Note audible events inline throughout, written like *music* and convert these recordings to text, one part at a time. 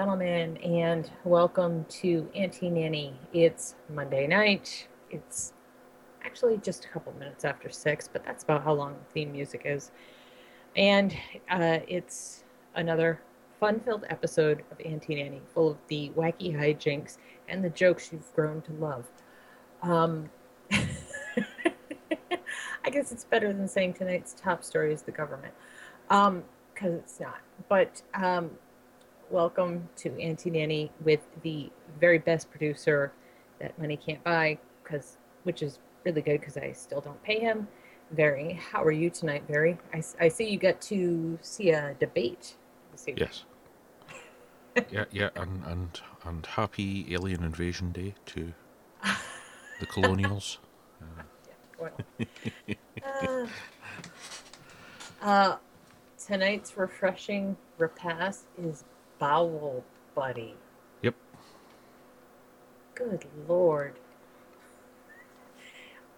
Gentlemen, and welcome to Anti-Nanny. It's Monday night. It's actually just a couple minutes after six, but that's about how long the theme music is. And uh, it's another fun filled episode of Anti-Nanny, full of the wacky hijinks and the jokes you've grown to love. Um, *laughs* I guess it's better than saying tonight's top story is the government, because it's not. But um, welcome to Anti-Nanny with the very best producer that money can't buy, because which is really good because I still don't pay him. Very, how are you tonight, Barry? I, I see you got to see a debate. Yes. *laughs* yeah, yeah, and and and happy alien invasion day to the *laughs* colonials. Well, uh, uh, tonight's refreshing repast is bowel buddy. Yep. Good lord.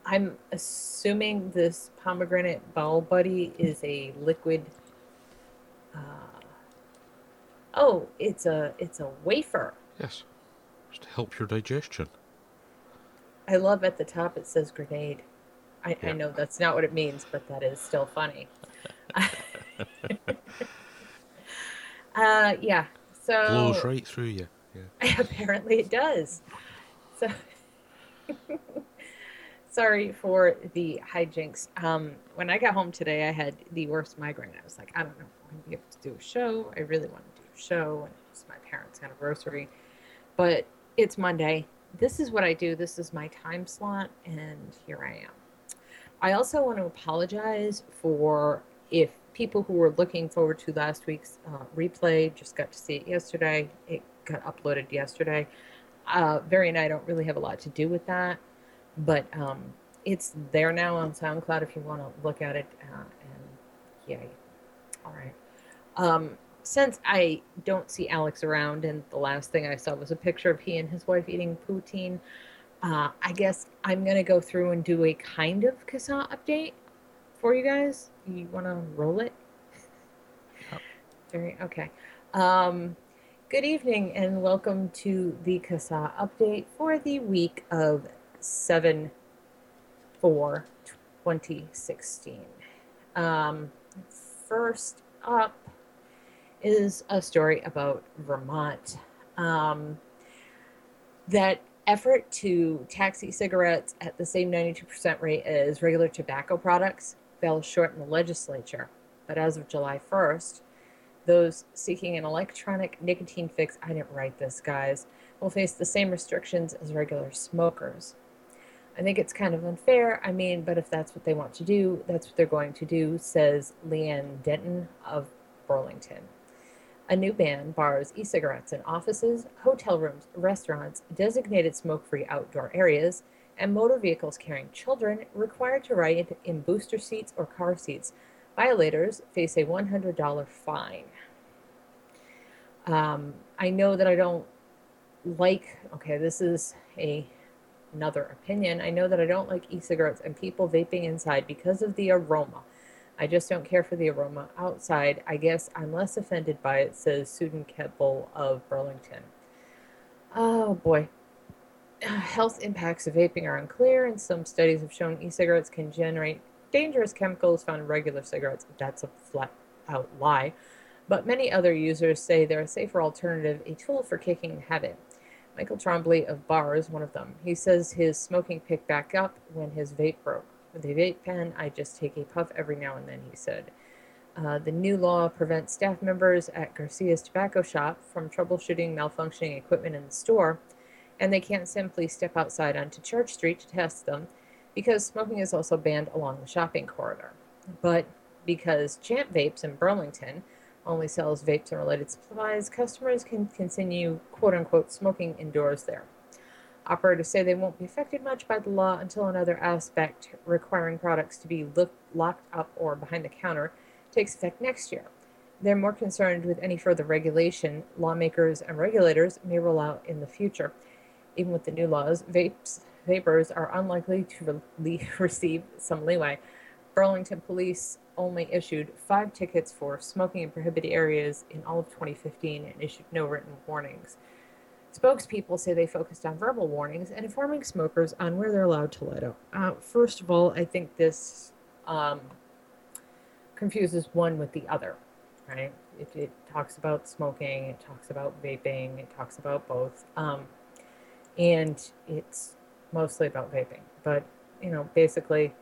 I'm assuming this pomegranate bowel buddy is a liquid. Uh, oh, it's a it's a wafer. Yes. Just to help your digestion. I love at the top it says grenade. I, I know that's not what it means, but that is still funny. *laughs* *laughs* uh, yeah. So Blows right through you. Yeah. *laughs* apparently it does. So *laughs* sorry for the hijinks. Um, when I got home today, I had the worst migraine. I was like, I don't know if I'm going to be able to do a show. I really want to do a show, and it's my parents' anniversary. But it's Monday. This is what I do. This is my time slot, and here I am. I also want to apologize for if people who were looking forward to last week's uh, replay just got to see it yesterday. It got uploaded yesterday. Uh, Barry and I don't really have a lot to do with that, but um, it's there now on SoundCloud if you want to look at it. Uh, and yay. All right. Um, since I don't see Alex around, and the last thing I saw was a picture of he and his wife eating poutine, uh, I guess I'm going to go through and do a kind of CASAA update for you guys. You want to roll it? Very okay. Um, good evening and welcome to the CASAA update for the week of 7 4 2016. Um, first up is a story about Vermont. Um, that effort to tax e-cigarettes at the same 92% rate as regular tobacco products fell short in the legislature. But as of July 1st, those seeking an electronic nicotine fix, I didn't write this, guys, will face the same restrictions as regular smokers. I think it's kind of unfair. I mean, but if that's what they want to do, that's what they're going to do, says Leanne Denton of Burlington. A new ban bars e cigarettes in offices, hotel rooms, restaurants, designated smoke free outdoor areas, and motor vehicles carrying children required to ride in booster seats or car seats. Violators face a $100 fine. Um, I know that I don't like, okay, this is a another opinion. I know that I don't like e cigarettes and people vaping inside because of the aroma. I just don't care for the aroma outside. I guess I'm less offended by it, says Susan Keppel of Burlington. Oh boy. Health impacts of vaping are unclear, and some studies have shown e cigarettes can generate dangerous chemicals found in regular cigarettes. That's a flat out lie. But many other users say they're a safer alternative, a tool for kicking habit. Michael Trombley of Bar is one of them. He says his smoking picked back up when his vape broke. With a vape pen, I just take a puff every now and then, he said. Uh, the new law prevents staff members at Garcia's tobacco shop from troubleshooting malfunctioning equipment in the store, and they can't simply step outside onto Church Street to test them because smoking is also banned along the shopping corridor. But because Champ Vapes in Burlington only sells vapes and related supplies, customers can continue quote unquote smoking indoors there. Operators say they won't be affected much by the law until another aspect requiring products to be look, locked up or behind the counter takes effect next year. They're more concerned with any further regulation lawmakers and regulators may roll out in the future. Even with the new laws, vapes, vapors are unlikely to re- *laughs* receive some leeway. Burlington police only issued five tickets for smoking in prohibited areas in all of 2015 and issued no written warnings. Spokespeople say they focused on verbal warnings and informing smokers on where they're allowed to light up. Uh, first of all, I think this um, confuses one with the other, right? It, it talks about smoking, it talks about vaping, it talks about both. Um, and it's mostly about vaping. But, you know, basically,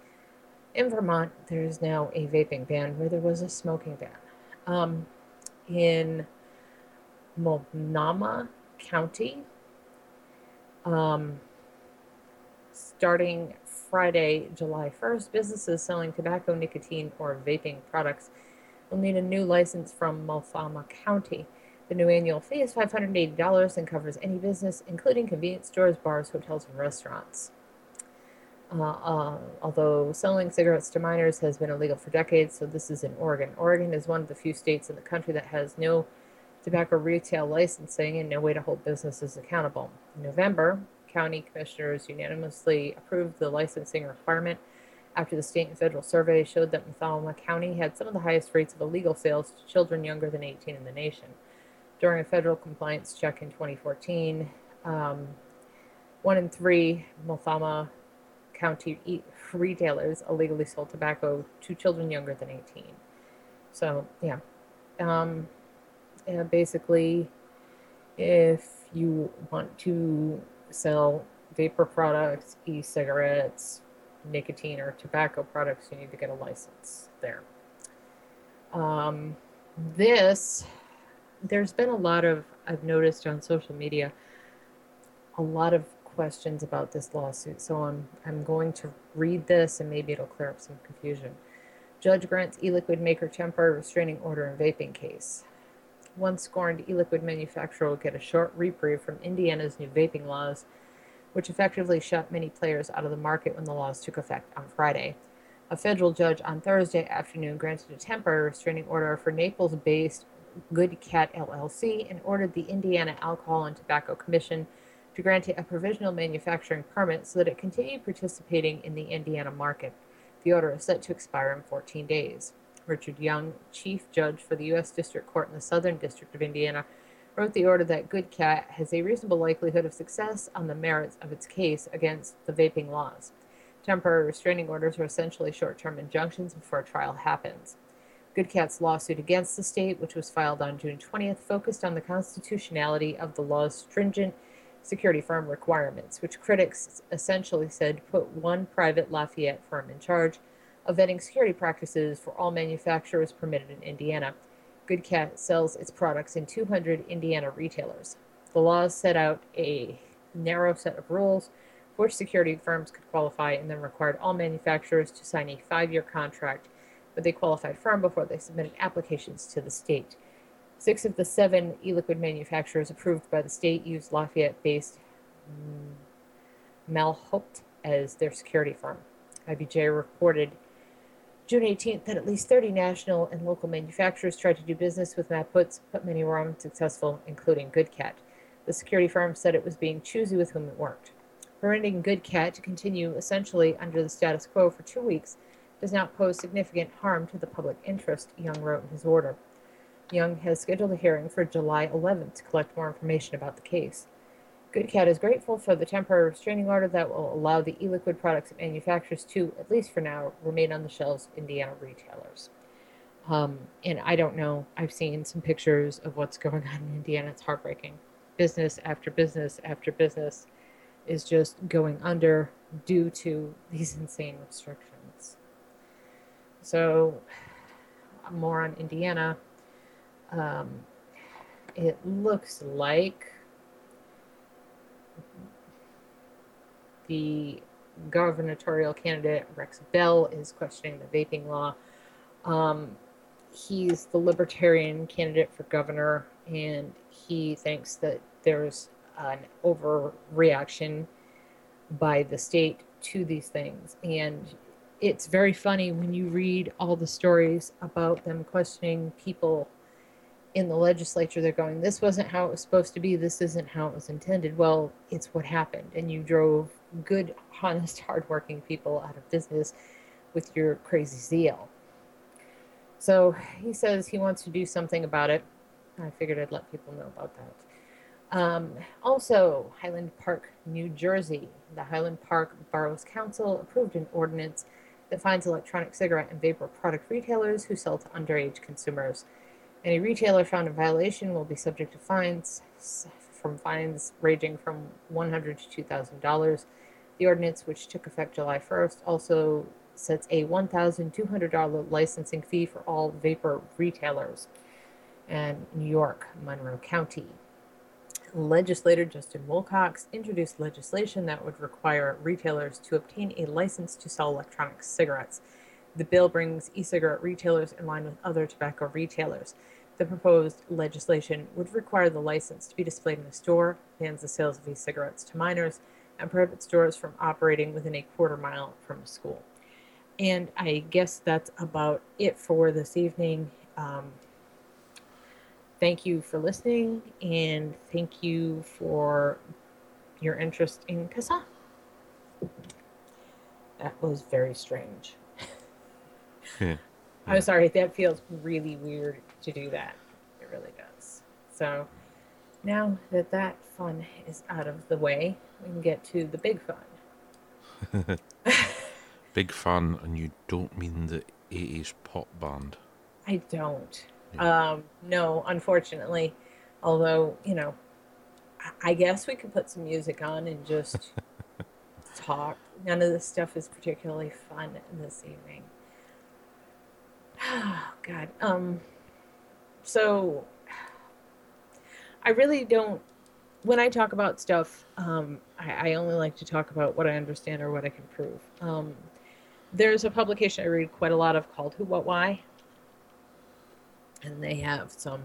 in Vermont, there's now a vaping ban where there was a smoking ban. Um, in Multnomah County, um, starting Friday, July 1st, businesses selling tobacco, nicotine, or vaping products will need a new license from Multnomah County. The new annual fee is $580 and covers any business, including convenience stores, bars, hotels, and restaurants. Uh, uh, although selling cigarettes to minors has been illegal for decades, so this is in Oregon. Oregon is one of the few states in the country that has no tobacco retail licensing and no way to hold businesses accountable. In November, county commissioners unanimously approved the licensing requirement after the state and federal survey showed that Multnomah County had some of the highest rates of illegal sales to children younger than 18 in the nation. During a federal compliance check in 2014, um, one in three Multnomah County retailers illegally sold tobacco to children younger than 18. So, yeah. Um, basically, if you want to sell vapor products, e cigarettes, nicotine, or tobacco products, you need to get a license there. Um, this, there's been a lot of, I've noticed on social media, a lot of questions about this lawsuit. So I'm, I'm going to read this and maybe it'll clear up some confusion. Judge grants e-liquid maker temporary restraining order in vaping case. One scorned e-liquid manufacturer will get a short reprieve from Indiana's new vaping laws, which effectively shut many players out of the market when the laws took effect on Friday. A federal judge on Thursday afternoon granted a temporary restraining order for Naples-based Good Cat LLC and ordered the Indiana Alcohol and Tobacco Commission to grant it a provisional manufacturing permit so that it continued participating in the Indiana market. The order is set to expire in 14 days. Richard Young, Chief Judge for the U.S. District Court in the Southern District of Indiana, wrote the order that Good Cat has a reasonable likelihood of success on the merits of its case against the vaping laws. Temporary restraining orders are essentially short term injunctions before a trial happens. Good Cat's lawsuit against the state, which was filed on June 20th, focused on the constitutionality of the law's stringent security firm requirements, which critics essentially said put one private Lafayette firm in charge of vetting security practices for all manufacturers permitted in Indiana. Good Cat sells its products in 200 Indiana retailers. The laws set out a narrow set of rules for which security firms could qualify and then required all manufacturers to sign a five year contract with a qualified firm before they submitted applications to the state. Six of the seven e liquid manufacturers approved by the state used Lafayette based Mulhaupt as their security firm. IBJ reported June 18th that at least 30 national and local manufacturers tried to do business with Mulhaupt, but many were unsuccessful, including Good Cat. The security firm said it was being choosy with whom it worked. Permitting Good Cat to continue essentially under the status quo for two weeks does not pose significant harm to the public interest, Young wrote in his order. Young has scheduled a hearing for July 11th to collect more information about the case. Good Cat is grateful for the temporary restraining order that will allow the e-liquid products it manufactures to, at least for now, remain on the shelves of Indiana retailers. Um, and I don't know. I've seen some pictures of what's going on in Indiana. It's heartbreaking. Business after business after business is just going under due to these insane restrictions. So, more on Indiana. Um, it looks like the gubernatorial candidate Rex Bell is questioning the vaping law. Um, he's the libertarian candidate for governor, and he thinks that there's an overreaction by the state to these things. And it's very funny when you read all the stories about them questioning people in the legislature. They're going, This wasn't how it was supposed to be. This isn't how it was intended. Well, it's what happened. And you drove good, honest, *laughs* hardworking people out of business with your crazy zeal. So he says he wants to do something about it. I figured I'd let people know about that. Um, also, Highland Park, New Jersey. The Highland Park Boroughs Council approved an ordinance that fines electronic cigarette and vapor product retailers who sell to underage consumers. Any retailer found in violation will be subject to fines from fines ranging from 100 to $2,000. The ordinance, which took effect July 1st, also sets a $1,200 licensing fee for all vapor retailers. And New York, Monroe County. Legislator Justin Wilcox introduced legislation that would require retailers to obtain a license to sell electronic cigarettes. The bill brings e cigarette retailers in line with other tobacco retailers. The proposed legislation would require the license to be displayed in a store, bans the sales of e cigarettes to minors, and prohibits stores from operating within a quarter mile from a school. And I guess that's about it for this evening. Um, thank you for listening, and thank you for your interest in CASAA. That was very strange. *laughs* Yeah. I'm sorry, that feels really weird to do that. It really does. So now that that fun is out of the way, we can get to the big fun. *laughs* Big fun, and you don't mean the 80s pop band. I don't. Yeah. Um, no, unfortunately. Although, you know, I- I guess we could put some music on and just *laughs* talk. None of this stuff is particularly fun this evening. *sighs* Oh, God. Um, so I really don't. When I talk about stuff, um, I, I only like to talk about what I understand or what I can prove. Um, there's a publication I read quite a lot of called Who, What, Why, and they have some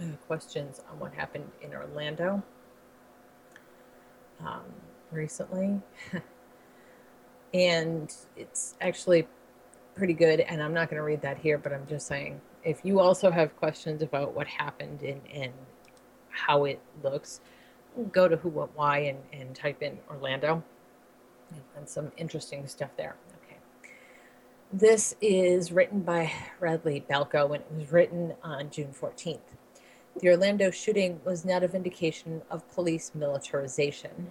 uh, questions on what happened in Orlando um, recently. *laughs* and it's actually pretty good. And I'm not going to read that here, but I'm just saying if you also have questions about what happened and, and how it looks, go to Who, What, Why and, and type in Orlando. You'll some interesting stuff there. This is written by Radley Balko and it was written on June 14th. The Orlando shooting was not a vindication of police militarization.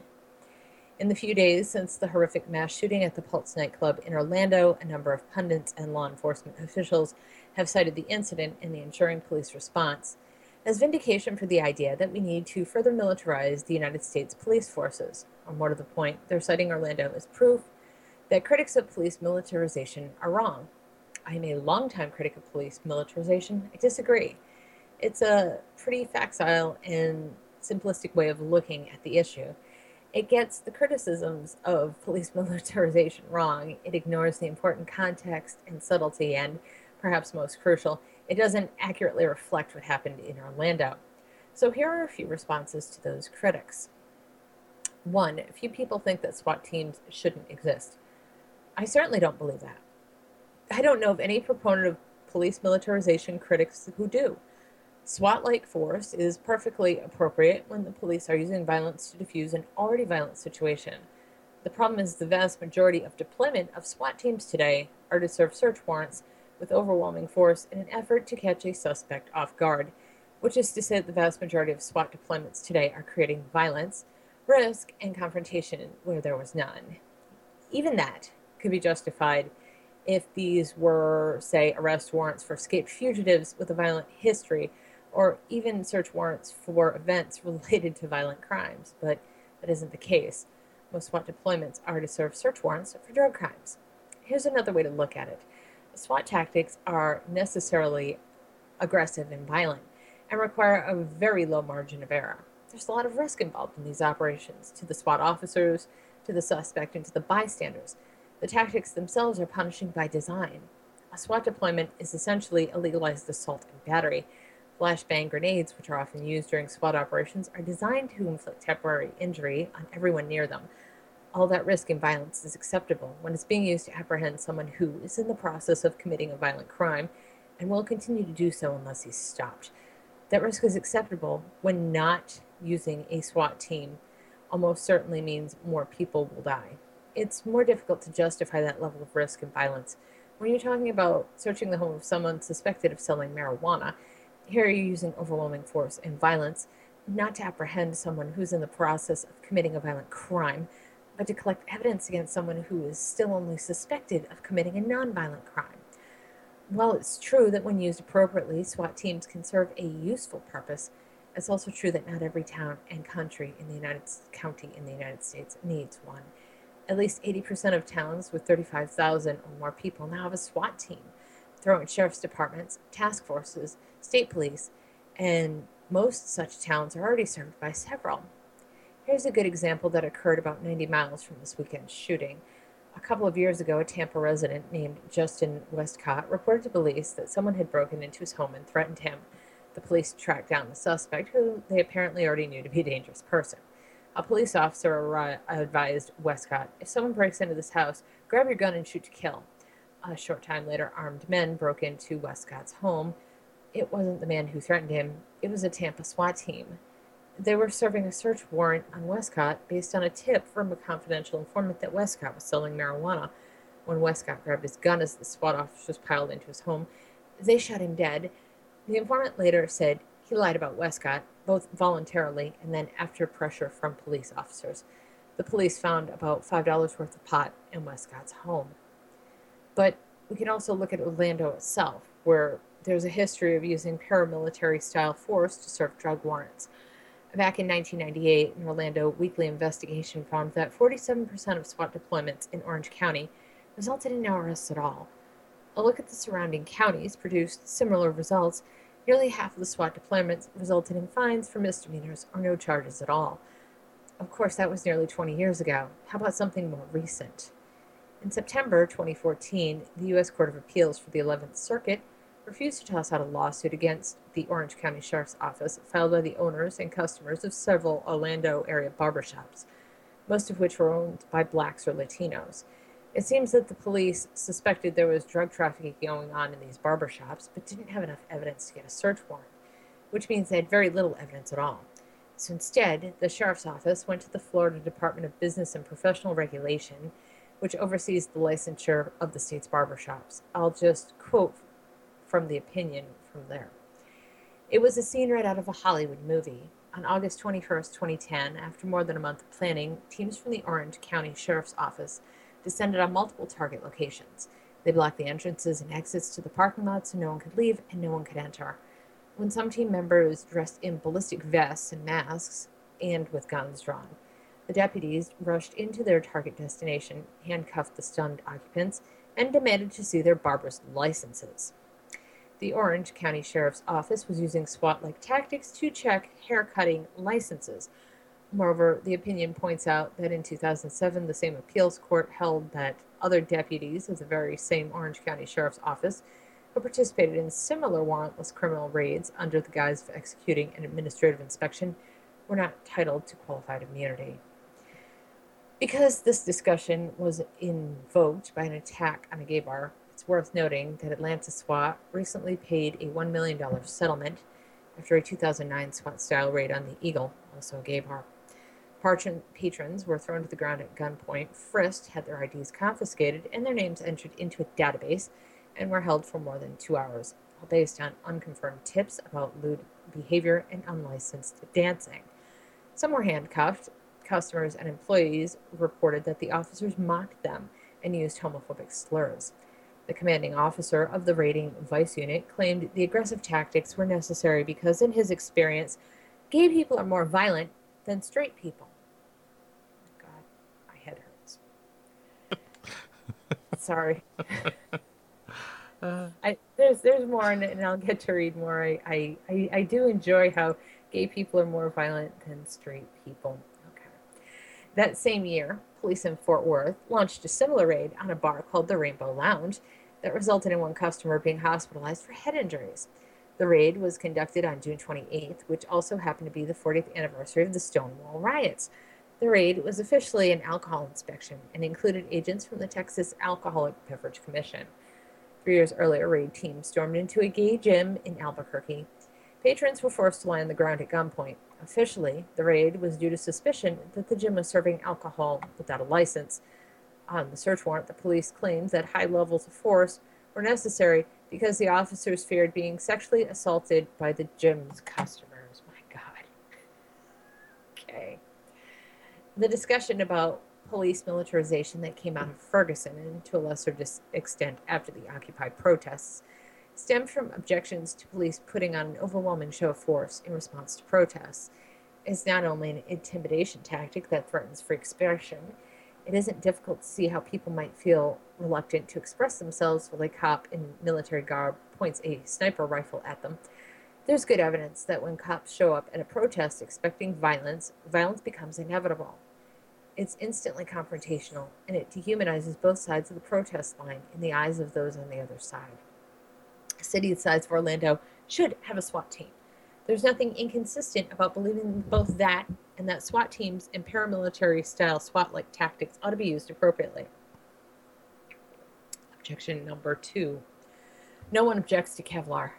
In the few days since the horrific mass shooting at the Pulse nightclub in Orlando, a number of pundits and law enforcement officials have cited the incident and the ensuring police response as vindication for the idea that we need to further militarize the United States police forces. Or more to the point, they're citing Orlando as proof that critics of police militarization are wrong. I am a longtime critic of police militarization. I disagree. It's a pretty facile and simplistic way of looking at the issue. It gets the criticisms of police *laughs* militarization wrong. It ignores the important context and subtlety, and perhaps most crucial, it doesn't accurately reflect what happened in Orlando. So here are a few responses to those critics. One, a few people think that SWAT teams shouldn't exist. I certainly don't believe that. I don't know of any proponent of police militarization critics who do. SWAT like force is perfectly appropriate when the police are using violence to defuse an already violent situation. The problem is the vast majority of deployment of SWAT teams today are to serve search warrants with overwhelming force in an effort to catch a suspect off guard, which is to say that the vast majority of SWAT deployments today are creating violence, risk, and confrontation where there was none. Even that could be justified if these were, say, arrest warrants for escaped fugitives with a violent history, or even search warrants for events *laughs* related to violent crimes, but that isn't the case. Most SWAT deployments are to serve search warrants for drug crimes. Here's another way to look at it SWAT tactics are necessarily aggressive and violent and require a very low margin of error. There's a lot of risk involved in these operations to the SWAT officers, to the suspect, and to the bystanders. The tactics themselves are punishing by design. A SWAT deployment is essentially a legalized assault and battery. Flashbang grenades, which are often used during SWAT operations, are designed to inflict temporary injury on everyone near them. All that risk and violence is acceptable when it's being used to apprehend someone who is in the process of committing a violent crime and will continue to do so unless he's stopped. That risk is acceptable when not using a SWAT team almost certainly means more people will die. It's more difficult to justify that level of risk and violence when you're talking about searching the home of someone suspected of selling marijuana. Here you're using overwhelming force and violence not to apprehend someone who's in the process of committing a violent crime, but to collect evidence against someone who is still only suspected of committing a nonviolent crime. While it's true that when used appropriately, SWAT teams can serve a useful purpose, it's also true that not every town and country in the United county in the United States needs one. At least 80% of towns with 35,000 or more people now have a SWAT team. throwing sheriff's departments, task forces, state police, and most such towns are already served by several. Here's a good example that occurred about 90 miles from this weekend's shooting. A couple of years ago, a Tampa resident named Justin Westcott reported to police that someone had broken into his home and threatened him. The police tracked down the suspect, who they apparently already knew to be a dangerous person. A police officer advised Westcott if someone breaks into this house, grab your gun and shoot to kill. A short time later, armed men broke into Westcott's home. It wasn't the man who threatened him, it was a Tampa SWAT team. They were serving a search warrant on Westcott based on a tip from a confidential informant that Westcott was selling marijuana. When Westcott grabbed his gun as the SWAT officers piled into his home, they shot him dead. The informant later said he lied about Westcott, both voluntarily and then after pressure from police officers. The police found about $5 worth of pot in Westcott's home. But we can also look at Orlando itself, where there's a history of using paramilitary style force to serve drug warrants. Back in 1998, an Orlando weekly investigation found that 47% of SWAT deployments in Orange County resulted in no arrests at all. A look at the surrounding counties produced similar results. Nearly half of the SWAT deployments resulted in fines for misdemeanors or no charges at all. Of course, that was nearly 20 years ago. How about something more recent? In September 2014, the U.S. Court of Appeals for the 11th Circuit refused to toss out a lawsuit against the Orange County Sheriff's Office filed by the owners and customers of several Orlando area barbershops, most of which were owned by blacks or Latinos. It seems that the police suspected there was drug trafficking going on in these barbershops, but didn't have enough evidence to get a search warrant, which means they had very little evidence at all. So instead, the sheriff's office went to the Florida Department of Business and Professional Regulation, which oversees the licensure of the state's barbershops. I'll just quote from the opinion from there. It was a scene right out of a Hollywood movie. On August 21st, 2010, after more than a month of planning, teams from the Orange County Sheriff's Office descended on multiple target locations. They blocked the entrances and exits to the parking lot so no one could leave and no one could enter. When some team members dressed in ballistic vests and masks and with guns drawn, the deputies rushed into their target destination, handcuffed the stunned occupants, and demanded to see their barber's licenses. The Orange County Sheriff's Office was using SWAT like tactics to check haircutting licenses. Moreover, the opinion points out that in 2007, the same appeals court held that other deputies of the very same Orange County Sheriff's Office who participated in similar warrantless criminal raids under the guise of executing an administrative inspection were not entitled to qualified immunity. Because this discussion was invoked by an attack on a gay bar, it's worth noting that Atlanta SWAT recently paid a $1 million settlement after a 2009 SWAT style raid on the Eagle, also a gay bar. Patron, patrons were thrown to the ground at gunpoint, frisked, had their IDs confiscated, and their names entered into a database, and were held for more than two hours, all based on unconfirmed tips about lewd behavior and unlicensed dancing. Some were handcuffed. Customers and employees reported that the officers mocked them and used homophobic slurs. The commanding officer of the raiding vice unit claimed the aggressive tactics were necessary because, in his experience, gay people are more violent than straight people. God, my head hurts. Sorry. *laughs* I, there's there's more, and, and I'll get to read more. I, I, I, I do enjoy how gay people are more violent than straight people. Okay. That same year, police in Fort Worth launched a similar raid on a bar called the Rainbow Lounge that resulted in one customer being hospitalized for head injuries. The raid was conducted on June 28th, which also happened to be the 40th anniversary of the Stonewall riots. The raid was officially an alcohol inspection and included agents from the Texas Alcoholic Beverage Commission. Three years earlier, raid teams stormed into a gay gym in Albuquerque. Patrons were forced to lie on the ground at gunpoint. Officially, the raid was due to suspicion that the gym was serving alcohol without a license. On the search warrant, the police claimed that high levels of force were necessary because the officers feared being sexually assaulted by the gym's customers. My God. Okay. The discussion about police militarization that came out of Ferguson, and to a lesser dis- extent after the Occupy protests, stemmed from objections to police putting on an overwhelming show of force in response to protests. It's not only an intimidation tactic that threatens free expression, it isn't difficult to see how people might feel reluctant to express themselves while a cop in military garb points a sniper rifle at them. There's good evidence that when cops show up at a protest expecting violence, violence becomes inevitable. It's instantly confrontational, and it dehumanizes both sides of the protest line in the eyes of those on the other side. A city the size of Orlando should have a SWAT team. There's nothing inconsistent about believing both that and that SWAT teams and paramilitary style SWAT like tactics ought to be used appropriately. Objection number two no one objects to Kevlar.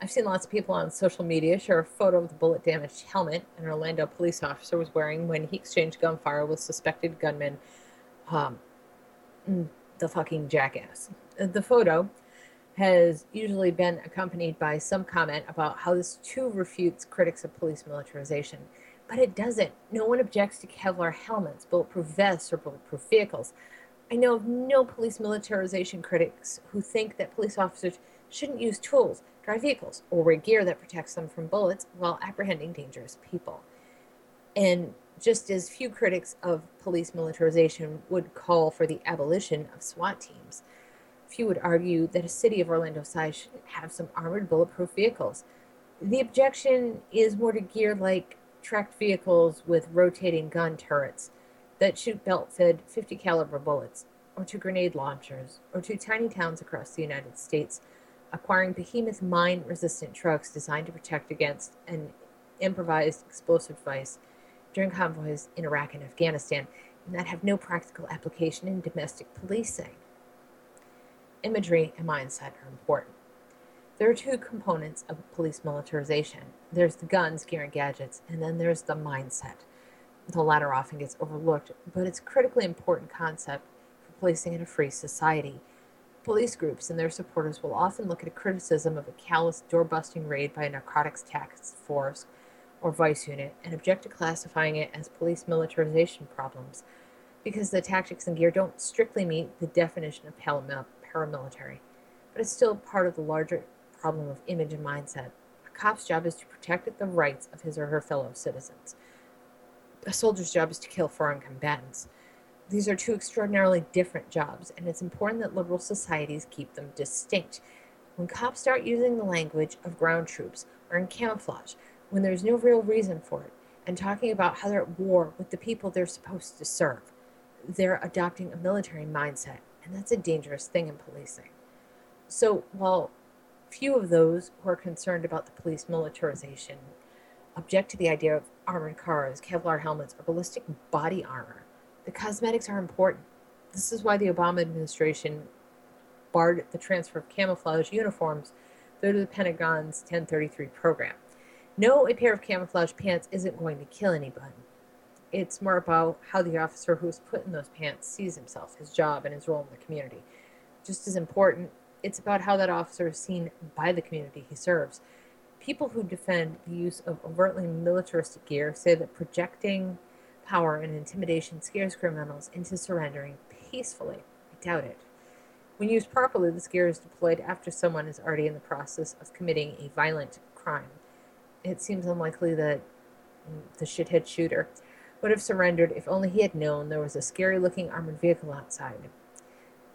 I've seen lots of people on social media share a photo of the bullet damaged helmet an Orlando police officer was wearing when he exchanged gunfire with suspected gunman, um, mm, the fucking jackass. The photo has usually been accompanied by some comment about how this too refutes critics of police militarization. But it doesn't. No one objects to Kevlar helmets, bulletproof vests, or bulletproof vehicles. I know of no police militarization critics who think that police officers shouldn't use tools, drive vehicles, or wear gear that protects them from bullets while apprehending dangerous people. And just as few critics of police militarization would call for the abolition of SWAT teams, few would argue that a city of Orlando size should have some armored bulletproof vehicles. The objection is more to gear like tracked vehicles with rotating gun turrets that shoot belt-fed 50 caliber bullets, or to grenade launchers, or to tiny towns across the United States acquiring behemoth mine-resistant trucks designed to protect against an improvised explosive device during convoys in Iraq and Afghanistan, and that have no practical application in domestic policing imagery and mindset are important. There are two components of police militarization there's the guns, gear, and gadgets, and then there's the mindset. The latter often gets overlooked, but it's a critically important concept for policing in a free society. Police groups and their supporters will often look at a criticism of a callous door busting raid by a narcotics task force or vice unit and object to classifying it as police militarization problems because the tactics and gear don't strictly meet the definition of paramilitary, but it's still part of the larger problem of image and mindset. A cop's job is to protect the rights of his or her fellow citizens. A soldier's job is to kill foreign combatants. These are two extraordinarily different jobs, and it's important that liberal societies keep them distinct. When cops start using the language of ground troops or in camouflage, when there's no real reason for it, and talking about how they're at war with the people they're supposed to serve, they're adopting a military mindset, and that's a dangerous thing in policing. So, while few of those who are concerned about the police militarization object to the idea of armored cars, Kevlar helmets, or ballistic body armor, the cosmetics are important. This is why the Obama administration barred the transfer of camouflage uniforms through the Pentagon's 1033 program. No, a pair of camouflage pants isn't going to kill anybody, It's more about how the officer who's put in those pants sees himself, his job, and his role in the community. Just as important, it's about how that officer is seen by the community he serves. People who defend the use of overtly militaristic gear say that projecting power and intimidation scares criminals into surrendering peacefully. I doubt it. When used properly, this gear is deployed after someone is already in the process of committing a violent crime. It seems unlikely that the shithead shooter would have surrendered if only he had known there was a scary looking armored vehicle outside.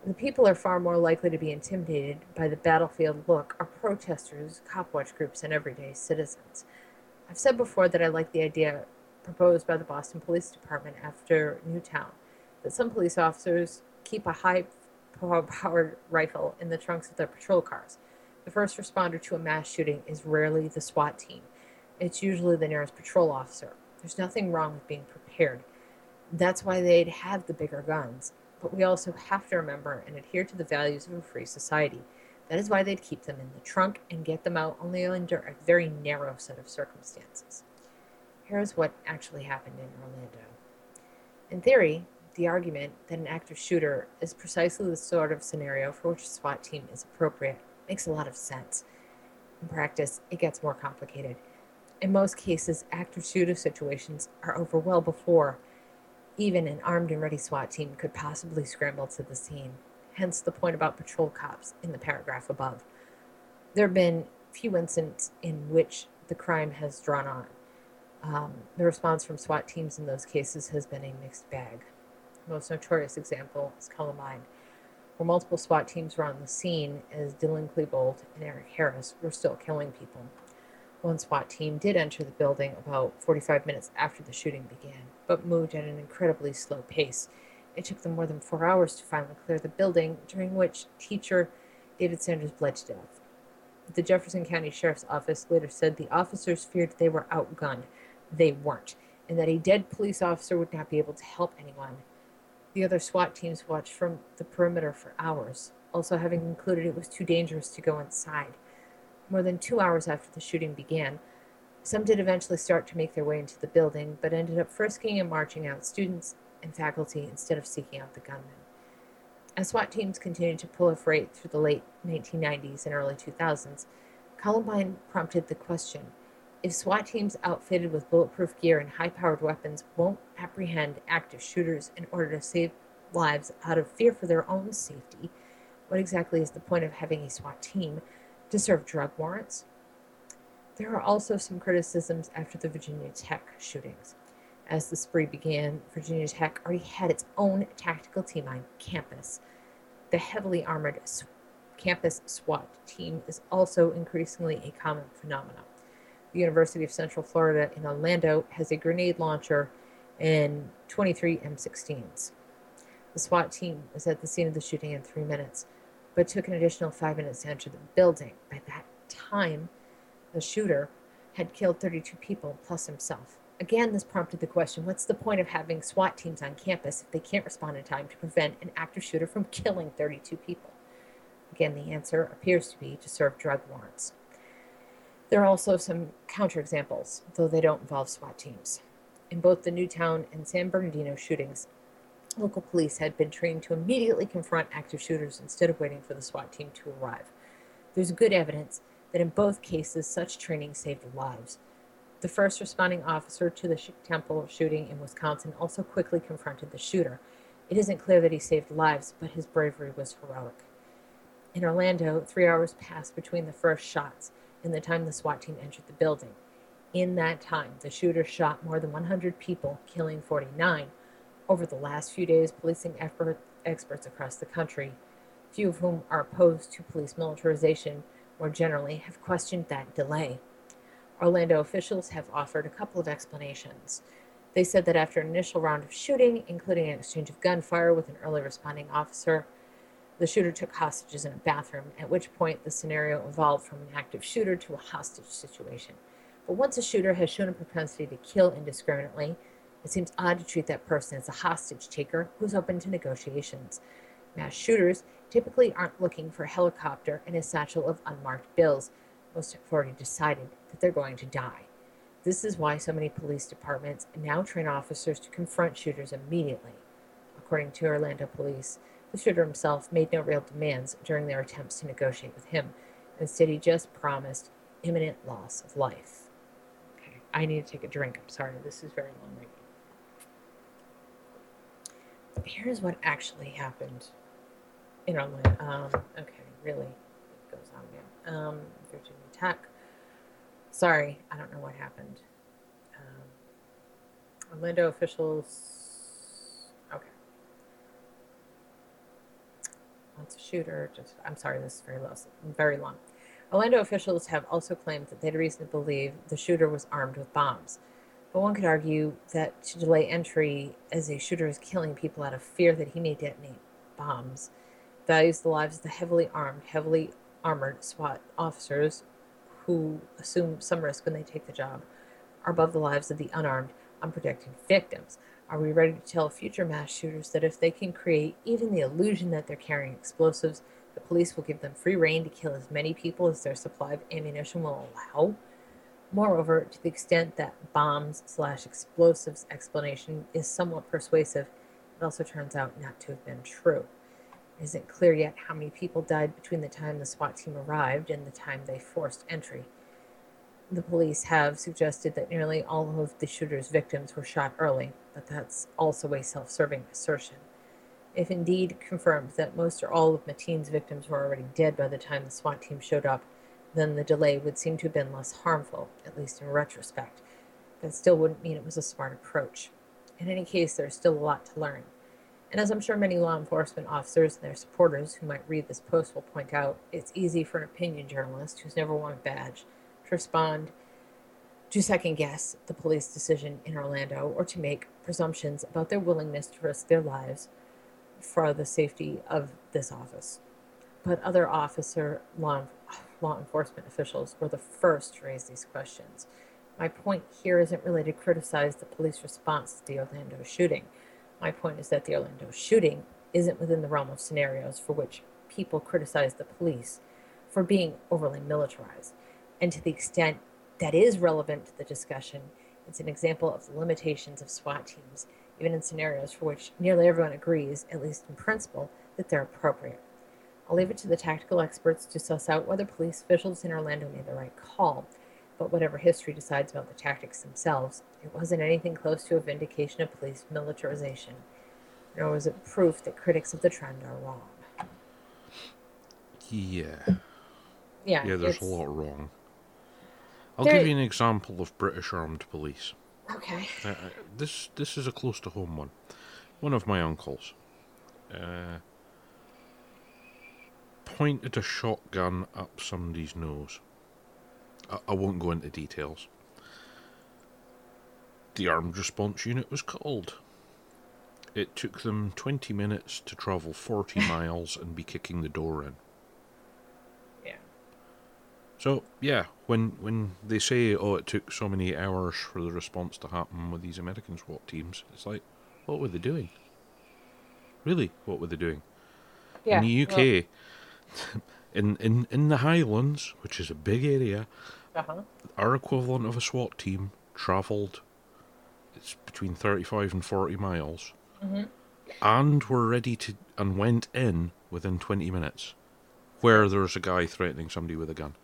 The people are far more likely to be intimidated by the battlefield look are protesters, cop watch groups, and everyday citizens. I've said before that I like the idea proposed by the Boston Police Department after Newtown that some police officers keep a high powered rifle in the trunks of their patrol cars. The first responder to a mass shooting is rarely the SWAT team, it's usually the nearest patrol officer. There's nothing wrong with being prepared. That's why they'd have the bigger guns. But we also have to remember and adhere to the values of a free society. That is why they'd keep them in the trunk and get them out only under a very narrow set of circumstances. Here's what actually happened in Orlando. In theory, the argument that an active shooter is precisely the sort of scenario for which a SWAT team is appropriate makes a lot of sense. In practice, it gets more complicated. In most cases, active shooter situations are over well before even an armed and ready SWAT team could possibly scramble to the scene, hence the point about patrol cops in the paragraph above. There have been few incidents in which the crime has drawn on. Um, the response from SWAT teams in those cases has been a mixed bag. The most notorious example is Columbine, where multiple SWAT teams were on the scene as Dylan Klebold and Eric Harris were still killing people. One SWAT team did enter the building about 45 minutes after the shooting began, but moved at an incredibly slow pace. It took them more than four hours to finally clear the building, during which teacher David Sanders bled to death. The Jefferson County Sheriff's Office later said the officers feared they were outgunned. They weren't, and that a dead police officer would not be able to help anyone. The other SWAT teams watched from the perimeter for hours, also having concluded it was too dangerous to go inside more than two hours after the shooting began. Some did eventually start to make their way into the building, but ended up frisking and marching out students and faculty instead of seeking out the gunmen. As SWAT teams continued to proliferate through the late 1990s and early 2000s, Columbine prompted the question if SWAT teams outfitted with bulletproof gear and high powered weapons won't apprehend active shooters in order to save lives out of fear for their own safety, what exactly is the point of having a SWAT team to serve drug warrants. There are also some criticisms after the Virginia Tech shootings. As the spree began, Virginia Tech already had its own tactical team on campus. The heavily armored campus SWAT team is also increasingly a common phenomenon. The University of Central Florida in Orlando has a grenade launcher and 23 M16s. The SWAT team was at the scene of the shooting in three minutes but took an additional five minutes to enter the building. By that time, the shooter had killed 32 people plus himself. Again, this prompted the question what's the point of having SWAT teams on campus if they can't respond in time to prevent an active shooter from killing 32 people? Again, the answer appears to be to serve drug warrants. There are also some counterexamples, though they don't involve SWAT teams. In both the Newtown and San Bernardino shootings, Local police had been trained to immediately confront active shooters instead of waiting for the SWAT team to arrive. There's good evidence that in both cases such training saved lives. The first responding officer to the temple shooting in Wisconsin also quickly confronted the shooter. It isn't clear that he saved lives, but his bravery was heroic. In Orlando, three hours passed between the first shots and the time the SWAT team entered the building. In that time, the shooter shot more than 100 people, killing 49, over the last few days, policing effort, experts across the country, few of whom are opposed to police militarization more generally, have questioned that delay. Orlando officials have offered a couple of explanations. They said that after an initial round of shooting, including an exchange of gunfire with an early responding officer, the shooter took hostages in a bathroom, at which point the scenario evolved from an active shooter to a hostage situation. But once a shooter has shown a propensity to kill indiscriminately, it seems odd to treat that person as a hostage taker who's open to negotiations. Mass shooters typically aren't looking for a helicopter and a satchel of unmarked bills. Most have already decided that they're going to die. This is why so many police departments now train officers to confront shooters immediately. According to Orlando police, the shooter himself made no real demands during their attempts to negotiate with him. Instead, he just promised imminent loss of life. Okay, I need to take a drink. I'm sorry, this is very long reading. Here's what actually happened in Orlando. Um, okay, really, it goes on now. Um, Virginia Tech. Sorry, I don't know what happened. Um, Orlando officials. Okay. That's a shooter. Just, I'm sorry, this is very low, very long. Orlando officials have also claimed that they had reason to believe the shooter was armed with bombs. But one could argue that to delay entry as a shooter is killing people out of fear that he may detonate bombs values the lives of the heavily armed, heavily armored SWAT officers who assume some risk when they take the job are above the lives of the unarmed, unprotected victims. Are we ready to tell future mass shooters that if they can create even the illusion that they're carrying explosives, the police will give them free rein to kill as many people as their supply of ammunition will allow? Moreover, to the extent that bombs slash explosives explanation is somewhat persuasive, it also turns out not to have been true. It isn't clear yet how many people died between the time the SWAT team arrived and the time they forced entry. The police have suggested that nearly all of the shooter's victims were shot early, that's also a self serving assertion. If indeed confirmed that most or all of Mateen's victims were already dead by the time the SWAT team showed up, then the delay would seem to have been less harmful, at least in retrospect. That still wouldn't mean it was a smart approach. In any case, there's still a lot to learn. And as I'm sure many law enforcement officers and their supporters who might read this post will point out, it's easy for an opinion journalist who's never won a badge to respond to second guess the police decision in Orlando or to make presumptions about their willingness to risk their lives for the safety of this office. But other officer law, law enforcement officials were the first to raise these questions. My point here isn't really to criticize the police response to the Orlando shooting. My point is that the Orlando shooting isn't within the realm of scenarios for which people criticize the police for being overly militarized. And to the extent that is relevant to the discussion, it's an example of the limitations of SWAT teams, even in scenarios for which nearly everyone agrees, at least in principle, that they're appropriate. I'll leave it to the tactical experts to suss out whether police officials in Orlando made the right call. But whatever history decides about the tactics themselves, it wasn't anything close to a vindication of police militarization, nor was it proof that critics of the trend are wrong. Yeah. Yeah, Yeah, there's a lot wrong. I'll There- give you an example of British armed police. Okay. Uh, uh, this this is a close to home one. One of my uncles uh, pointed a shotgun up somebody's nose. I, I won't go into details. The armed response unit was called. It took them 20 minutes to travel 40 *laughs* miles and be kicking the door in. So yeah, when when they say, "Oh, it took so many hours for the response to happen with these American SWAT teams," it's like, what were they doing? Really, what were they doing? Yeah. in the UK, well, *laughs* in in in the Highlands, which is a big area, uh-huh. our equivalent of a SWAT team travelled. It's between thirty-five and forty miles, hmm and were ready to and went in within twenty minutes, where there's a guy threatening somebody with a gun.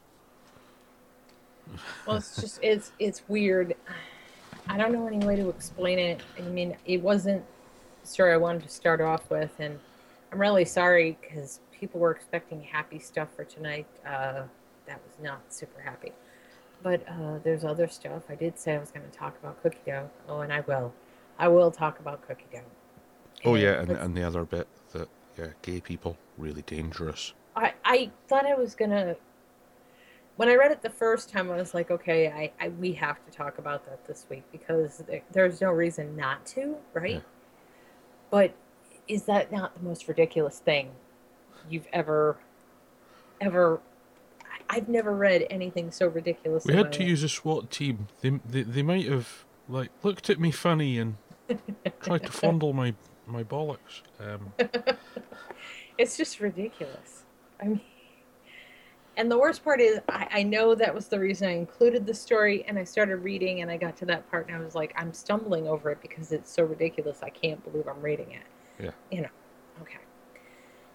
Well, it's just it's it's weird. I don't know any way to explain it. I mean, it wasn't the story I wanted to start off with, and I'm really sorry because people were expecting happy stuff for tonight. Uh, that was not super happy. But uh, there's other stuff. I did say I was going to talk about cookie dough. Oh, and I will. I will talk about cookie dough. Oh yeah, and, and the other bit that yeah, gay people really dangerous. I, I thought I was gonna. When I read it the first time, I was like, okay, I, I we have to talk about that this week because there, there's no reason not to, right? Yeah. But is that not the most ridiculous thing you've ever, ever? I've never read anything so ridiculous. We had to use a SWAT team. They, they they might have like looked at me funny and *laughs* tried to fondle my my bollocks. Um, *laughs* It's just ridiculous. I mean, And the worst part is, I, I know that was the reason I included the story, and I started reading, and I got to that part, and I was like, I'm stumbling over it because it's so ridiculous. I can't believe I'm reading it. Yeah. You know, okay.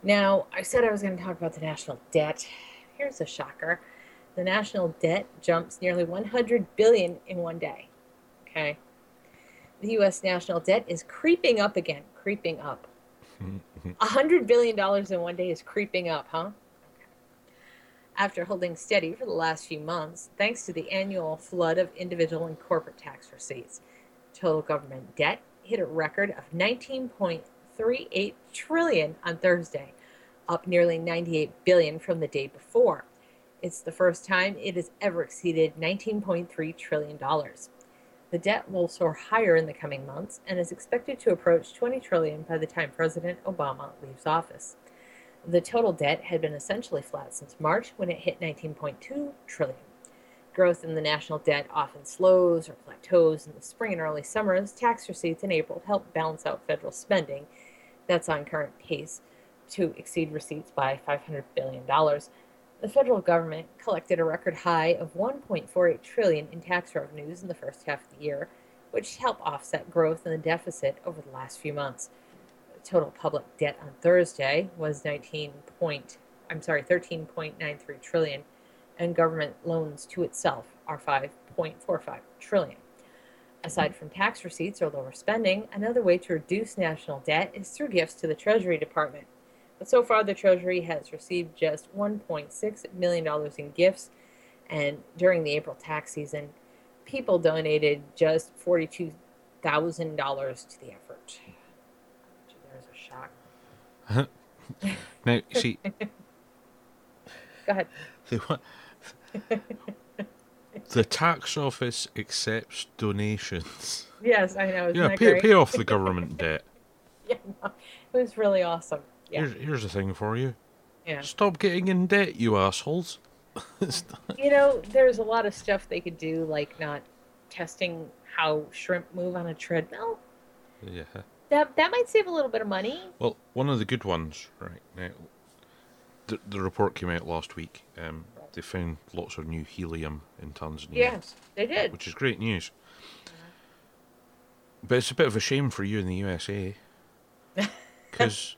Now, I said I was going to talk about the national debt. Here's a shocker the national debt jumps nearly 100 billion in one day. Okay. The U.S. national debt is creeping up again, creeping up. *laughs* A hundred billion dollars in one day is creeping up, huh? After holding steady for the last few months, thanks to the annual flood of individual and corporate tax receipts, total government debt hit a record of 19.38 trillion on Thursday, up nearly 98 billion from the day before. It's the first time it has ever exceeded 19.3 trillion dollars. The debt will soar higher in the coming months and is expected to approach 20 trillion by the time President Obama leaves office. The total debt had been essentially flat since March when it hit 19.2 trillion. Growth in the national debt often slows or plateaus in the spring and early summer as tax receipts in April help balance out federal spending. That's on current pace to exceed receipts by $500 billion. The federal government collected a record high of 1.48 trillion in tax revenues in the first half of the year, which helped offset growth in the deficit over the last few months. Total public debt on Thursday was 19 point, I'm sorry, 13.93 trillion, and government loans to itself are 5.45 trillion. Aside from tax receipts or lower spending, another way to reduce national debt is through gifts to the Treasury Department. But so far, the Treasury has received just $1.6 million in gifts, and during the April tax season, people donated just $42,000 to the effort. Gee, There's *laughs* Now, see, Go ahead. the, the tax office accepts donations. Yes, I know. Yeah, pay, pay off the government *laughs* debt. Yeah, no, it was really awesome. Yeah, Here's, here's the thing for you. yeah. Stop getting in debt, you assholes. *laughs* You know, there's a lot of stuff they could do, like not testing how shrimp move on a treadmill. yeah. That that might save a little bit of money. Well, one of the good ones, right now, the, the report came out last week. Um, they found lots of new helium in Tanzania, Yes, they did. which is great news. But it's a bit of a shame for you in the USA, because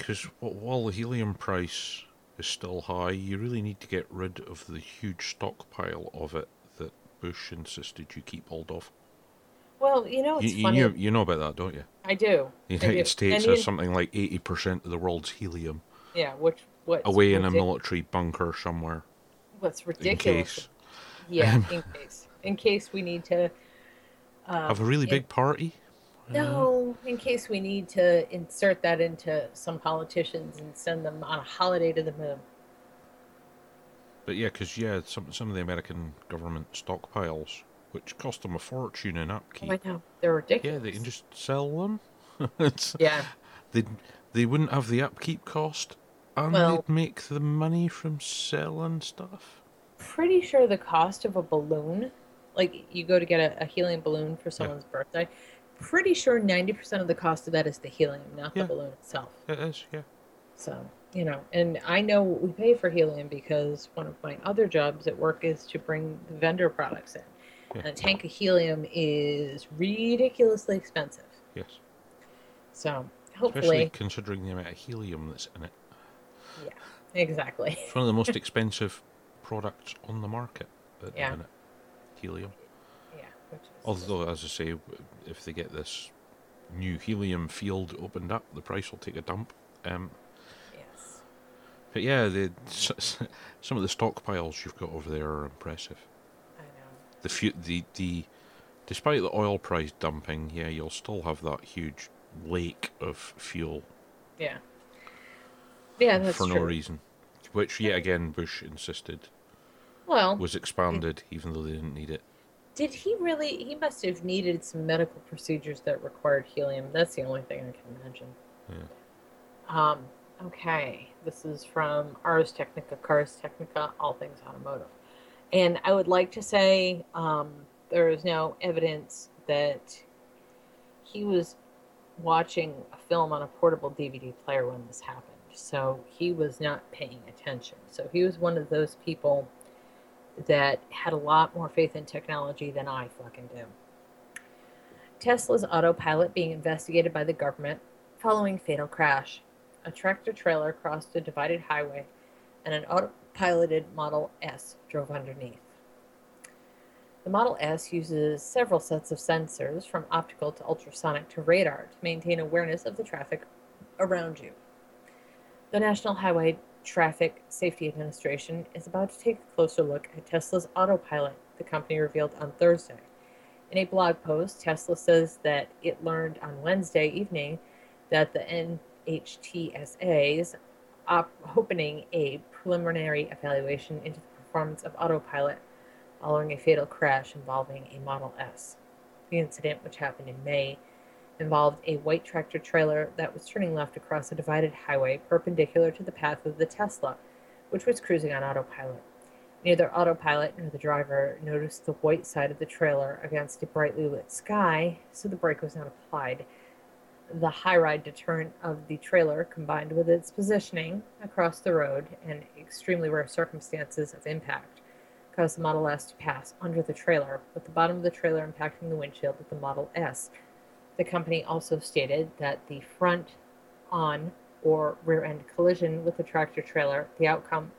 *laughs* while the helium price is still high, you really need to get rid of the huge stockpile of it that Bush insisted you keep hold of. Well, you know, You, it's you, funny. know, you know about that, don't you? I do. The I do. United States And has something like 80% of the world's helium Yeah, which what's away in a military bunker somewhere What's in ridiculous? case. Yeah, Um, in case. In case we need to. Uh, Have a really in- big party? No, in case we need to insert that into some politicians and send them on a holiday to the moon. But yeah, because yeah, some some of the American government stockpiles, which cost them a fortune in oh, upkeep. Oh, I know they're ridiculous. yeah, they can just sell them. *laughs* Yeah, they they wouldn't have the upkeep cost, and Well- they'd make the money from selling stuff. pretty sure the cost of a balloon, like you go to get a, a helium balloon for someone's birthday, pretty sure ninety percent of the cost of that is the helium, not Yeah. the balloon itself. It is, yeah. So, you know, and I know what we pay for helium because one of my other jobs at work is to bring the vendor products in. Yeah. And a tank of helium is ridiculously expensive. Yes, So, especially hopefully, considering the amount of helium that's in it. yeah, exactly. It's one of the most expensive products on the market at Yeah. the minute. Helium. Yeah. Which is, Although, as I say, if they get this new helium field opened up, the price will take a dump. Um, yes. but yeah, the, some of the stockpiles you've got over there are impressive. The fu- the the despite the oil price dumping, yeah, you'll still have that huge lake of fuel Yeah. Yeah, that's for true. no reason, which yet again Bush insisted Well, was expanded, even though they didn't need it. did he really? He must have needed some medical procedures that required helium. That's the only thing I can imagine. Yeah. Um, okay, this is from Ars Technica, Cars Technica, all things automotive. And I would like to say um, there is now evidence that he was watching a film on a portable DVD player when this happened. so he was not paying attention. So he was one of those people that had a lot more faith in technology than I fucking do. Tesla's autopilot being investigated by the government following fatal crash. A tractor trailer crossed a divided highway and an autopiloted Model S drove underneath. The Model S uses several sets of sensors from optical to ultrasonic to radar to maintain awareness of the traffic around you. The National Highway Traffic Safety Administration is about to take a closer look at Tesla's autopilot, the company revealed on Thursday. In a blog post, Tesla says that it learned on Wednesday evening that the NHTSA is op- opening a preliminary evaluation into the performance of autopilot following a fatal crash involving a Model S. The incident, which happened in May, involved a white tractor trailer that was turning left across a divided highway perpendicular to the path of the Tesla, which was cruising on autopilot. Neither autopilot nor the driver noticed the white side of the trailer against a brightly lit sky, so the brake was not applied. The high ride deterrent of the trailer, combined with its positioning across the road and extremely rare circumstances of impact, caused the Model S to pass under the trailer, with the bottom of the trailer impacting the windshield of the Model S. The company also stated that the front on or rear end collision with the tractor trailer, the outcome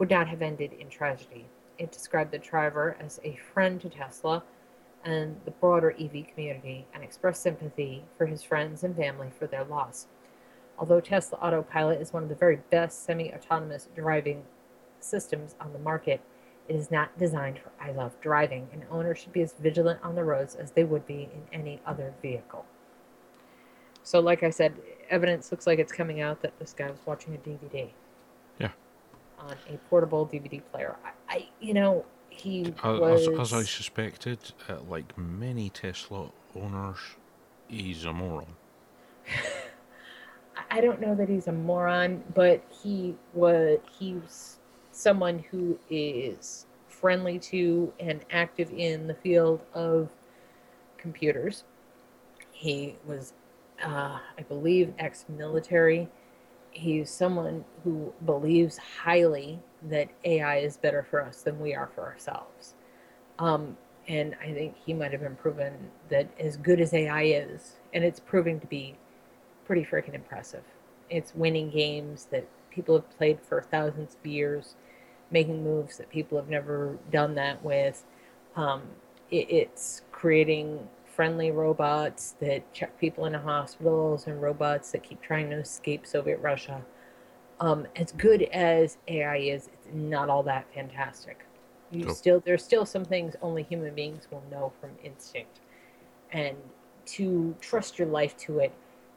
would not have ended in tragedy. It described the driver as a friend to Tesla and the broader EV community and expressed sympathy for his friends and family for their loss. Although Tesla Autopilot is one of the very best semi autonomous driving systems on the market, it is not designed for I love driving, and owners should be as vigilant on the roads as they would be in any other vehicle. So, like I said, evidence looks like it's coming out that this guy was watching a DVD. Yeah. On a portable DVD player. I, I you know, he As, was. as I suspected, uh, like many Tesla owners, he's a moron. *laughs* I don't know that he's a moron, but he was he's someone who is friendly to and active in the field of computers. He was, uh, I believe, ex-military. He's someone who believes highly that AI is better for us than we are for ourselves. Um, and I think he might have been proven that as good as AI is, and it's proving to be pretty freaking impressive. It's winning games that people have played for thousands of years, making moves that people have never done that with. Um, it, it's creating friendly robots that check people into hospitals and robots that keep trying to escape Soviet Russia. Um, as good as AI is, it's not all that fantastic. You still there's still some things only human beings will know from instinct, and to trust your life to it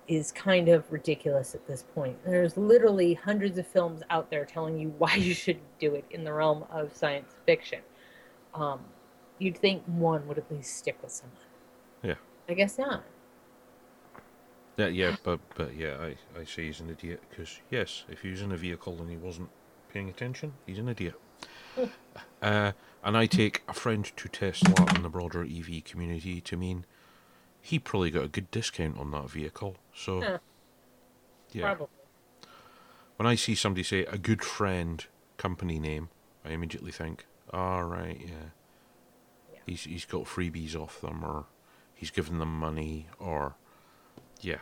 is kind of ridiculous at this point. There's literally hundreds of films out there telling you *laughs* why you shouldn't do it in the realm of science fiction. Um, you'd think one would at least stick with someone. Yeah. I guess not. Yeah, yeah, but but yeah, I, I say he's an idiot because yes, if he was in a vehicle and he wasn't paying attention, he's an idiot. *laughs* uh, and I take a friend to Tesla and the broader EV community to mean he probably got a good discount on that vehicle. So yeah, Probably. when I see somebody say a good friend company name, I immediately think, all right, yeah, Yeah. he's he's got freebies off them or he's given them money or yeah.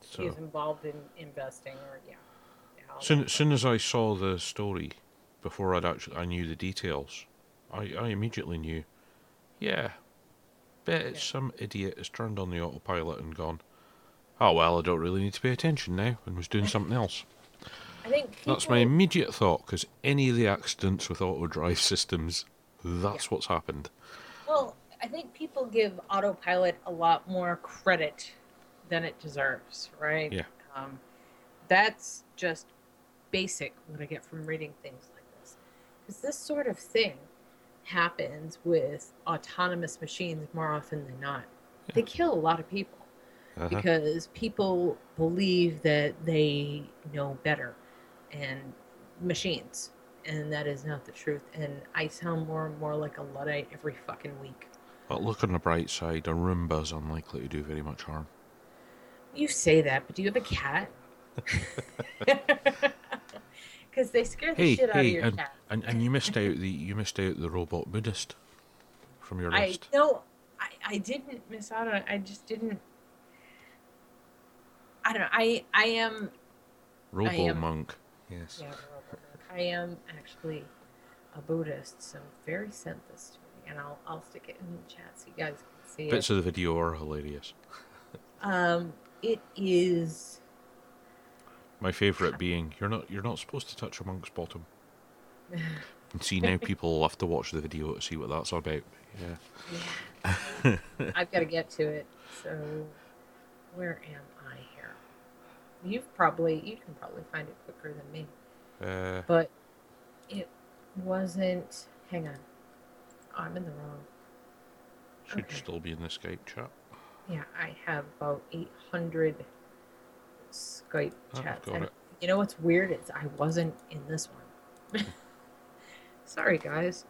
So He's involved in investing or yeah. soon, soon as I saw the story, before I'd actually I knew the details, I, I immediately knew, yeah, bet it's Yeah. some idiot has turned on the autopilot and gone, oh well, I don't really need to pay attention now, and was doing something else. *laughs* I think That's my immediate thought because any of the accidents with auto drive *laughs* systems, that's Yeah. what's happened. Well, I think people give autopilot a lot more credit than it deserves, right? Yeah. Um, that's just basic what I get from reading things like this. Because this sort of thing happens with autonomous machines more often than not. They kill a lot of people Uh-huh. because people believe that they know better and machines. And that is not the truth. And I sound more and more like a Luddite every fucking week. But look on the bright side, a Roomba's unlikely to do very much harm. You say that, but do you have a cat? *laughs* Because they scare the Hey, shit out of hey, your and, cat. and and you missed out the you missed out the robot Buddhist from your I list. no, I, I didn't miss out on it. I just didn't. I don't know. I I am Robo am- monk. Yes. yeah, I am actually a Buddhist, so very sent this to me, and I'll I'll stick it in the chat so you guys can see Bits it. of the video are hilarious. Um, it is. My favourite being you're not you're not supposed to touch a monk's bottom. *laughs* And see now people will have to watch the video to see what that's all about. Yeah. Yeah. I've got to get to it. So, where am I here? You've probably you can probably find it quicker than me. Uh, but it wasn't. Hang on, oh, I'm in the wrong. should Okay. still be in the Skype chat. Yeah, I have about 800 Skype Oh, chats. and you know what's weird? It's I wasn't in this one. *laughs* Sorry, guys,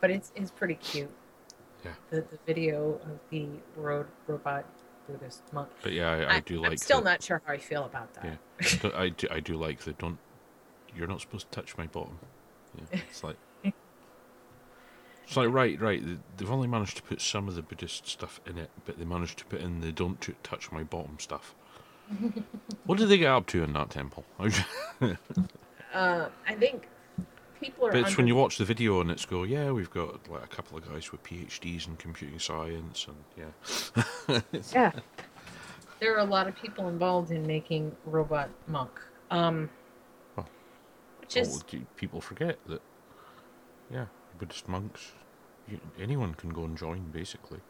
but it's it's pretty cute. Yeah. The the video of the road robot Buddhist monk. But yeah, I, I do like. I'm still the, not sure how I feel about that. Yeah. do- I do, I do like the don't. You're not supposed to touch my bottom. Yeah, *laughs* it's like. It's like right, right. they- They've only managed to put some of the Buddhist stuff in it, but they managed to put in the "don't t- touch my bottom" stuff. *laughs* what did they get up to in that temple? *laughs* Uh, I think people are. But it's under- when you watch the video and it's go, yeah, we've got like a couple of guys with PhDs in computing science, and yeah, *laughs* Yeah. There are a lot of people involved in making Robot Monk. Um, Oh. which is people forget that, yeah, Buddhist monks, you, anyone can go and join basically.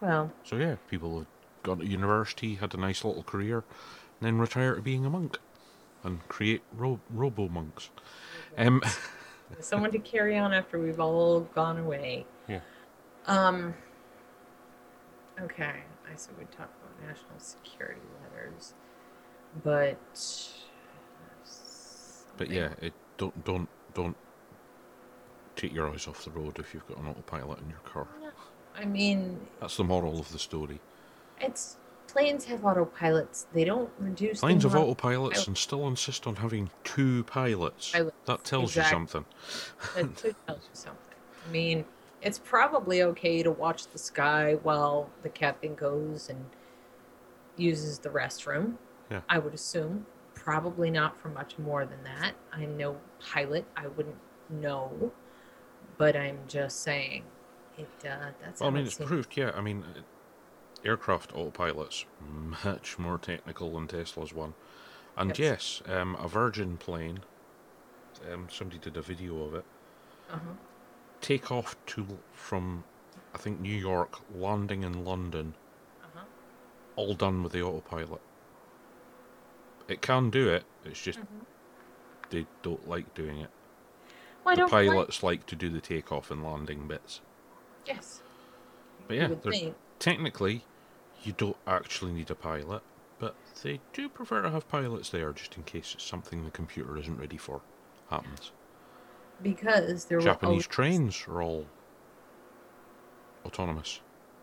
well, So yeah, people have gone to university, had a nice little career, and then retire to being a monk, and create ro- robo monks. Um, *laughs* someone to carry on after we've all gone away. Yeah. Um. Okay, I said we'd talk about national security letters, but. but yeah, it don't don't don't take your eyes off the road if you've got an autopilot in your car. I mean, That's the moral of the story. it's planes have autopilots. They don't reduce. Planes have autopilots and still insist on having two pilots. Pilots, That tells exactly. you something. That *laughs* should tell you something. I mean, it's probably okay to watch the sky while the captain goes and uses the restroom. Yeah. I would assume. Probably not for much more than that. I'm no pilot. I wouldn't know. But I'm just saying, it. Uh, that's. Well, I mean, it's seems. proved, yeah. I mean, uh, aircraft autopilots much more technical than Tesla's one. And Yes. yes, um, a Virgin plane. Um, somebody did a video of it. Uh-huh. Take off to from, I think New York, landing in London, Uh-huh. all done with the autopilot. It can do it. It's just Mhm. they don't like doing it. Well, the don't like- pilots like to do the takeoff and landing bits. Yes. But yeah, would technically, you don't actually need a pilot, but they do prefer to have pilots there just in case it's something the computer isn't ready for happens. because there Japanese always- trains are all autonomous,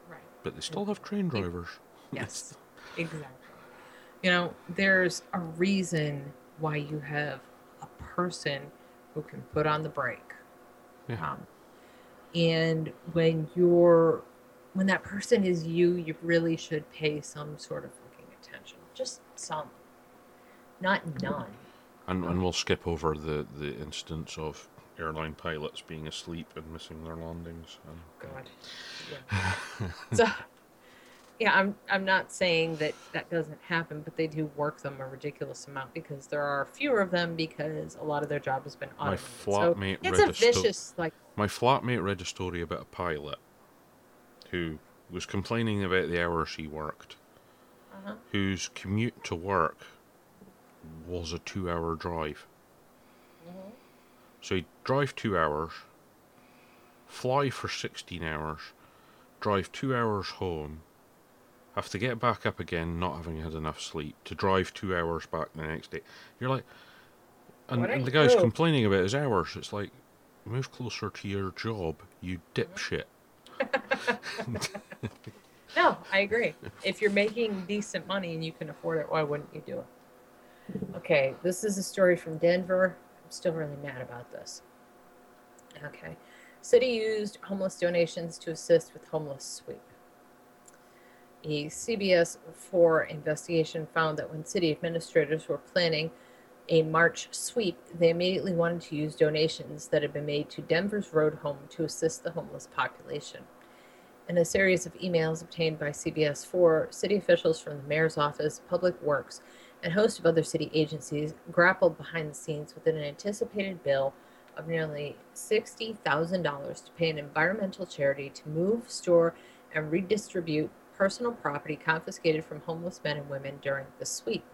Right. but they still have train drivers. Yes, *laughs* exactly. You know, there's a reason why you have a person who can put on the brake. Yeah. Um, and when you're, when that person is you, you really should pay some sort of fucking attention. Just some, not none. And, and we'll skip over the, the instance of airline pilots being asleep and missing their landings. And, God. Yeah. *laughs* so, yeah, I'm I'm not saying that that doesn't happen, but they do work them a ridiculous amount because there are fewer of them because a lot of their job has been My automated. so flatmate it's a vicious like My flatmate read a story about a pilot who was complaining about the hours he worked, uh whose commute to work was a two hour drive. So he'd drive two hours, fly for 16 hours, drive two hours home, have to get back up again, not having had enough sleep, to drive two hours back the next day. You're like, and, and the guy's complaining about his hours. It's like, move closer to your job, you dipshit. *laughs* No, I agree. if you're making decent money and you can afford it, why wouldn't you do it? Okay, this is a story from Denver. I'm still really mad about this. Okay. City used homeless donations to assist with homeless sweep. A CBS 4 investigation found that when city administrators were planning a March sweep, they immediately wanted to use donations that had been made to Denver's Road Home to assist the homeless population. In a series of emails obtained by CBS 4, city officials from the mayor's office, Public Works, and a host of other city agencies grappled behind the scenes with an anticipated bill of nearly $60,000 to pay an environmental charity to move, store, and redistribute personal property confiscated from homeless men and women during the sweep.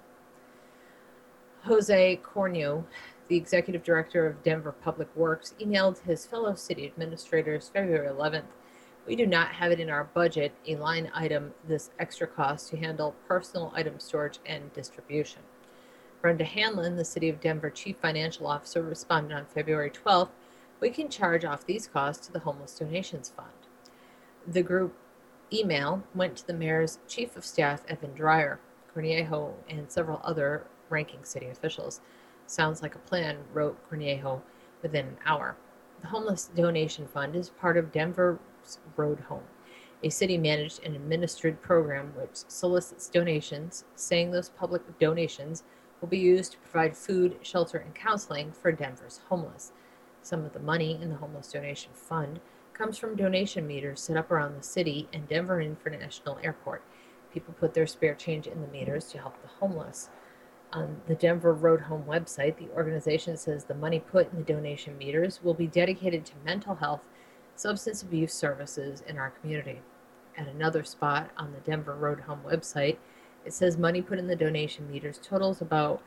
Jose Cornejo, the executive director of Denver Public Works, emailed his fellow city administrators February 11th. We do not have it in our budget, a line item, this extra cost to handle personal item storage and distribution. Brendan Hanlon, the City of Denver Chief Financial Officer, responded on February 12th we can charge off these costs to the Homeless Donations Fund. The group email went to the mayor's chief of staff, Evan Dreyer, Cornejo, and several other ranking city officials. Sounds like a plan, wrote Cornejo within an hour. The Homeless Donation Fund is part of Denver's Road Home, a city managed and administered program which solicits donations, saying those public donations will be used to provide food, shelter, and counseling for Denver's homeless. Some of the money in the Homeless Donation Fund comes from donation meters set up around the city and Denver International Airport. People put their spare change in the meters to help the homeless. On the Denver Road Home website, the organization says the money put in the donation meters will be dedicated to mental health, substance abuse services in our community. At another spot on the Denver Road Home website, it says money put in the donation meters totals about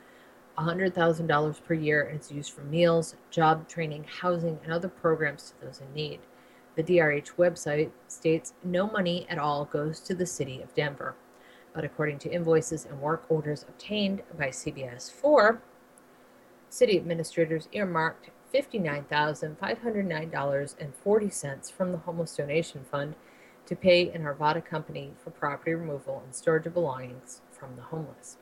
$100,000 per year and it's used for meals, job training, housing, and other programs to those in need. The DRH website states no money at all goes to the city of Denver. But according to invoices and work orders obtained by CBS 4, city administrators earmarked $59,509.40 from the Homeless Donation Fund to pay an Arvada company for property removal and storage of belongings from the homeless.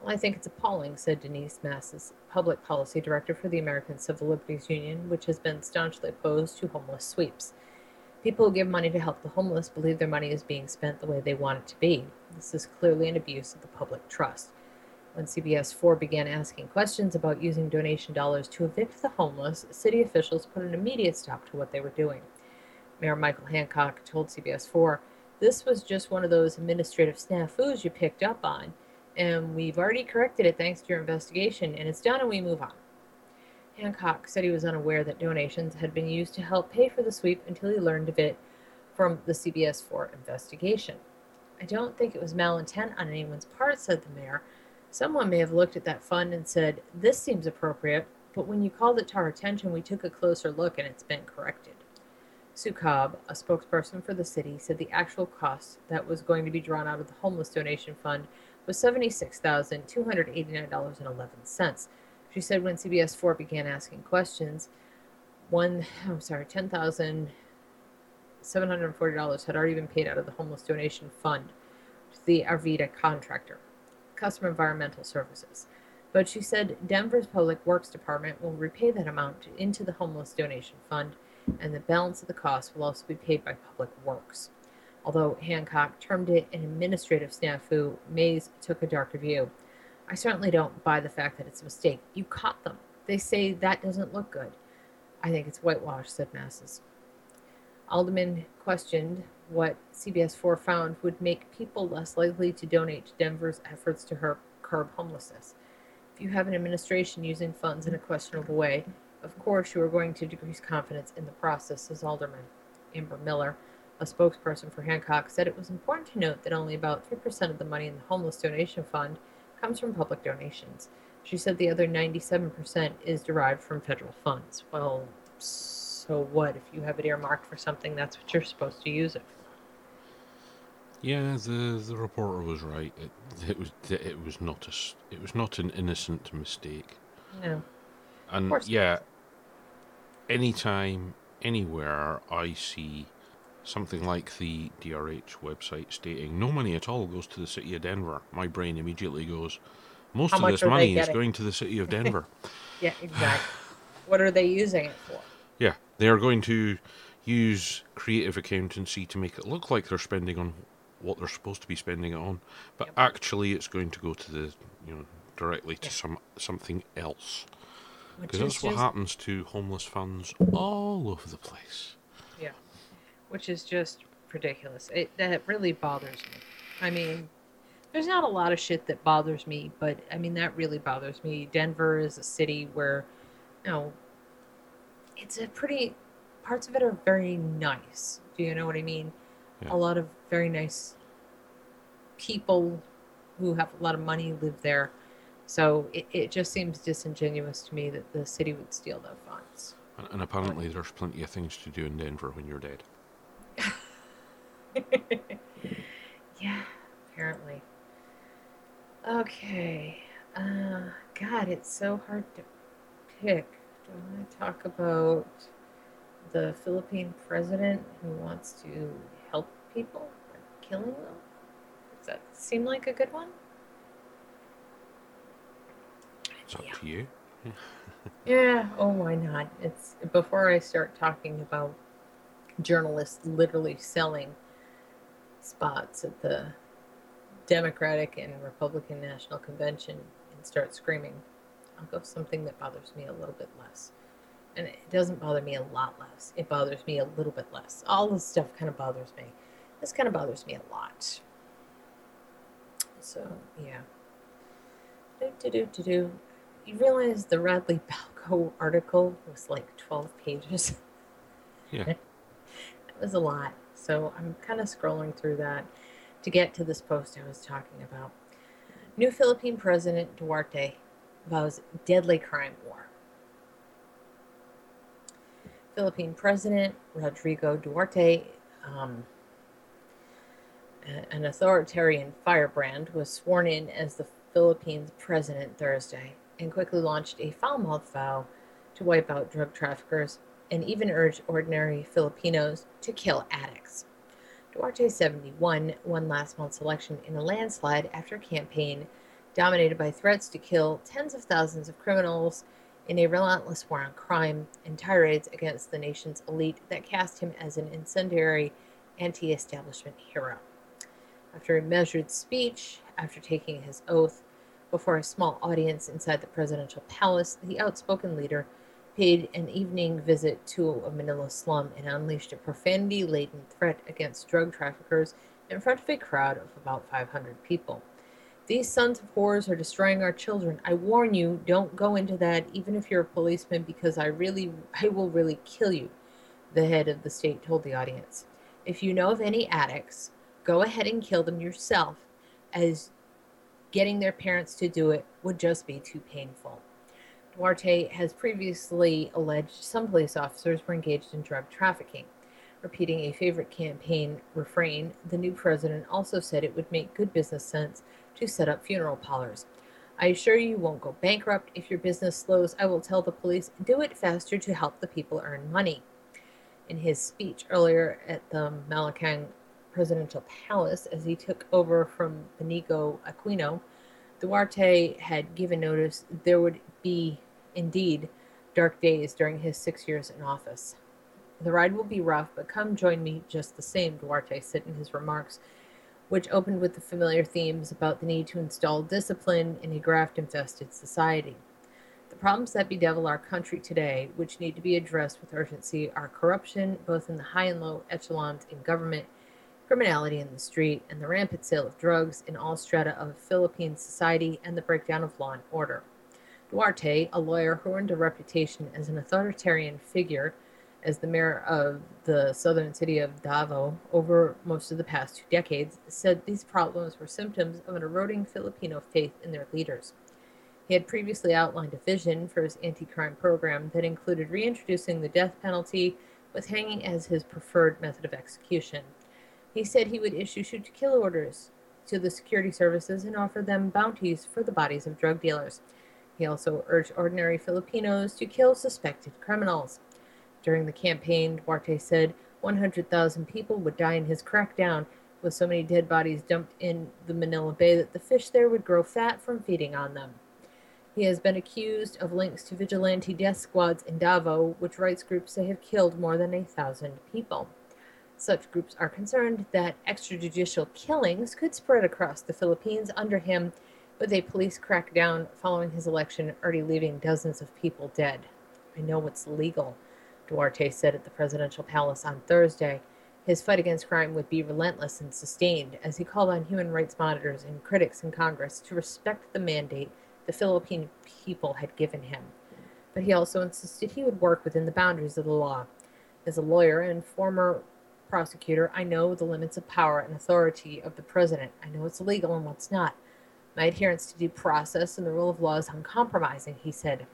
Well, I think it's appalling, said Denise Maes, public policy director for the American Civil Liberties Union, which has been staunchly opposed to homeless sweeps. People who give money to help the homeless believe their money is being spent the way they want it to be. This is clearly an abuse of the public trust. When CBS 4 began asking questions about using donation dollars to evict the homeless, city officials put an immediate stop to what they were doing. Mayor Michael Hancock told CBS 4 this was just one of those administrative snafus you picked up on, and we've already corrected it thanks to your investigation, and it's done and we move on. Hancock said he was unaware that donations had been used to help pay for the sweep until he learned of it from the CBS 4 investigation. I don't think it was malintent on anyone's part, said the mayor. Someone may have looked at that fund and said, This seems appropriate, but when you called it to our attention, we took a closer look and it's been corrected. Sue Cobb, a spokesperson for the city, said the actual cost that was going to be drawn out of the homeless donation fund was $76,289.11. She said when CBS 4 began asking questions, one, I'm sorry, $10,740 had already been paid out of the homeless donation fund to the Arvada contractor, Customer Environmental Services. But she said Denver's Public Works Department will repay that amount into the homeless donation fund, and the balance of the cost will also be paid by Public Works. Although Hancock termed it an administrative snafu, Maes took a darker view. I certainly don't buy the fact that it's a mistake. You caught them. They say that doesn't look good. I think it's whitewash, said Maes. Alderman questioned what CBS 4 found would make people less likely to donate to Denver's efforts to her curb homelessness. If you have an administration using funds in a questionable way, of course you are going to decrease confidence in the process, says Alderman. Amber Miller, a spokesperson for Hancock, said it was important to note that only about 3% of the money in the homeless donation fund comes from public donations. She said the other 97% is derived from federal funds. Well, so what? If you have it earmarked for something, that's what you're supposed to use it for. Yeah, the the reporter was right. It it was it was not a it was not an innocent mistake. No. And course. yeah, anytime, anywhere I see something like the DRH website stating no money at all goes to the city of Denver, my brain immediately goes, Most How of this money is going to the city of Denver. *laughs* Yeah, exactly. what are they using it for? yeah, they are going to use creative accountancy to make it look like they're spending on what they're supposed to be spending it on, but Yep. actually it's going to go to the you know directly to some something else. Because that's what happens to homeless funds all over the place. Which is just ridiculous. It that really bothers me. I mean, there's not a lot of shit that bothers me, but I mean that really bothers me. Denver is a city where, you know, it's a pretty parts of it are very nice. Do you know what I mean? Yeah. A lot of very nice people who have a lot of money live there. So it, it just seems disingenuous to me that the city would steal those funds. And, and apparently there's plenty of things to do in Denver when you're dead. *laughs* yeah, apparently. Okay. Uh, God, it's so hard to pick. Do I want to talk about the Philippine president who wants to help people by killing them? Does that seem like a good one? It's up Yeah. to you. *laughs* Yeah, oh, why not? It's before I start talking about journalists literally selling spots at the Democratic and Republican National Convention and start screaming. I'll go something that bothers me a little bit less. And it doesn't bother me a lot less. It bothers me a little bit less. All this stuff kind of bothers me. This kind of bothers me a lot. So, yeah. Do, do, do, do, do. You realize the Radley Balko article was like 12 pages? Yeah. *laughs* That was a lot. So I'm kind of scrolling through that to get to this post I was talking about. New Philippine President Duterte vows deadly crime war. Philippine President Rodrigo Duterte, um, an authoritarian firebrand, was sworn in as the Philippines president Thursday and quickly launched a foul mouthed vow to wipe out drug traffickers and even urged ordinary Filipinos to kill addicts. Duterte 71 won last month's election in a landslide after a campaign dominated by threats to kill tens of thousands of criminals in a relentless war on crime and tirades against the nation's elite that cast him as an incendiary anti establishment hero. After a measured speech, after taking his oath before a small audience inside the presidential palace, the outspoken leader paid an evening visit to a Manila slum and unleashed a profanity laden threat against drug traffickers in front of a crowd of about 500 people. These sons of whores are destroying our children. I warn you, don't go into that, even if you're a policeman, because I really, I will really kill you, the head of the state told the audience. If you know of any addicts, go ahead and kill them yourself, as getting their parents to do it would just be too painful. Duterte has previously alleged some police officers were engaged in drug trafficking. Repeating a favorite campaign refrain, the new president also said it would make good business sense to set up funeral parlors. I assure you, you won't go bankrupt if your business slows. I will tell the police, do it faster to help the people earn money. In his speech earlier at the Malacañang presidential palace as he took over from Benigno Aquino, Duterte had given notice there would be indeed dark days during his six years in office. The ride will be rough, but come join me just the same, Duterte said in his remarks, which opened with the familiar themes about the need to install discipline in a graft infested society. The problems that bedevil our country today, which need to be addressed with urgency, are corruption, both in the high and low echelons in government, criminality in the street, and the rampant sale of drugs in all strata of Philippine society, and the breakdown of law and order. Duterte, a lawyer who earned a reputation as an authoritarian figure as the mayor of the southern city of Davao over most of the past two decades, said these problems were symptoms of an eroding Filipino faith in their leaders. He had previously outlined a vision for his anti crime program that included reintroducing the death penalty with hanging as his preferred method of execution. He said he would issue shoot to kill orders to the security services and offer them bounties for the bodies of drug dealers. He also urged ordinary Filipinos to kill suspected criminals. During the campaign, Duterte said 100,000 people would die in his crackdown with so many dead bodies dumped in the Manila Bay that the fish there would grow fat from feeding on them. He has been accused of links to vigilante death squads in Davao, which rights groups say have killed more than a thousand people. Such groups are concerned that extrajudicial killings could spread across the Philippines under him, with a police crackdown following his election already leaving dozens of people dead. I know it's legal, Duterte said at the presidential palace on Thursday. His fight against crime would be relentless and sustained, as he called on human rights monitors and critics in Congress to respect the mandate the Philippine people had given him. But he also insisted he would work within the boundaries of the law. As a lawyer and former prosecutor, I know the limits of power and authority of the president. I know what's legal and what's not. My adherence to due process and the rule of law is uncompromising, he said.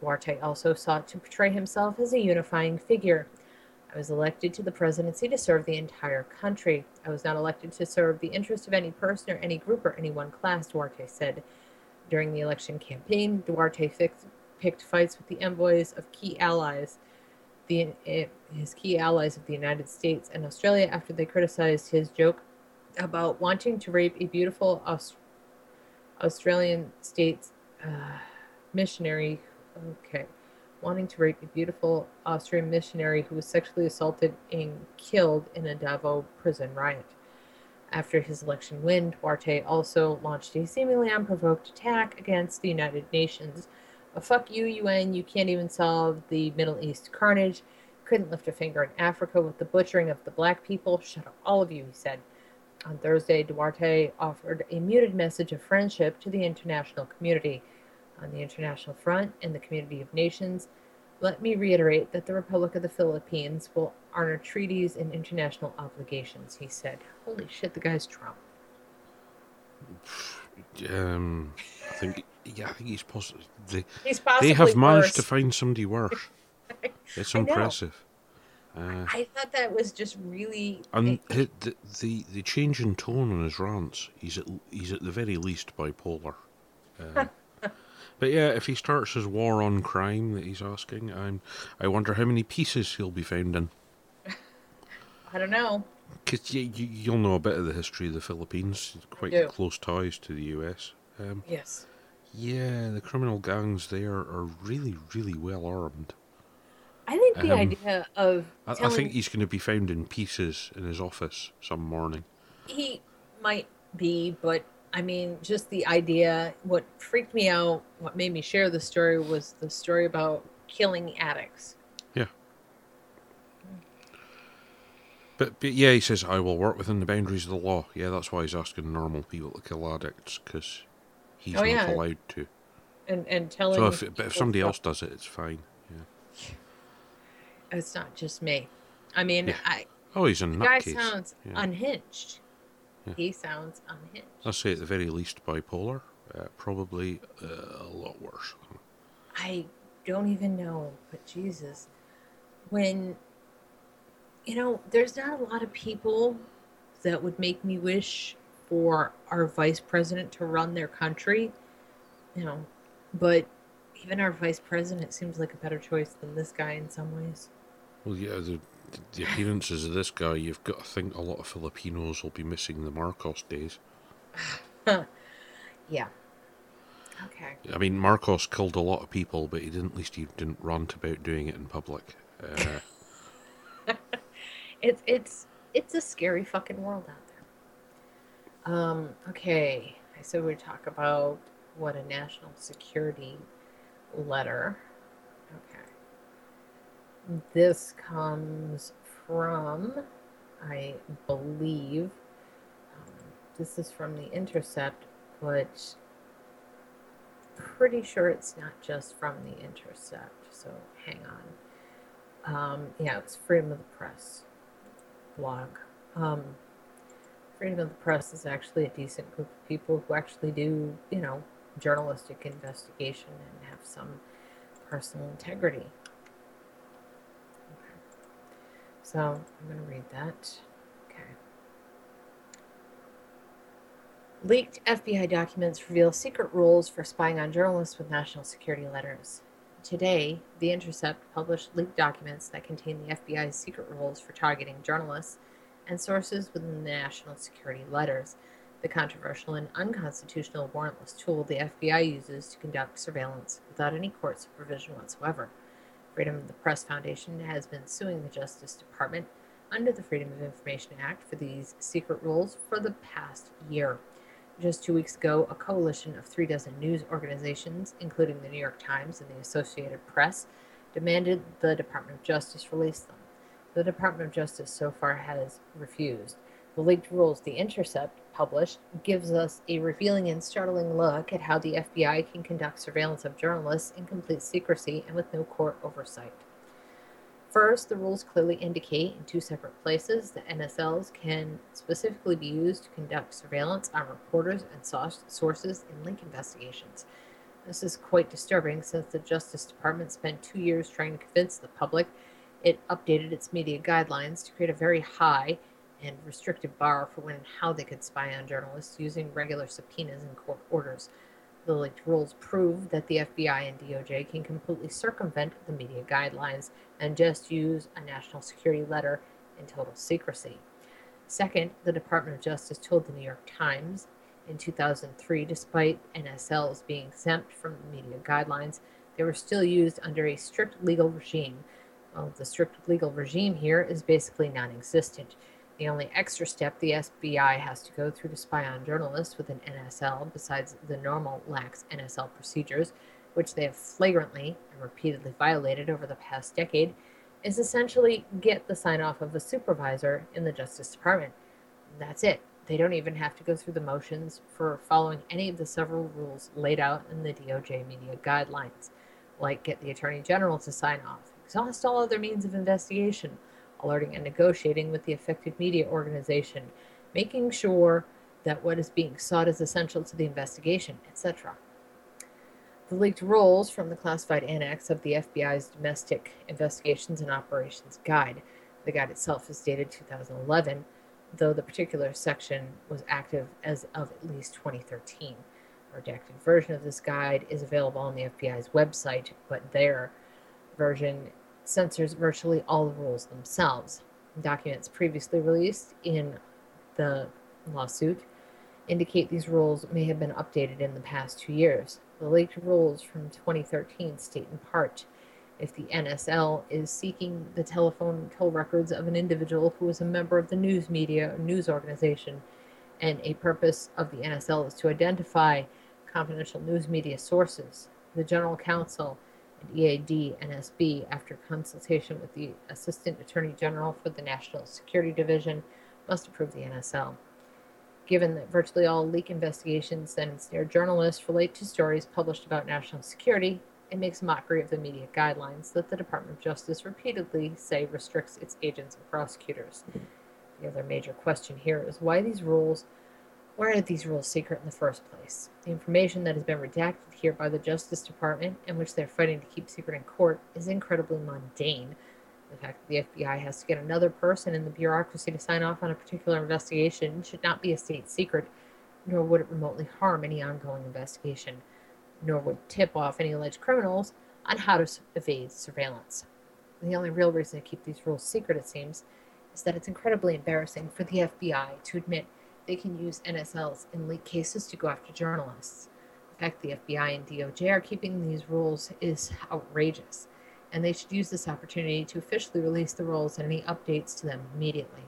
Duterte also sought to portray himself as a unifying figure. I was elected to the presidency to serve the entire country. I was not elected to serve the interest of any person or any group or any one class, Duterte said. During the election campaign, Duterte picked fights with the envoys of key allies, the, eh, his key allies of the United States and Australia, after they criticized his joke about wanting to rape a beautiful Aus- Australian states uh, missionary. Okay, wanting to rape a beautiful Austrian missionary who was sexually assaulted and killed in a Davao prison riot. After his election win, Duterte also launched a seemingly unprovoked attack against the United Nations. A fuck you, UN, you can't even solve the Middle East carnage. Couldn't lift a finger in Africa with the butchering of the black people. Shut up, all of you, he said. On Thursday, Duterte offered a muted message of friendship to the international community. On the international front and the community of nations, let me reiterate that the Republic of the Philippines will honor treaties and international obligations, he said. Holy shit, the guy's Trump. Um, I think yeah, I think he's possible. They, He's possibly they have managed worse. to find somebody worse. *laughs* It's impressive. Uh, I thought that was just really. and the, the the change in tone on his rants, he's at he's at the very least bipolar. Uh, *laughs* but yeah, if he starts his war on crime that he's asking, I'm I wonder how many pieces he'll be found in. *laughs* I don't know. Because you, you, you'll know a bit of the history of the Philippines, quite close ties to the US. Um, Yes. yeah, the criminal gangs there are really, really well armed. I think the Um, idea of I, I think he's going to be found in pieces in his office some morning. he might be, but I mean, just the idea. What freaked me out, what made me share the story, was the story about killing addicts. Yeah. But, but yeah, he says, I will work within the boundaries of the law. Yeah, that's why he's asking normal people to kill addicts, because he's Oh, not yeah. allowed to. And and telling. So if, but if somebody else does it, it's fine. Yeah. It's not just me. I mean, Yeah. I Oh, he's a guy nutcase. sounds Yeah. unhinged. Yeah. He sounds unhinged. Let's say at the very least bipolar. Uh, probably uh, a lot worse. I don't even know, but Jesus, when you know, there's not a lot of people that would make me wish for our vice president to run their country, you know, but even our vice president seems like a better choice than this guy in some ways. Well, yeah, the, the appearances of this guy, you've got to think a lot of Filipinos will be missing the Marcos days. *laughs* Yeah. Okay. I mean, Marcos killed a lot of people, but he didn't. At least he didn't rant about doing it in public. Uh, *laughs* It's it's it's a scary fucking world out there. Um, okay. So we talk about what a national security letter. This comes from, I believe, um, this is from the Intercept, but pretty sure it's not just from the Intercept. So hang on. Um, yeah, it's Freedom of the Press blog. Um, Freedom of the Press is actually a decent group of people who actually do, you know, journalistic investigation and have some personal integrity. Okay. So I'm going to read that. Okay. Leaked FBI documents reveal secret rules for spying on journalists with national security letters. Today, The Intercept published leaked documents that contain the FBI's secret rules for targeting journalists and sources within the national security letters, the controversial and unconstitutional warrantless tool the FBI uses to conduct surveillance without any court supervision whatsoever. Freedom of the Press Foundation has been suing the Justice Department under the Freedom of Information Act for these secret rules for the past year. Just two weeks ago, a coalition of three dozen news organizations, including the New York Times and the Associated Press, demanded the Department of Justice release them. The Department of Justice so far has refused. The leaked rules The Intercept published gives us a revealing and startling look at how the FBI can conduct surveillance of journalists in complete secrecy and with no court oversight. First, the rules clearly indicate in two separate places that NSLs can specifically be used to conduct surveillance on reporters and sources in link investigations. This is quite disturbing since the Justice Department spent two years trying to convince the public it updated its media guidelines to create a very high and restrictive bar for when and how they could spy on journalists using regular subpoenas and court orders. The leaked rules prove that the FBI and DOJ can completely circumvent the media guidelines and just use a national security letter in total secrecy. Second, the Department of Justice told the New York Times in 2003, despite NSLs being exempt from the media guidelines, they were still used under a strict legal regime. Well, the strict legal regime here is basically non existent. The only extra step the FBI has to go through to spy on journalists with an NSL, besides the normal lax NSL procedures, which they have flagrantly and repeatedly violated over the past decade, is essentially get the sign off of a supervisor in the Justice Department. That's it. They don't even have to go through the motions for following any of the several rules laid out in the DOJ media guidelines, like get the Attorney General to sign off, exhaust all other means of investigation, alerting and negotiating with the affected media organization, making sure that what is being sought is essential to the investigation, etc. The leaked rules from the classified annex of the FBI's Domestic Investigations and Operations Guide. The guide itself is dated 2011, though the particular section was active as of at least 2013. A redacted version of this guide is available on the FBI's website, but their version censors virtually all the rules themselves. Documents previously released in the lawsuit indicate these rules may have been updated in the past two years. The leaked rules from 2013 state in part if the NSL is seeking the telephone toll records of an individual who is a member of the news media or news organization, and a purpose of the NSL is to identify confidential news media sources, the General Counsel and EAD NSB, after consultation with the Assistant Attorney General for the National Security Division, must approve the NSL. Given that virtually all leak investigations that ensnare journalists relate to stories published about national security, it makes mockery of the media guidelines that the Department of Justice repeatedly say restricts its agents and prosecutors. The other major question here is why these rules why are these rules secret in the first place? The information that has been redacted here by the Justice Department and which they're fighting to keep secret in court is incredibly mundane. The fact that the FBI has to get another person in the bureaucracy to sign off on a particular investigation should not be a state secret, nor would it remotely harm any ongoing investigation, nor would tip off any alleged criminals on how to evade surveillance. The only real reason to keep these rules secret, it seems, is that it's incredibly embarrassing for the FBI to admit they can use NSLs in leak cases to go after journalists. The fact the FBI and DOJ are keeping these rules is outrageous, and they should use this opportunity to officially release the rules and any updates to them immediately.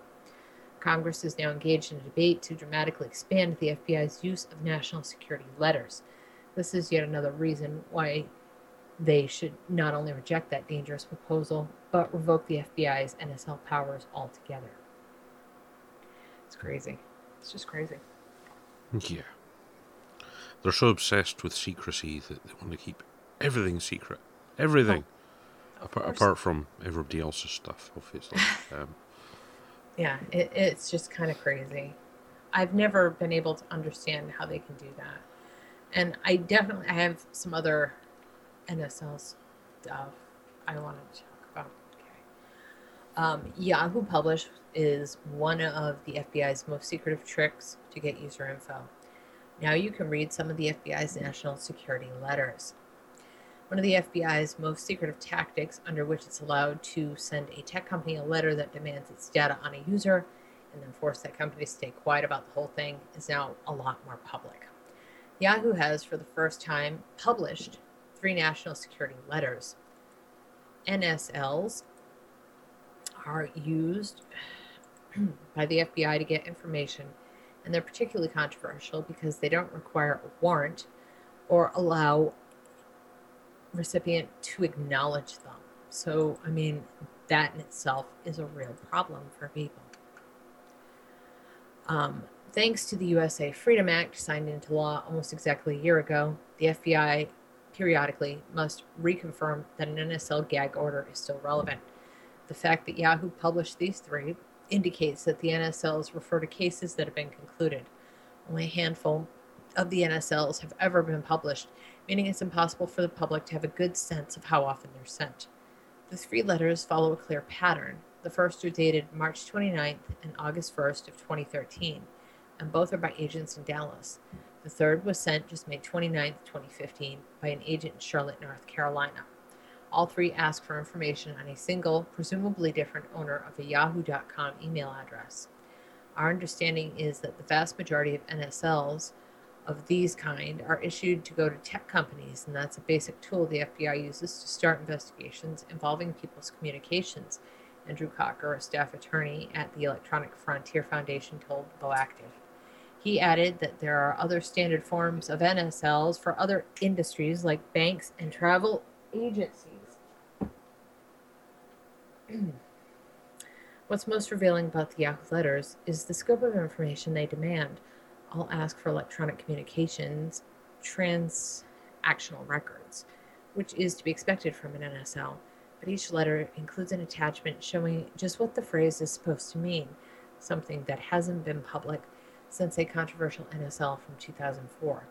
Congress is now engaged in a debate to dramatically expand the FBI's use of national security letters. This is yet another reason why they should not only reject that dangerous proposal, but revoke the FBI's NSL powers altogether. It's crazy. It's just crazy. Yeah. They're so obsessed with secrecy that they want to keep everything secret. Everything. Of apart, apart from everybody else's stuff, obviously. *laughs* um, Yeah, it, it's just kind of crazy. I've never been able to understand how they can do that. And I definitely I have some other NSL stuff I wanted to talk about. Okay. Um, Yahoo Publish is one of the FBI's most secretive tricks to get user info. Now you can read some of the FBI's national security letters. One of the FBI's most secretive tactics, under which it's allowed to send a tech company a letter that demands its data on a user, and then force that company to stay quiet about the whole thing is now a lot more public. Yahoo has, for the first time, published three national security letters. NSLs are used by the FBI to get information, and they're particularly controversial because they don't require a warrant or allow recipient to acknowledge them. So, I mean, that in itself is a real problem for people. Um, thanks to the USA Freedom Act, signed into law almost exactly a year ago, the FBI periodically must reconfirm that an NSL gag order is still relevant. The fact that Yahoo published these three indicates that the NSLs refer to cases that have been concluded. Only a handful of the NSLs have ever been published, meaning it's impossible for the public to have a good sense of how often they're sent. The three letters follow a clear pattern. The first are dated March 29th and August 1st of 2013, and both are by agents in Dallas. The third was sent just May 29th, 2015, by an agent in Charlotte, North Carolina. All three ask for information on a single, presumably different owner of a yahoo.com email address. Our understanding is that the vast majority of NSLs of these kind are issued to go to tech companies, and that's a basic tool the FBI uses to start investigations involving people's communications. Andrew Crocker, a staff attorney at the Electronic Frontier Foundation, told Vocativ. He added that there are other standard forms of NSLs for other industries like banks and travel agencies. *clears throat* What's most revealing about the Yahoo letters is the scope of information they demand. All ask for electronic communications, transactional records, which is to be expected from an NSL, but each letter includes an attachment showing just what the phrase is supposed to mean, something that hasn't been public since a controversial NSL from 2004.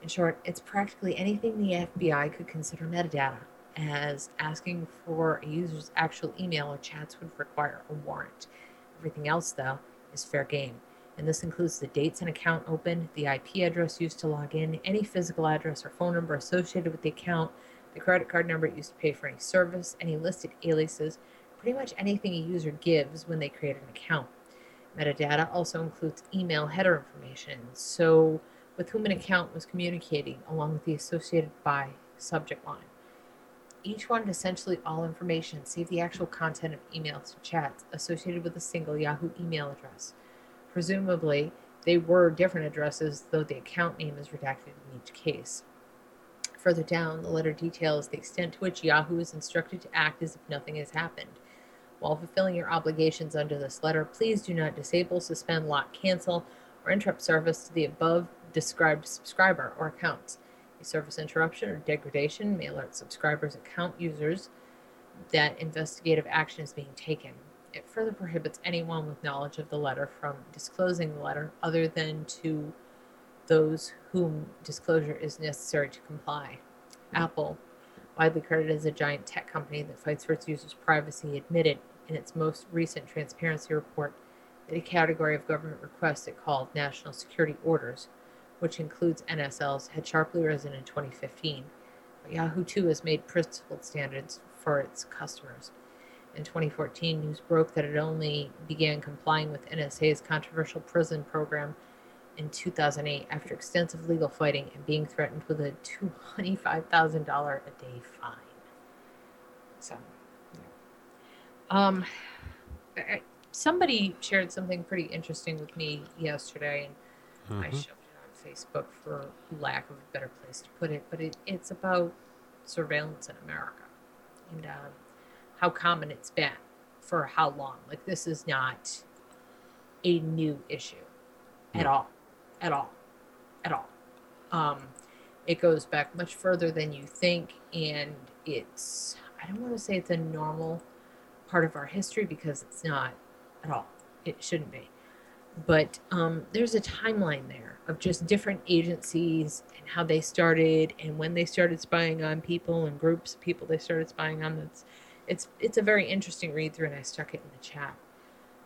In short, it's practically anything the FBI could consider metadata, as asking for a user's actual email or chats would require a warrant. Everything else, though, is fair game, and this includes the dates an account opened, the IP address used to log in, any physical address or phone number associated with the account, the credit card number used to pay for any service, any listed aliases, pretty much anything a user gives when they create an account. Metadata also includes email header information, so with whom an account was communicating, along with the associated by subject line. Each one wanted essentially all information, save the actual content of emails and chats associated with a single Yahoo email address. Presumably, they were different addresses, though the account name is redacted in each case. Further down, the letter details the extent to which Yahoo is instructed to act as if nothing has happened. While fulfilling your obligations under this letter, please do not disable, suspend, lock, cancel, or interrupt service to the above described subscriber or accounts. A service interruption or degradation may alert subscribers' and account users that investigative action is being taken. It further prohibits anyone with knowledge of the letter from disclosing the letter other than to those whom disclosure is necessary to comply. Apple, widely credited as a giant tech company that fights for its users' privacy, admitted in its most recent transparency report that a category of government requests it called national security orders, which includes NSLs, had sharply risen in 2015. But Yahoo too has made principled standards for its customers. In 2014, news broke that it only began complying with NSA's controversial PRISM program in 2008 after extensive legal fighting and being threatened with a $25,000 a day fine. So, yeah. um, I- somebody shared something pretty interesting with me yesterday, and I Mhm. Shoved it on Facebook for lack of a better place to put it. But it, it's about surveillance in America and um, how common it's been for how long. Like this is not a new issue at No. all, at all, at all. Um, it goes back much further than you think, and it's I don't want to say it's a normal part of our history because it's not at all. It shouldn't be. But um, there's a timeline there of just different agencies and how they started and when they started spying on people and groups of people they started spying on. That's it's it's a very interesting read through, and I stuck it in the chat.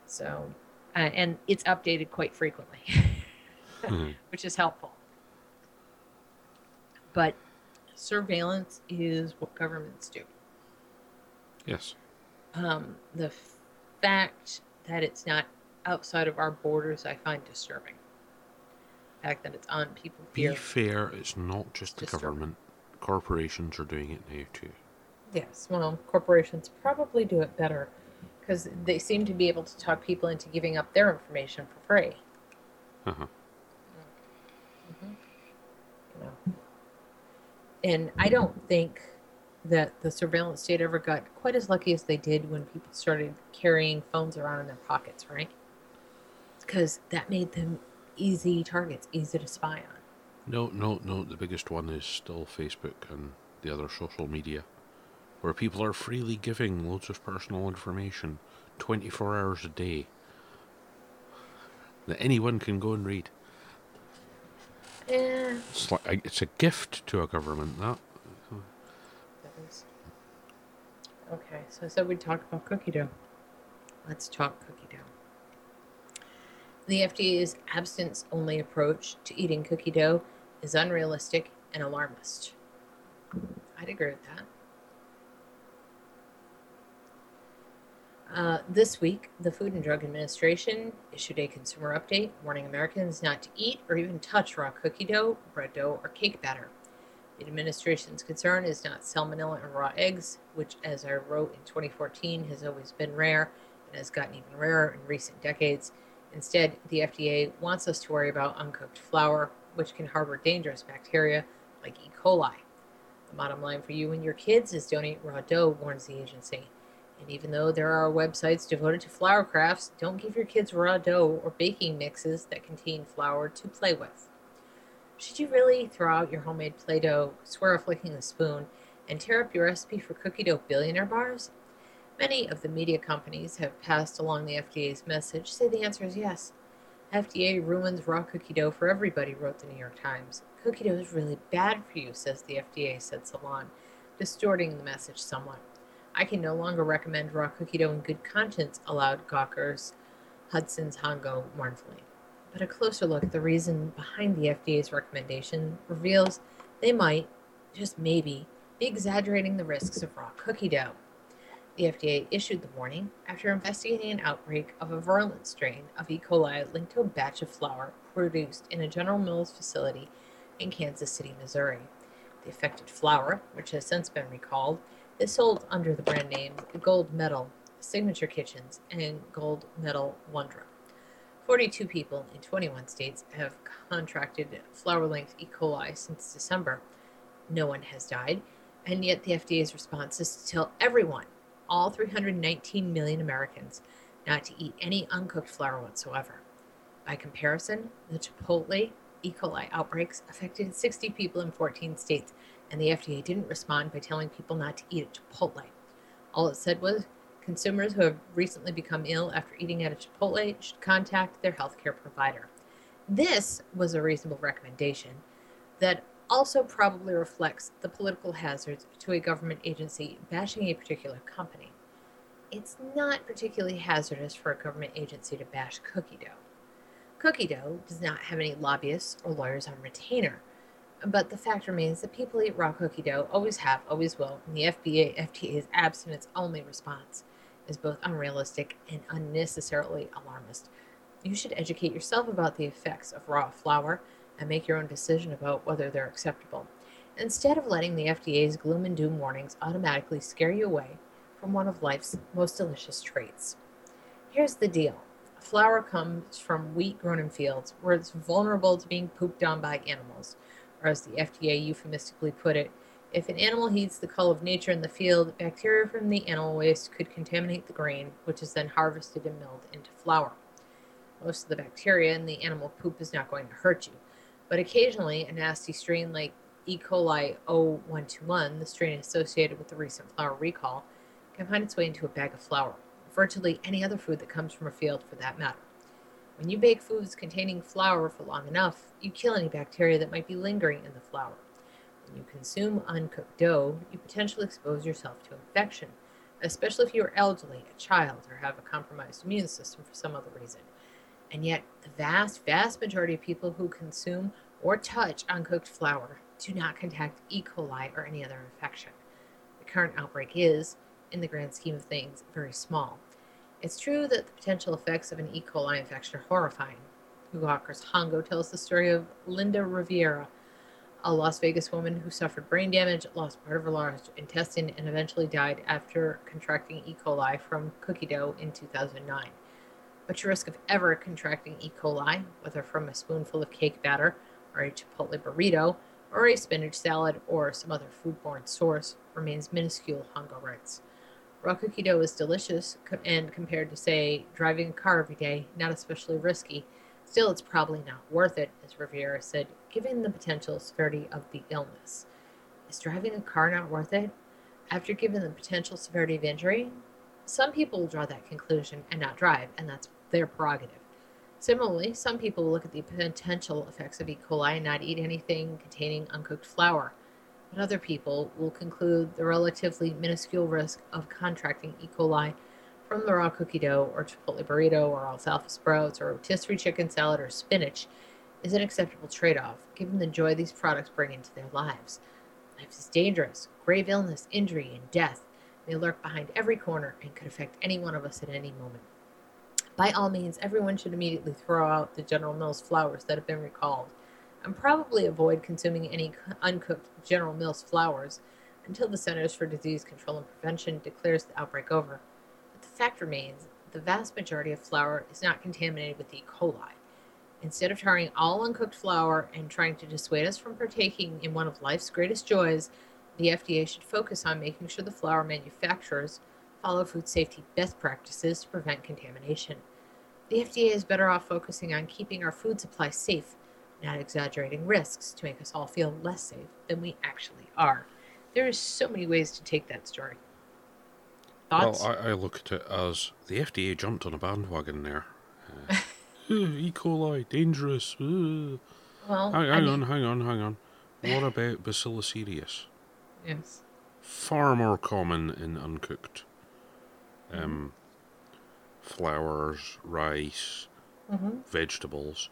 So, uh, and it's updated quite frequently, Mhm. *laughs* which is helpful. But surveillance is what governments do. Yes. um, the fact that it's not outside of our borders, I find disturbing. The fact that it's on people Be here. fair, it's not just the Disturbing. government. Corporations are doing it now too. Yes, well, corporations probably do it better because they seem to be able to talk people into giving up their information for free. Uh-huh. You know. And I don't think that the surveillance state ever got quite as lucky as they did when people started carrying phones around in their pockets, right? Because that made them easy targets, easy to spy on. No, no, no. The biggest one is still Facebook and the other social media, where people are freely giving loads of personal information 24 hours a day that anyone can go and read. Eh, It's, like, it's a gift to a government, that. that is. Okay, so I said we'd talk about cookie dough. Let's talk cookie dough. The FDA's abstinence only approach to eating cookie dough is unrealistic and alarmist. I'd agree with that. Uh, this week, the Food and Drug Administration issued a consumer update warning Americans not to eat or even touch raw cookie dough, bread dough, or cake batter. The administration's concern is not salmonella in raw eggs, which, as I wrote in 2014, has always been rare and has gotten even rarer in recent decades. Instead, the FDA wants us to worry about uncooked flour, which can harbor dangerous bacteria like E. coli. The bottom line for you and your kids is don't eat raw dough, warns the agency. And even though there are websites devoted to flour crafts, don't give your kids raw dough or baking mixes that contain flour to play with. Should you really throw out your homemade Play Doh, swear off licking the spoon, and tear up your recipe for cookie dough billionaire bars? Many of the media companies have passed along the FDA's message, say the answer is yes. FDA ruins raw cookie dough for everybody, wrote the New York Times. Cookie dough is really bad for you, says the FDA, said Salon, distorting the message somewhat. I can no longer recommend raw cookie dough in good conscience, allowed Gawker's Hudson's Hongo mournfully. But a closer look at the reason behind the FDA's recommendation reveals they might, just maybe, be exaggerating the risks of raw cookie dough. The FDA issued the warning after investigating an outbreak of a virulent strain of E. coli linked to a batch of flour produced in a General Mills facility in Kansas City, Missouri. The affected flour, which has since been recalled, is sold under the brand names Gold Medal Signature Kitchens and Gold Medal Wondra. 42 people in 21 states have contracted flour linked E. coli since December. No one has died, and yet the FDA's response is to tell everyone, all 319 million Americans, not to eat any uncooked flour whatsoever. By comparison, the Chipotle E. coli outbreaks affected 60 people in 14 states, and the FDA didn't respond by telling people not to eat at Chipotle. All it said was consumers who have recently become ill after eating at a Chipotle should contact their healthcare provider. This was a reasonable recommendation that also probably reflects the political hazards to a government agency bashing a particular company. It's not particularly hazardous for a government agency to bash cookie dough. Cookie dough does not have any lobbyists or lawyers on retainer, but the fact remains that people eat raw cookie dough, always have, always will, and the FBA, FDA's abstinence only response is both unrealistic and unnecessarily alarmist. You should educate yourself about the effects of raw flour and make your own decision about whether they're acceptable, instead of letting the FDA's gloom and doom warnings automatically scare you away from one of life's most delicious treats. Here's the deal flour comes from wheat grown in fields where it's vulnerable to being pooped on by animals, or as the FDA euphemistically put it, if an animal heeds the call of nature in the field, bacteria from the animal waste could contaminate the grain, which is then harvested and milled into flour. Most of the bacteria in the animal poop is not going to hurt you, but occasionally a nasty strain like E. coli O121, the strain associated with the recent flour recall, can find its way into a bag of flour, virtually any other food that comes from a field for that matter. When you bake foods containing flour for long enough, you kill any bacteria that might be lingering in the flour. When you consume uncooked dough, you potentially expose yourself to infection, especially if you are elderly, a child, or have a compromised immune system for some other reason. And yet, the vast, vast majority of people who consume or touch uncooked flour do not contract E. coli or any other infection. The current outbreak is, in the grand scheme of things, very small. It's true that the potential effects of an E. coli infection are horrifying. Hugo Gawker's Hongo tells the story of Linda Rivera, a Las Vegas woman who suffered brain damage, lost part of her large intestine, and eventually died after contracting E. coli from cookie dough in 2009. But your risk of ever contracting E. coli, whether from a spoonful of cake batter or a Chipotle burrito or a spinach salad or some other foodborne source, remains minuscule, Hongo writes. Dough is delicious, and compared to, say, driving a car every day, not especially risky. Still, it's probably not worth it, as Rivera said, given the potential severity of the illness. Is driving a car not worth it? After given the potential severity of injury, some people will draw that conclusion and not drive, and that's their prerogative. Similarly, some people look at the potential effects of E. coli and not eat anything containing uncooked flour. But other people will conclude the relatively minuscule risk of contracting E. coli from the raw cookie dough or Chipotle burrito or alfalfa sprouts or rotisserie chicken salad or spinach is an acceptable trade off, given the joy these products bring into their lives. Life is dangerous. Grave illness, injury, and death may lurk behind every corner and could affect any one of us at any moment. By all means, everyone should immediately throw out the General Mills flours that have been recalled, and probably avoid consuming any uncooked General Mills flours until the Centers for Disease Control and Prevention declares the outbreak over. But the fact remains the vast majority of flour is not contaminated with E. coli. Instead of tarring all uncooked flour and trying to dissuade us from partaking in one of life's greatest joys, the FDA should focus on making sure the flour manufacturers follow food safety best practices to prevent contamination. The FDA is better off focusing on keeping our food supply safe, not exaggerating risks to make us all feel less safe than we actually are. There are so many ways to take that story. Thoughts? Well, I, I look at it as the FDA jumped on a bandwagon there. *laughs* Uh, "Uh, e. coli, dangerous. uh." well, Hang, I mean- on, hang on, hang on. What *laughs* about Bacillus cereus? Yes. Far more common in uncooked um, flours, rice, hmm vegetables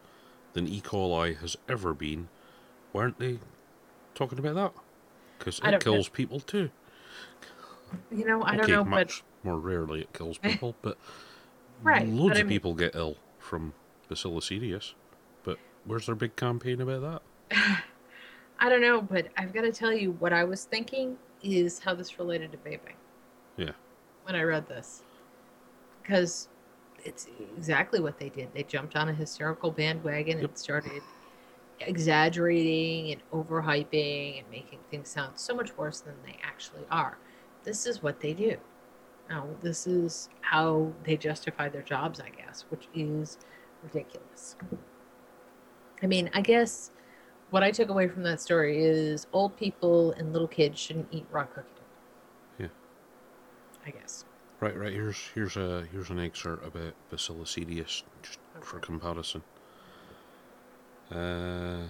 than E. coli has ever been. Weren't they talking about that? Because it don't know. kills people too. You know, I okay, don't know, but much more rarely it kills *laughs* people, but Right, but loads I of mean- people get ill from Bacillus cereus. But where's their big campaign about that? *sighs* I don't know, but I've got to tell you what I was thinking is how this related to vaping. Yeah. When I read this, because it's exactly what they did. They jumped on a hysterical bandwagon Yep. and started exaggerating and overhyping and making things sound so much worse than they actually are. This is what they do. Now, this is how they justify their jobs, I guess, which is ridiculous. I mean, I guess what I took away from that story is old people and little kids shouldn't eat raw cookie dough. Yeah. I guess. Right, right. Here's here's a here's an excerpt about Bacillus cereus, just for Okay. comparison. Uh,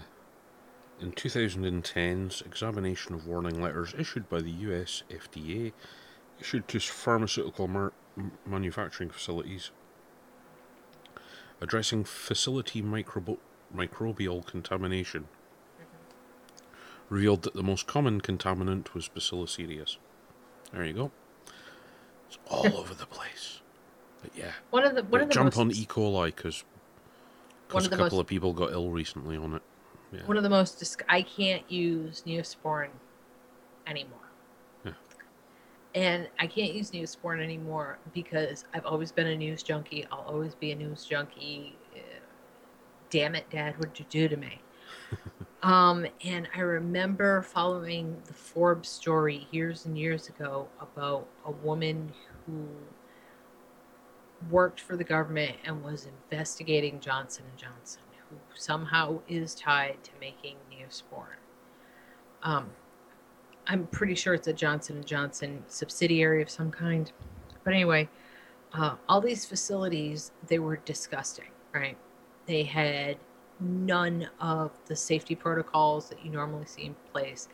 in 2010's examination of warning letters issued by the U.S. FDA, issued to pharmaceutical mar- manufacturing facilities, addressing facility microbo- microbial contamination, revealed that the most common contaminant was Bacillus cereus. There you go. It's all over the place. But yeah, One of the one of the jump most on E. coli because One a couple most- of people got ill recently on it. Yeah. one of the most dis- I can't use Neosporin anymore. Yeah. And I can't use Neosporin anymore because I've always been a news junkie. I'll always be a news junkie. Uh, Damn it, Dad, what'd you do to me? *laughs* um, and I remember following the Forbes story years and years ago about a woman who worked for the government and was investigating Johnson and Johnson, who somehow is tied to making Neosporin. Um, I'm pretty sure it's a Johnson and Johnson subsidiary of some kind. But anyway, uh, all these facilities they were disgusting, right? They had none of the safety protocols that you normally see in place.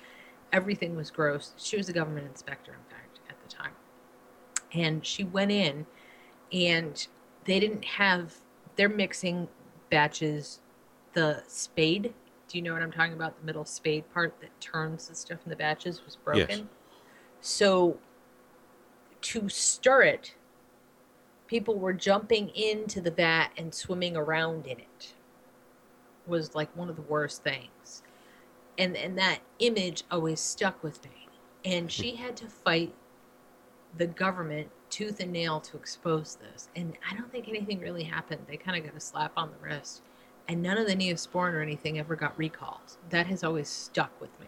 Everything was gross. She was a government inspector, in fact, at the time. And she went in and they didn't have they're mixing batches the spade do you know what i'm talking about the middle spade part that turns the stuff in the batches was broken Yes. so to stir it people were jumping into the vat and swimming around in it was like one of the worst things. And and that image always stuck with me. And she had to fight the government tooth and nail to expose this. And i don't think anything really happened. They kind of got a slap on the wrist. And none of the neosporin or anything ever got recalled. That has always stuck with me.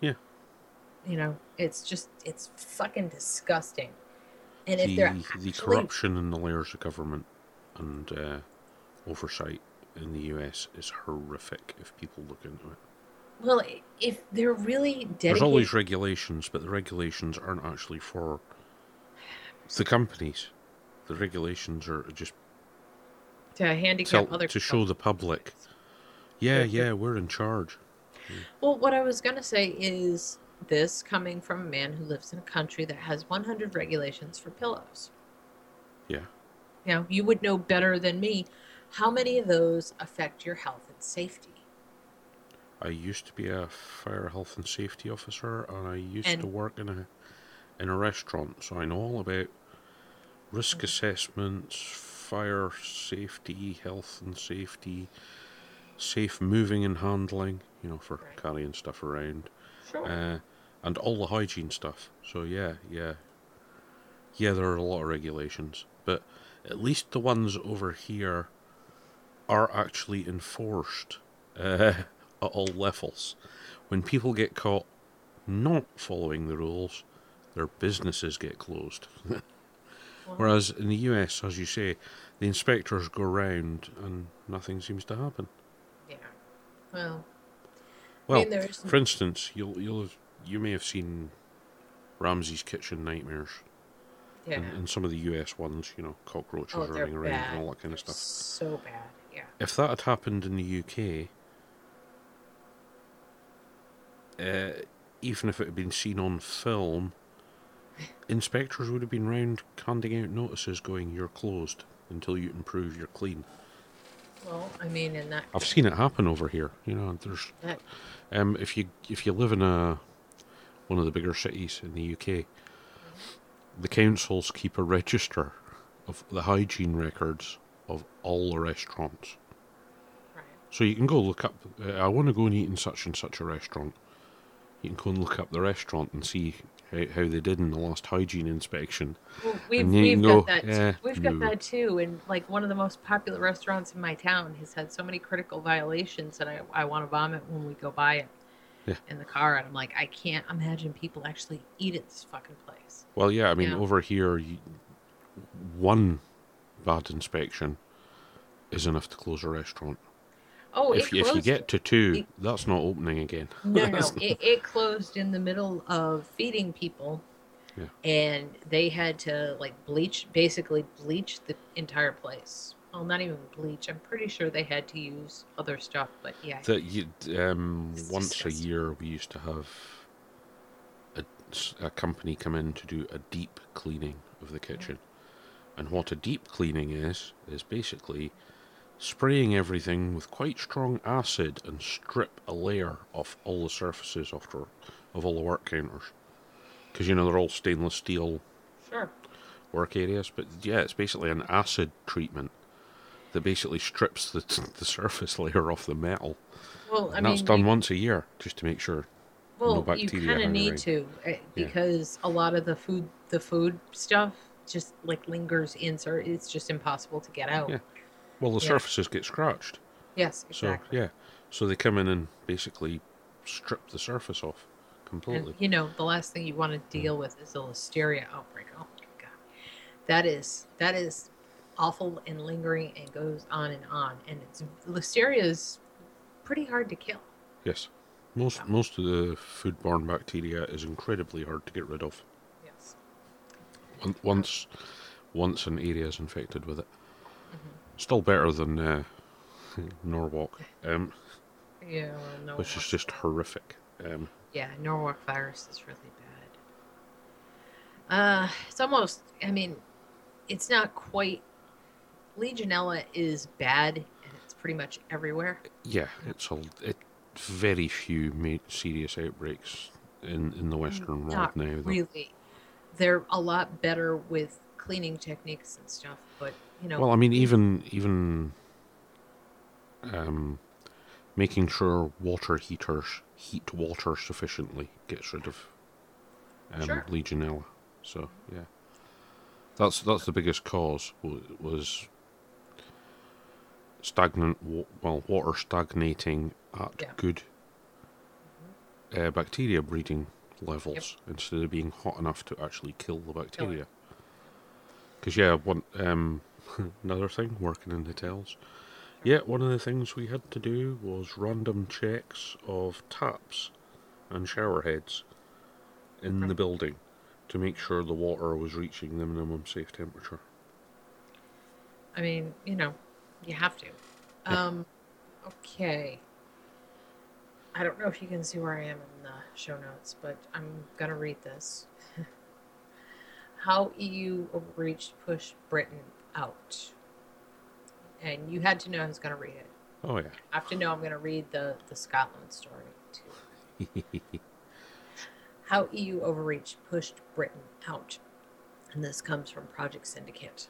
Yeah. you know it's just it's fucking disgusting. And if the, they're the corruption in the layers of government and uh, oversight in the US is horrific if people look into it. Well, if they're really dedicated, There's always regulations, but the regulations aren't actually for the companies. The regulations are just to handicap tell, other to show the public, yeah, Yeah, yeah, we're in charge. Well, what I was gonna say is this coming from a man who lives in a country that has 100 regulations for pillows. Yeah. You know, you would know better than me. How many of those affect your health and safety? I used to be a fire health and safety officer, and I used And- to work in a in a restaurant, so I know all about risk Mhm. assessments, fire safety, health and safety, safe moving and handling. You know, for Right. carrying stuff around, Sure. uh, and all the hygiene stuff. So yeah, yeah, yeah. There are a lot of regulations, but at least the ones over here are actually enforced uh, *laughs* at all levels. When people get caught not following the rules, their businesses get closed. *laughs* Whereas in the US, as you say, the inspectors go round and nothing seems to happen. yeah. Well, Well, I mean, for instance, you'll you'll have, you may have seen Ramsay's Kitchen Nightmares yeah. and, and some of the US ones, you know, cockroaches Oh, running around bad. and all that kind of They're stuff. So bad. Yeah. If that had happened in the UK, uh, even if it had been seen on film, *laughs* inspectors would have been round handing out notices going, "You're closed until you can prove you're clean." Well, I mean, in that I've seen it happen over here. You know, there's that um, if you if you live in a one of the bigger cities in the UK, the councils keep a register of the hygiene records of all the restaurants. right. So you can go look up. Uh, I want to go and eat in such and such a restaurant. You can go and look up the restaurant and see how, how they did in the last hygiene inspection. Well, we've, we've got go, that. too. "Eh, we've got no." that too. And like one of the most popular restaurants in my town has had so many critical violations that I, I want to vomit when we go by it Yeah. in the car. And I'm like, I can't imagine people actually eat at this fucking place. Well, yeah, I mean, Yeah. over here, one bad inspection is enough to close a restaurant. Oh, if, if you get to two, it- that's not opening again. no, no, *laughs* it, it closed in the middle of feeding people. Yeah. And they had to like bleach, basically bleach the entire place. Well, not even bleach. I'm pretty sure they had to use other stuff, but yeah. that you um once a year we used to have a company come in to do a deep cleaning of the kitchen and what a deep cleaning is is basically spraying everything with quite strong acid and strip a layer off all the surfaces after of all the work counters because you know they're all stainless steel Sure. work areas but yeah it's basically an acid treatment that basically strips the, *laughs* the surface layer off the metal Well, I and mean, that's done once a year, just to make sure. Well, no you kind of need to eh, because a lot of the food, the food stuff, just like lingers in. So it's just impossible to get out. Yeah. Well, the Yeah. surfaces get scratched. Yes, exactly. So, yeah. So they come in and basically strip the surface off completely. And you know, the last thing you want to deal with is a listeria outbreak. Oh my god, that is that is awful and lingering and goes on and on. And it's listeria is pretty hard to kill. Yes. Most most of the foodborne bacteria is incredibly hard to get rid of. Once once an area is infected with it. Mm-hmm. Still better than uh, *laughs* Norwalk, um, Yeah. Well, no. which is just horrific. Um, Yeah, Norwalk virus is really bad. Uh, it's almost. I mean, it's not quite. Legionella is bad, and it's pretty much everywhere. yeah, it's a it, very few serious outbreaks in, in the Western world Not now. though. really. They're a lot better with cleaning techniques and stuff. but you know, Well, I mean, even even um, making sure water heaters heat water sufficiently gets rid of um, Sure. Legionella. So yeah, that's that's the biggest cause was stagnant. Well, water stagnating at Yeah. good uh, bacteria breeding levels instead of being hot enough to actually kill the bacteria. Because yeah, one um, *laughs* another thing working in hotels. Yeah, one of the things we had to do was random checks of taps and shower heads in the building to make sure the water was reaching the minimum safe temperature. I mean, you know, you have to. Yeah. Um, okay. I don't know if you can see where I am in the show notes, but I'm gonna read this. *laughs* How EU overreach pushed Britain out. And you had to know I was gonna read it. Oh yeah. I have to know I'm gonna read the the Scotland story too. *laughs* How EU overreach pushed Britain out. And this comes from Project Syndicate.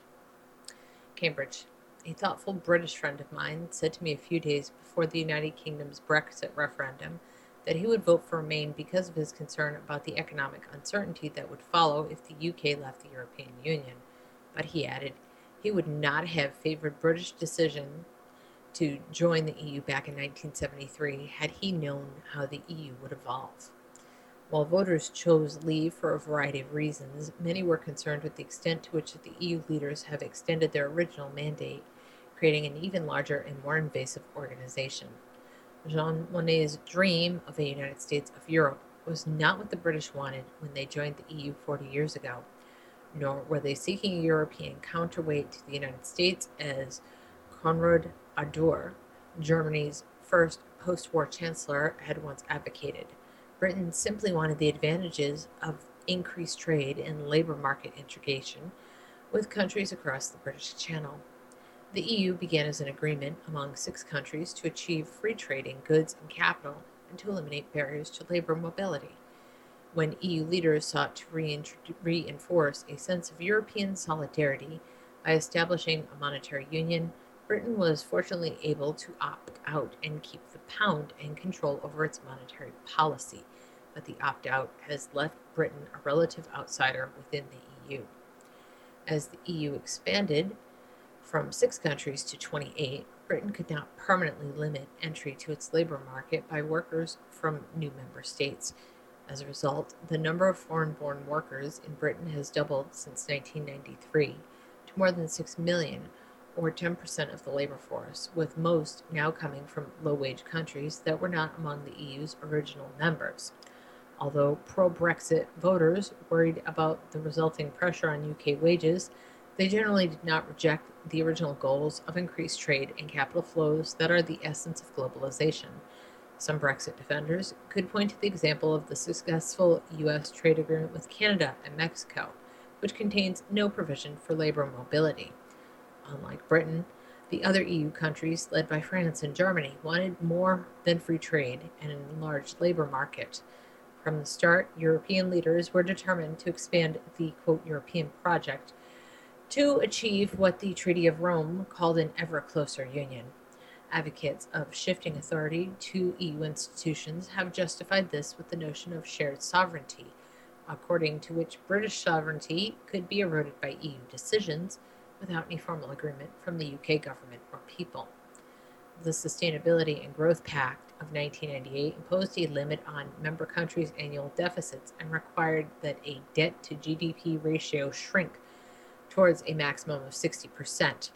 Cambridge. A thoughtful British friend of mine said to me a few days before the United Kingdom's Brexit referendum that he would vote for Remain because of his concern about the economic uncertainty that would follow if the UK left the European Union. But he added, he would not have favored British decision to join the EU back in 1973 had he known how the EU would evolve. While voters chose leave for a variety of reasons, many were concerned with the extent to which the EU leaders have extended their original mandate, creating an even larger and more invasive organization. Jean Monnet's dream of a United States of Europe was not what the British wanted when they joined the EU 40 years ago, nor were they seeking a European counterweight to the United States as Konrad Adenauer, Germany's first post war chancellor, had once advocated. Britain simply wanted the advantages of increased trade and labor market integration with countries across the British Channel. The EU began as an agreement among six countries to achieve free trade in goods and capital and to eliminate barriers to labor mobility. When EU leaders sought to reinforce a sense of European solidarity by establishing a monetary union, Britain was fortunately able to opt out and keep the pound and control over its monetary policy, but the opt out has left Britain a relative outsider within the EU. As the EU expanded from six countries to 28, Britain could not permanently limit entry to its labor market by workers from new member states. As a result, the number of foreign born workers in Britain has doubled since 1993 to more than 6 million, or 10% of the labor force, with most now coming from low wage countries that were not among the EU's original members. Although pro Brexit voters worried about the resulting pressure on UK wages, they generally did not reject the original goals of increased trade and capital flows that are the essence of globalization. Some Brexit defenders could point to the example of the successful U.S. trade agreement with Canada and Mexico, which contains no provision for labor mobility. Unlike Britain, the other EU countries, led by France and Germany, wanted more than free trade and an enlarged labor market. From the start, European leaders were determined to expand the quote European project to achieve what the Treaty of Rome called an ever closer union. Advocates of shifting authority to EU institutions have justified this with the notion of shared sovereignty, according to which British sovereignty could be eroded by EU decisions without any formal agreement from the UK government or people. The Sustainability and Growth Pact of 1998 imposed a limit on member countries' annual deficits and required that a debt to GDP ratio shrink towards a maximum of 60%.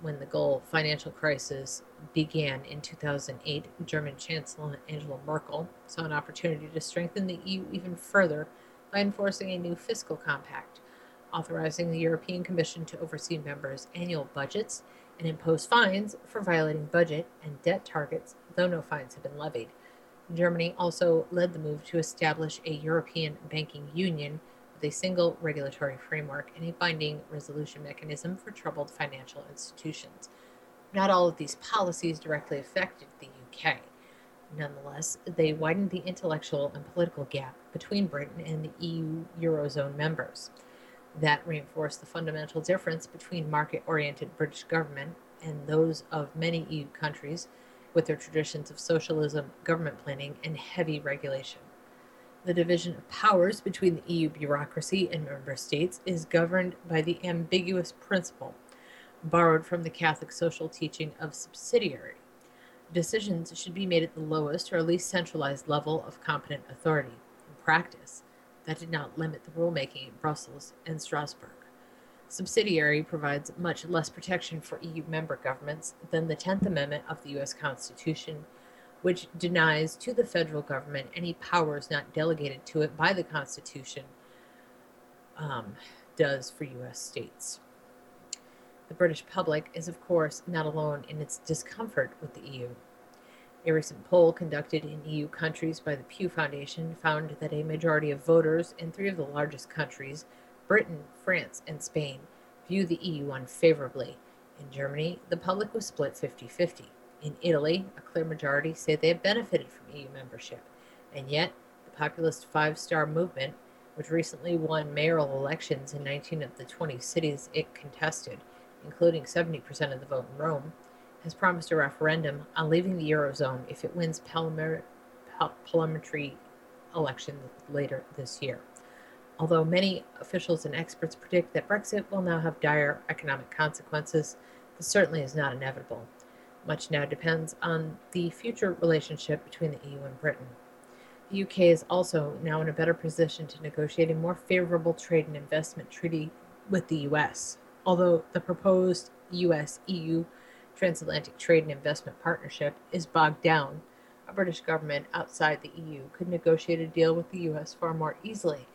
When the global financial crisis began in 2008, German Chancellor Angela Merkel saw an opportunity to strengthen the EU even further by enforcing a new fiscal compact, authorizing the European Commission to oversee members' annual budgets and impose fines for violating budget and debt targets, though no fines have been levied. Germany also led the move to establish a European banking union with a single regulatory framework and a binding resolution mechanism for troubled financial institutions. Not all of these policies directly affected the UK. Nonetheless, they widened the intellectual and political gap between Britain and the EU Eurozone members. That reinforced the fundamental difference between market oriented British government and those of many EU countries with their traditions of socialism, government planning, and heavy regulation. The division of powers between the EU bureaucracy and member states is governed by the ambiguous principle borrowed from the Catholic social teaching of subsidiarity. Decisions should be made at the lowest or least centralized level of competent authority. In practice, that did not limit the rulemaking in Brussels and Strasbourg. Subsidiarity provides much less protection for EU member governments than the 10th Amendment of the U.S. Constitution, which denies to the federal government any powers not delegated to it by the Constitution, um, does for U.S. states. The British public is, of course, not alone in its discomfort with the EU. A recent poll conducted in EU countries by the Pew Foundation found that a majority of voters in three of the largest countries, Britain, France, and Spain, view the EU unfavorably. In Germany, the public was split 50 50. In Italy, a clear majority say they have benefited from EU membership. And yet, the populist Five Star Movement, which recently won mayoral elections in 19 of the 20 cities it contested, including 70% of the vote in Rome, has promised a referendum on leaving the Eurozone if it wins parliamentary parliamentary election later this year. Although many officials and experts predict that Brexit will now have dire economic consequences, this certainly is not inevitable. Much now depends on the future relationship between the EU and Britain. The UK is also now in a better position to negotiate a more favorable trade and investment treaty with the US. Although the proposed US EU transatlantic trade and investment partnership is bogged down, a British government outside the EU could negotiate a deal with the US far more easily.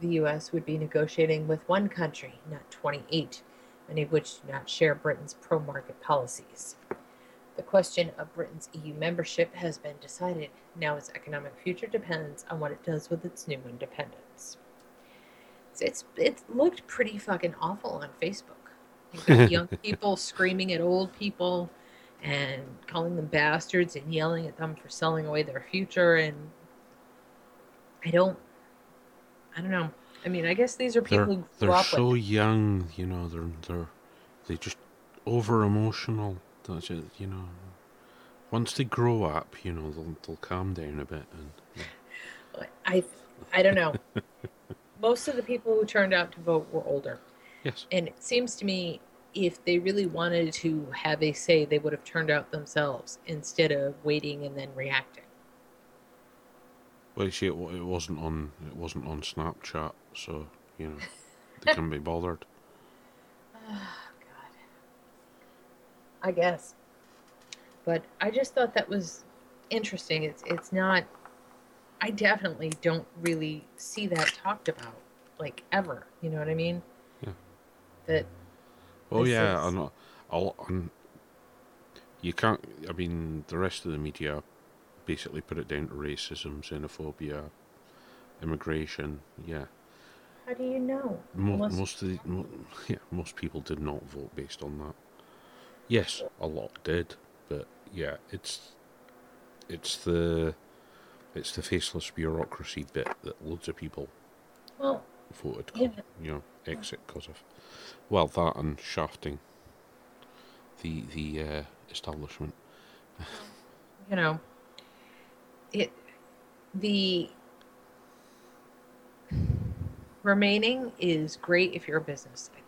The US would be negotiating with one country, not 28, many of which do not share Britain's pro market policies. The question of Britain's EU membership has been decided. Now its economic future depends on what it does with its new independence. It's, it's it looked pretty fucking awful on Facebook. Got *laughs* young people screaming at old people and calling them bastards and yelling at them for selling away their future and I don't I don't know. I mean, I guess these are people They're who they're so young, you know. They're they're they just over emotional. That's it, you know. Once they grow up, you know, they'll they'll calm down a bit and. yeah. I I don't know. *laughs* Most of the people who turned out to vote were older. Yes. And it seems to me if they really wanted to have a say, they would have turned out themselves instead of waiting and then reacting. Well, you see, it, it wasn't on it wasn't on Snapchat, so you know they *laughs* couldn't be bothered. *sighs* Oh. I guess. But I just thought that was interesting. It's it's not I definitely don't really see that talked about like ever. You know what I mean? Yeah. That Oh This yeah, is- I'll, and you can't. I mean, the rest of the media basically put it down to racism, xenophobia, immigration. Yeah, how do you know? Mo- Unless- most of the mo- *laughs* yeah, most people did not vote based on that. Yes, a lot did, but yeah, it's it's the it's the faceless bureaucracy bit that loads of people Well, voted, Yeah. you know, exit because of. Well, that and shafting the the uh, establishment. you know, it the remaining is great if you're a business, I.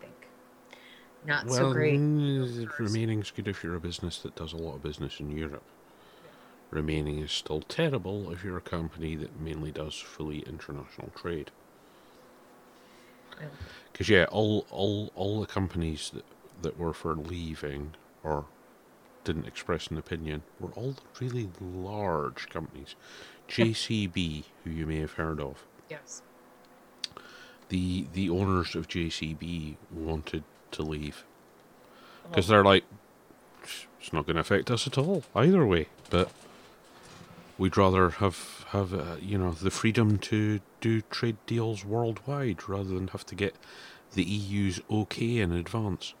Not well, so great. mm, remaining's good if you're a business that does a lot of business in Europe. Remaining is still terrible if you're a company that mainly does fully international trade. Because yeah, all all all the companies that that were for leaving or didn't express an opinion were all really large companies. *laughs* JCB, who you may have heard of, Yes. the the owners of JCB wanted to leave because they're like, it's not going to affect us at all either way. But we'd rather have have uh, you know the freedom to do trade deals worldwide rather than have to get the EU's okay in advance.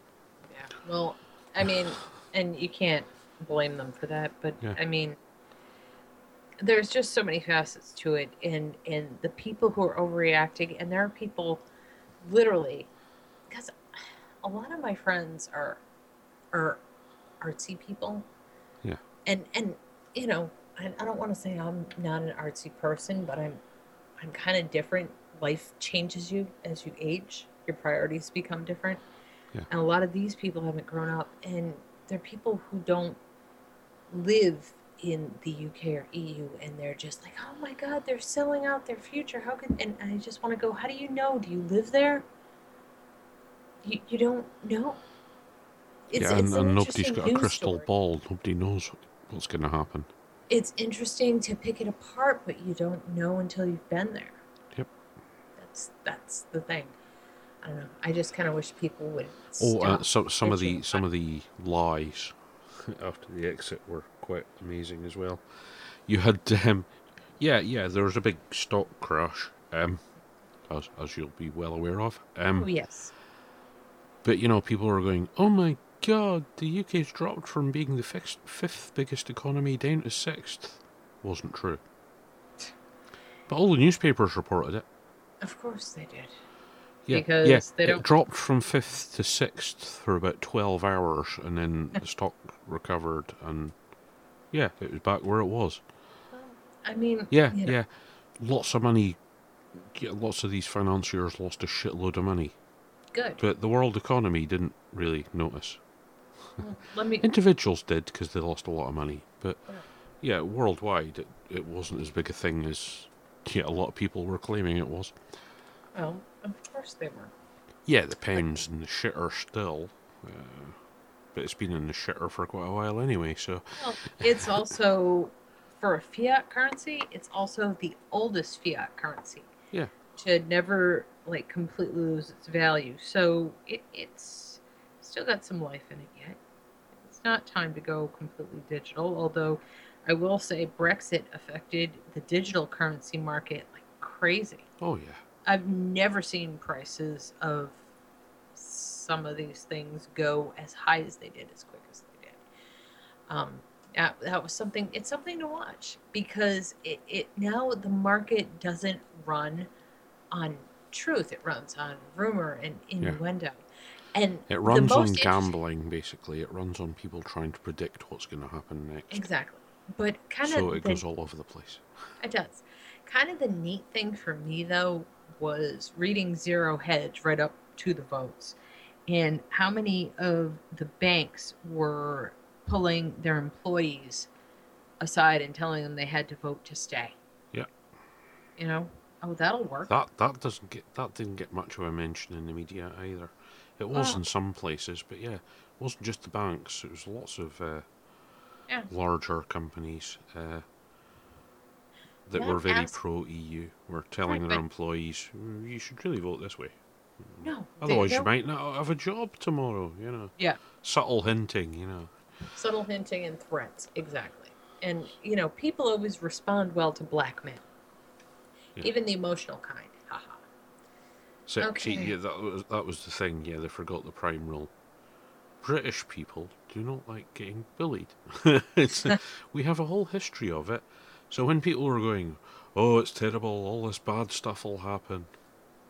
yeah. Well, I mean, and you can't blame them for that, but Yeah. I mean, there's just so many facets to it, and and the people who are overreacting, and there are people, literally, because a lot of my friends are are artsy people. Yeah. And and you know, I, I don't want to say I'm not an artsy person, but I'm I'm kind of different. Life changes you as you age. Your priorities become different. Yeah. And a lot of these people haven't grown up, and they're people who don't live in the UK or EU, and they're just like, oh my God, they're selling out their future. How can? And I just want to go. How do you know? Do you live there? You you don't know. It's, yeah, and, it's an and nobody's got a crystal story. ball. Nobody knows what's going to happen. It's interesting to pick it apart, but you don't know until you've been there. Yep. That's that's the thing. I don't know. I just kind of wish people would. Oh, uh, stop some some of the some of the lies *laughs* after the exit were quite amazing as well. You had, um, yeah, yeah, there was a big stock crash, um, as as you'll be well aware of. Um, Oh yes. But you know, people are going, "Oh my God, the UK's dropped from being the fifth, fifth biggest economy down to sixth." Wasn't true. But all the newspapers reported it. Of course they did. Yeah, Because yeah. they it don't- dropped from fifth to sixth for about twelve hours, and then *laughs* the stock recovered, and yeah, it was back where it was. I mean. Yeah, you know, yeah. Lots of money. Yeah, lots of these financiers lost a shitload of money, Good. but the world economy didn't really notice. Let me. *laughs* Individuals did because they lost a lot of money, but Yeah. yeah, worldwide it, it wasn't as big a thing as yeah, a lot of people were claiming it was. Well, of course they were. Yeah, the pounds in the shitter still, uh, but it's been in the shitter for quite a while anyway. So Well, it's also for a fiat currency. It's also the oldest fiat currency. Yeah. To never like completely lose its value. So it, it's still got some life in it yet. It's not time to go completely digital. Although I will say Brexit affected the digital currency market like crazy. oh yeah, I've never seen prices of some of these things go as high as they did, as quick as they did. Um, that, that was something. It's something to watch because it, it now the market doesn't run on truth. It runs on rumor and innuendo. And it runs on gambling basically. It runs on people trying to predict what's going to happen next. Exactly. But kind of So it goes all over the place. It does. Kind of the neat thing for me though was reading Zero Hedge right up to the votes and how many of the banks were pulling their employees aside and telling them they had to vote to stay. Yeah. You know, oh that'll work. That that doesn't get that didn't get much of a mention in the media either. It was Oh. in some places, but yeah, it wasn't just the banks. It was lots of uh, Yeah. larger companies uh, that were very abs- pro EU were telling Right, their but- employees, "Mm, "You should really vote this way. No. Otherwise, you might not have a job tomorrow." You know, Yeah. subtle hinting. You know, Subtle hinting and threats, exactly. And you know, people always respond well to blackmail. Yeah. Even the emotional kind. Haha. so Okay. yeah, that was that was the thing. Yeah, they forgot the prime rule. British people do not like getting bullied. *laughs* *laughs* we have a whole history of it. So when people were going, "Oh, it's terrible. All this bad stuff will happen,"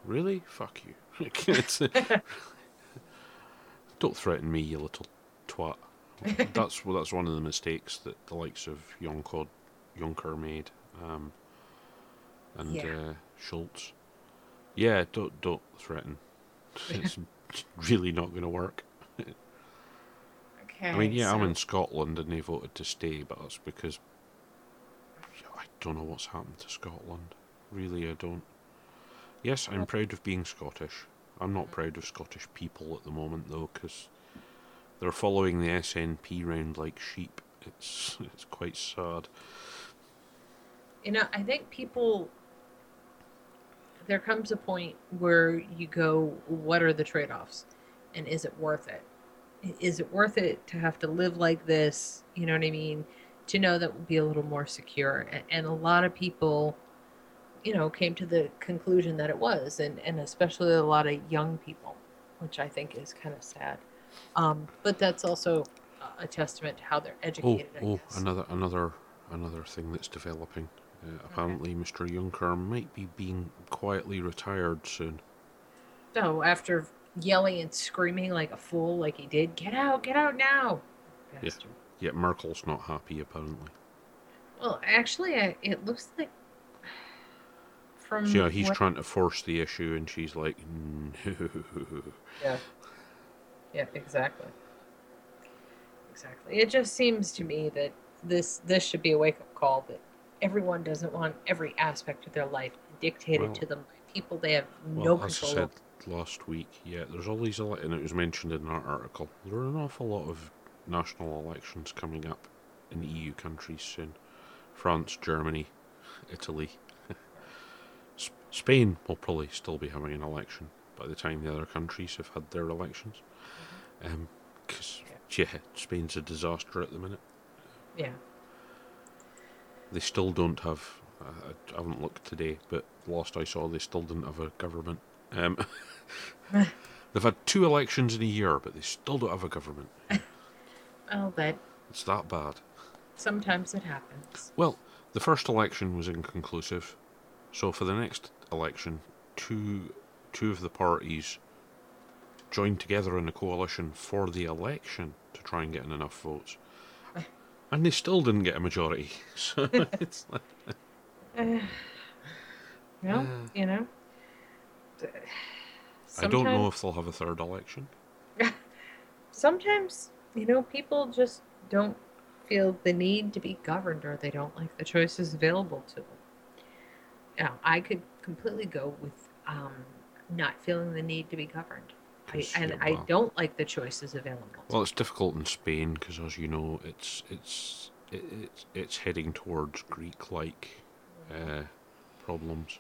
really, fuck you. *laughs* Don't threaten me, you little twat. that's well, that's one of the mistakes that the likes of Juncker, Juncker made, um, and Yeah. uh, Schulz. Yeah, don't don't threaten. *laughs* It's *laughs* really not going to work. Okay. I mean, yeah, I'm in Scotland and they voted to stay, but that's because I don't know what's happened to Scotland. Really, I don't. Yes, I'm proud of being Scottish. I'm not proud of Scottish people at the moment, though, because they're following the SNP round like sheep. It's *laughs* it's quite sad. You know, I think people. There comes a point where you go, what are the trade offs? And is it worth it? Is it worth it to have to live like this? You know what I mean? To know that would be a little more secure. And, a lot of people, you know, came to the conclusion that it was, and, and especially a lot of young people, which I think is kind of sad. Um, but that's also a- testament to how they're Oh, educated. I oh, another another another thing that's developing. Uh, apparently, Mr. Juncker might be being quietly retired soon. So after yelling and screaming like a fool, like he did. Get out! Get out now! Yeah. Bastard. Yet Merkel's not happy, apparently. Well, actually, I, it looks like from So, yeah, he's what- trying to force the issue, and she's like, no. *laughs* Yeah. Yeah, exactly. Exactly. It just seems to me that this this should be a wake up call that everyone doesn't want every aspect of their life dictated Well- to them by people they have Well, no as I control said over. last week, yeah, there's all these, ele- and it was mentioned in that article, there are an awful lot of national elections coming up in EU countries soon. France, Germany, Italy. *laughs* S- Spain will probably still be having an election by the time the other countries have had their elections. Mm-hmm. Um, because, yeah, Spain's a disaster at the minute. Yeah. They still don't have. Uh, I haven't looked today, but last I saw, they still didn't have a government. Um, *laughs* they've had two elections in a year, but they still don't have a government. *laughs* Well, but It's that bad. sometimes it happens. Well, the first election was inconclusive, so for the next election, two two of the parties joined together in a coalition for the election to try and get in enough votes, and they still didn't get a majority. *laughs* So *laughs* it's like, Uh, well, Uh, you know. I don't know if they'll have a third election. *laughs* sometimes you know people just don't feel the need to be governed or they don't like the choices available to them now i could completely go with um, not feeling the need to be governed I, and yeah, i don't like the choices available Well, it's difficult in Spain because, as you know, it's it's it, it's it's heading towards Greek-like uh, problems.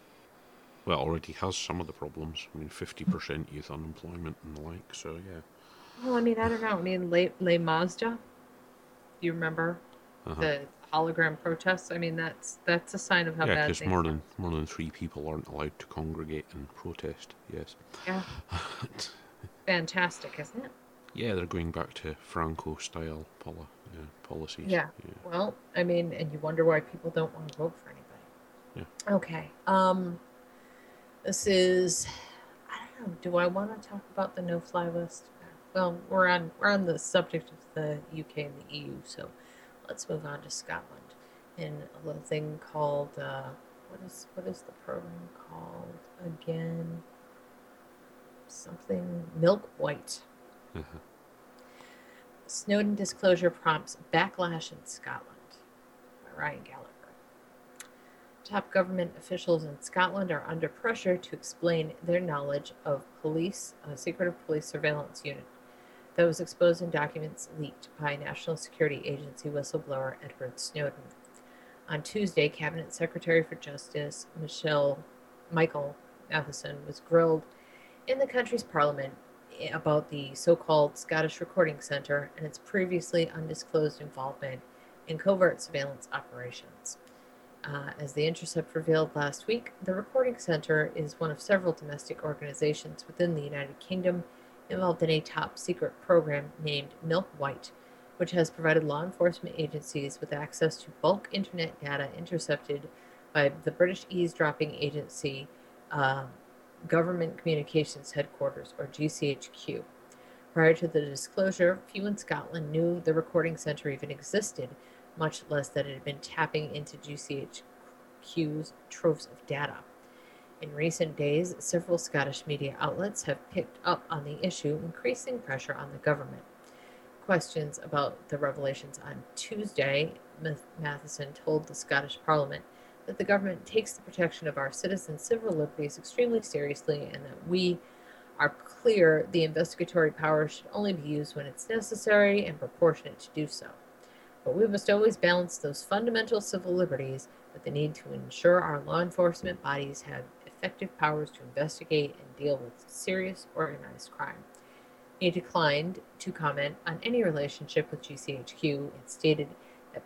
Well, it already has some of the problems. I mean, fifty percent *laughs* youth unemployment and the like. So yeah, well i mean i don't know i mean le, ley mordaza do you remember uh-huh. the hologram protests i mean that's that's a sign of how yeah, bad because more than more than three people aren't allowed to congregate and protest. Yes. yeah *laughs* fantastic isn't it yeah, they're going back to Franco-style poli- uh, policies. Yeah. Well, I mean, and you wonder why people don't want to vote for anybody. Yeah. Okay. Um, this is. I don't know. Do I want to talk about the no-fly list? Well, we're on we're on the subject of the UK and the EU, so let's move on to Scotland and a little thing called uh, what is what is the program called again? Something Milk White. Uh-huh. Snowden disclosure prompts backlash in Scotland by Ryan Gallagher. Top government officials in Scotland are under pressure to explain their knowledge of police, a secretive police surveillance unit that was exposed in documents leaked by National Security Agency whistleblower Edward Snowden. On Tuesday, Cabinet Secretary for Justice Michelle Michael Matheson was grilled in the country's parliament about the so called Scottish Recording Centre and its previously undisclosed involvement in covert surveillance operations. Uh, as The Intercept revealed last week, the Recording Centre is one of several domestic organizations within the United Kingdom involved in a top secret program named Milk White, which has provided law enforcement agencies with access to bulk internet data intercepted by the British eavesdropping agency. Uh, Government Communications Headquarters, or GCHQ. Prior to the disclosure, few in Scotland knew the recording centre even existed, much less that it had been tapping into GCHQ's troves of data. In recent days, several Scottish media outlets have picked up on the issue, increasing pressure on the government. Questions about the revelations on Tuesday, Matheson told the Scottish Parliament that the government takes the protection of our citizens' civil liberties extremely seriously and that we are clear the investigatory power should only be used when it's necessary and proportionate to do so. But we must always balance those fundamental civil liberties with the need to ensure our law enforcement bodies have effective powers to investigate and deal with serious organized crime. He declined to comment on any relationship with GCHQ and stated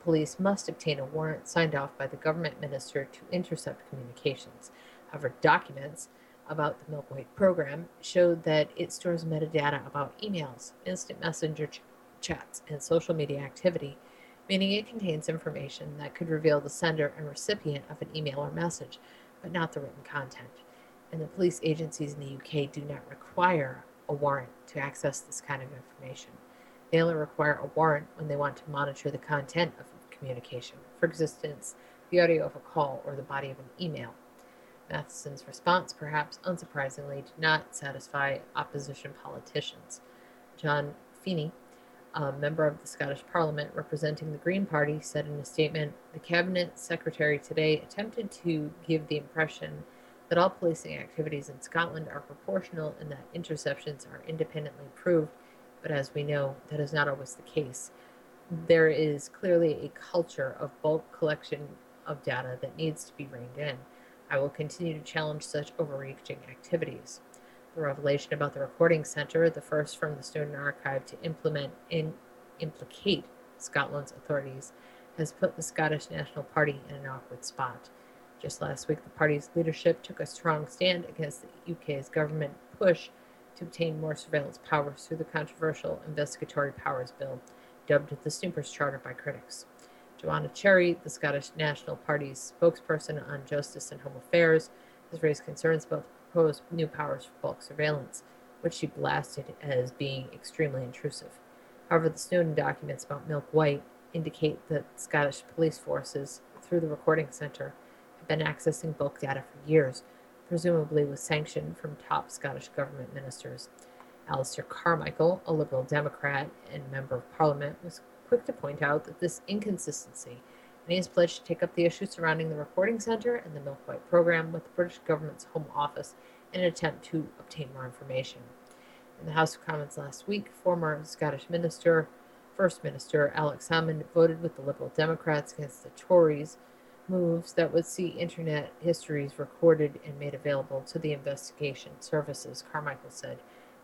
police must obtain a warrant signed off by the government minister to intercept communications. However, documents about the Milk program showed that it stores metadata about emails, instant messenger ch- chats, and social media activity, meaning it contains information that could reveal the sender and recipient of an email or message, but not the written content. And the police agencies in the UK do not require a warrant to access this kind of information. They only require a warrant when they want to monitor the content of communication, for instance, the audio of a call or the body of an email. Matheson's response, perhaps unsurprisingly, did not satisfy opposition politicians. John Finnie, a member of the Scottish Parliament representing the Green Party, said in a statement The Cabinet Secretary today attempted to give the impression that all policing activities in Scotland are proportional and that interceptions are independently proved, but as we know, that is not always the case. There is clearly a culture of bulk collection of data that needs to be reined in. I will continue to challenge such overreaching activities. The revelation about the recording center, the first from the Snowden archive to implement and implicate Scotland's authorities, has put the Scottish National Party in an awkward spot. Just last week, the party's leadership took a strong stand against the UK's government push to obtain more surveillance powers through the controversial Investigatory Powers Bill, dubbed the Snoopers Charter by critics. Joanna Cherry, the Scottish National Party's spokesperson on justice and home affairs, has raised concerns about the proposed new powers for bulk surveillance, which she blasted as being extremely intrusive. However, the Snowden documents about Milk White indicate that Scottish police forces, through the recording center, have been accessing bulk data for years, presumably with sanction from top Scottish government ministers. Alistair Carmichael, a Liberal Democrat and Member of Parliament, was quick to point out that this inconsistency, and he has pledged to take up the issue surrounding the recording center and the Milk White program with the British government's Home Office in an attempt to obtain more information. In the House of Commons last week, former Scottish Minister, First Minister Alex Salmond voted with the Liberal Democrats against the Tories' moves that would see internet histories recorded and made available to the investigation services, Carmichael said.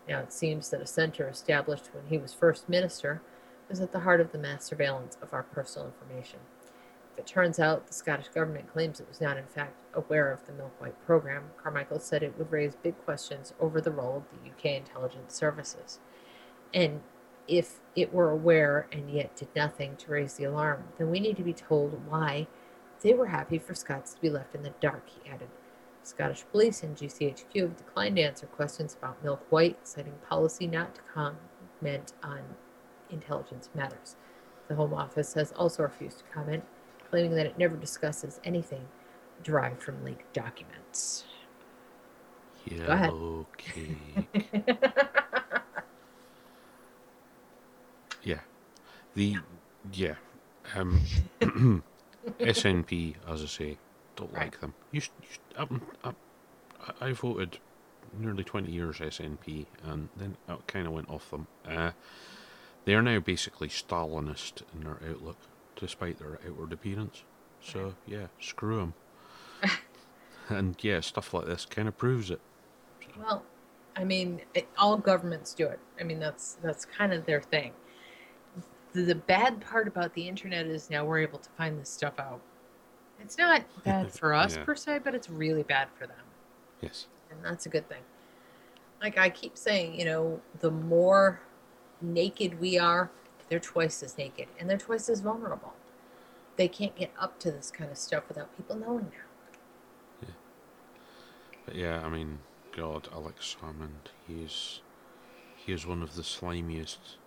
Now it seems that a center established when he was first minister was at the heart of the mass surveillance of our personal information. If it turns out the Scottish government claims it was not in fact aware of the Milk White program, Carmichael said it would raise big questions over the role of the UK intelligence services. And if it were aware and yet did nothing to raise the alarm, then we need to be told why they were happy for Scots to be left in the dark, he added. Scottish police and GCHQ have declined to answer questions about Milk White, citing policy not to comment on intelligence matters. The Home Office has also refused to comment, claiming that it never discusses anything derived from leaked documents. ahead. Yellow *laughs* cake. yeah. The yeah. Um *clears throat* *laughs* SNP, as I say, don't Right. like them. You, you um, um, I- I voted nearly 20 years SNP and then I kind of went off them. Uh, they are now basically Stalinist in their outlook, despite their outward appearance. So, yeah, screw them. *laughs* and yeah, stuff like this kind of proves it. Well, I mean, it, all governments do it. I mean, that's that's kind of their thing. The, the bad part about the internet is now we're able to find this stuff out. It's not *laughs* bad for us Yeah. per se, but it's really bad for them. Yes. and that's a good thing. Like I keep saying, you know, the more naked we are, they're twice as naked and they're twice as vulnerable. They can't get up to this kind of stuff without people knowing now. Yeah. But yeah, I mean, God, Alex Salmond, he is, he is one of the slimiest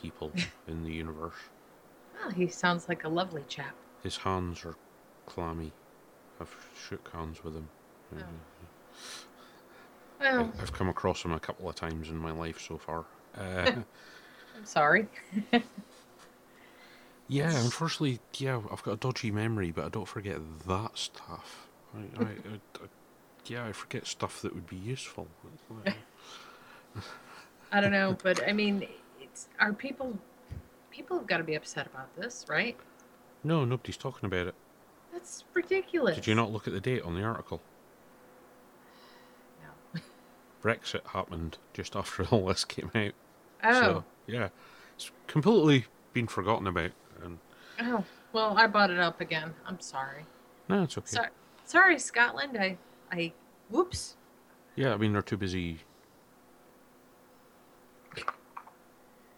people *laughs* in the universe. Well, he sounds like a lovely chap. His hands are clammy. I've shook hands with him. Uh, Well, I've come across him a couple of times in my life so far. *laughs* Uh, *laughs* I'm sorry. yeah, unfortunately, yeah, I've got a dodgy memory, but I don't forget that stuff. I, I, I, I, yeah, I forget stuff that would be useful. I don't know, but I mean, it's are people people have got to be upset about this, right? no, nobody's talking about it. That's ridiculous. Did you not look at the date on the article? No. *laughs* Brexit happened just after all this came out. Oh, So, yeah, it's completely been forgotten about. And oh. Well, I brought it up again. I'm sorry. no, it's okay. Sorry, sorry, Scotland. I, I, whoops. Yeah, I mean they're too busy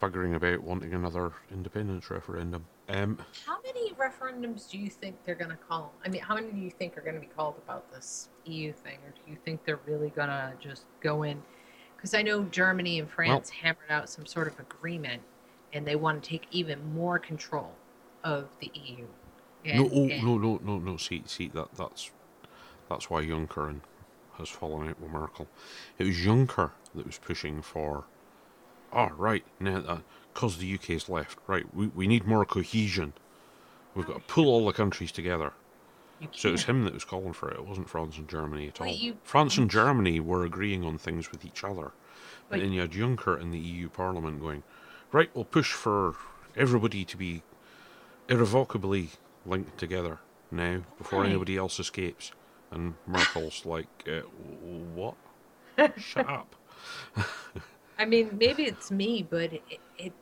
buggering about wanting another independence referendum. Um, How many referendums do you think they're going to call? I mean, how many do you think are going to be called about this EU thing, or do you think they're really going to just go in? Because I know Germany and France hammered out some sort of agreement, and they want to take even more control of the EU. And, no, oh, and- no, no, no, no. See, see that that's that's why Juncker and has fallen out with Merkel. It was Juncker that was pushing for. Oh, right now, because the UK's left, right? We we need more cohesion. We've got to pull all the countries together. So it was him that was calling for it. It wasn't France and Germany at all. You- France and Germany were agreeing on things with each other. But- But then you had Juncker in the EU Parliament going, right, we'll push for everybody to be irrevocably linked together now before Right. anybody else escapes. And Merkel's like, uh, what? *laughs* Shut up. *laughs* I mean, maybe it's me, but it, it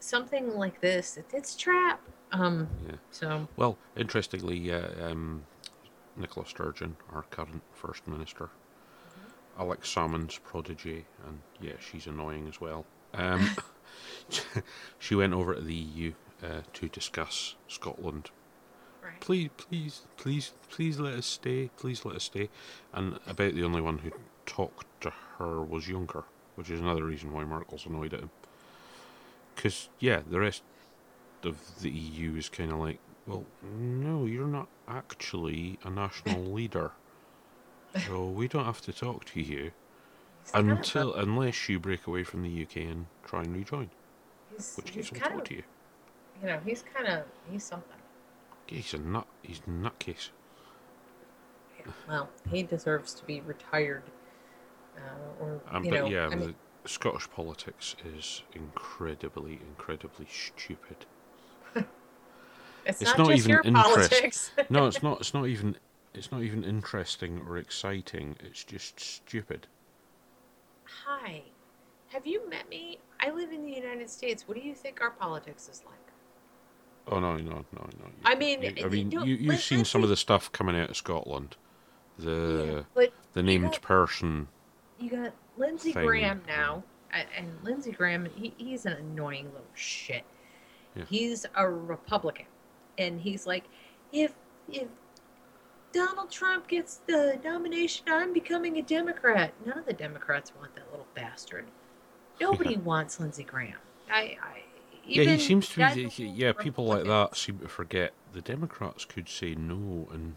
something like this, it, it's trap. Um, Yeah. so Well, interestingly, uh, um, Nicola Sturgeon, our current First Minister, Alex Salmond's protege, and yeah, she's annoying as well. Um, *laughs* she went over to the EU uh, to discuss Scotland. right. Please, please, please, please let us stay. Please let us stay. And about the only one who talked to her was Juncker, which is another reason why Merkel's annoyed at him. Because yeah, the rest of the EU is kind of like, well, no, you're not actually a national *laughs* leader, so we don't have to talk to you He's kind of until unless you break away from the UK and try and rejoin. he's, Which he's case we'll kind talk of, to you. you know, he's kind of he's something. He's a nut. He's a nutcase. Well, he deserves to be retired, uh, or Um, you but know, yeah, I mean, the Scottish politics is incredibly, incredibly stupid. *laughs* it's, it's not, not just even your interest. politics. *laughs* No, it's not. It's not even. It's not even interesting or exciting. It's just stupid. Hi, have you met me? I live in the United States. What do you think our politics is like? Oh no, no, no, no. You- I mean, you- I you mean, don't- you, you've seen some of the stuff coming out of Scotland. Yeah, The but the you named person. You got Lindsey. Graham now, and Lindsey Graham, he, he's an annoying little shit. Yeah. He's a Republican, and he's like, if if Donald Trump gets the nomination, I'm becoming a Democrat. None of the Democrats want that little bastard. Nobody wants Lindsey Graham. I, I Yeah, he seems to be. he- yeah, people like that seem to forget the Democrats could say no, and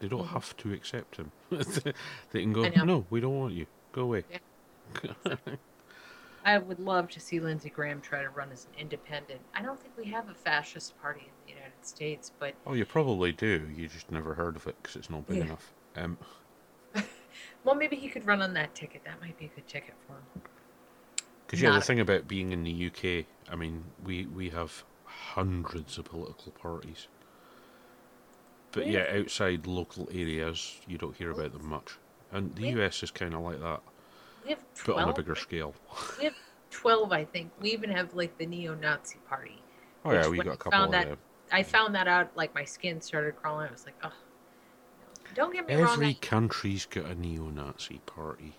they don't Mhm. have to accept him. *laughs* they can go, no, we don't want you. Go away. *laughs* I would love to see Lindsey Graham try to run as an independent. I don't think we have a fascist party in the United States, but oh, you probably do. You just never heard of it because it's not big Yeah. enough. Um, *laughs* well, maybe he could run on that ticket. That might be a good ticket for him. Because yeah, the thing about being in the UK, I mean, we we have hundreds of political parties, but Yeah. yeah, outside local areas, you don't hear about them much. And the Yeah. US is kind of like that, We have but 12. on a bigger scale. We have 12, I think. We even have like the neo-Nazi party. Oh yeah, we got I a couple that- them. I found that out, like my skin started crawling. I was like, oh, don't get me wrong. Every country's got a neo-Nazi party.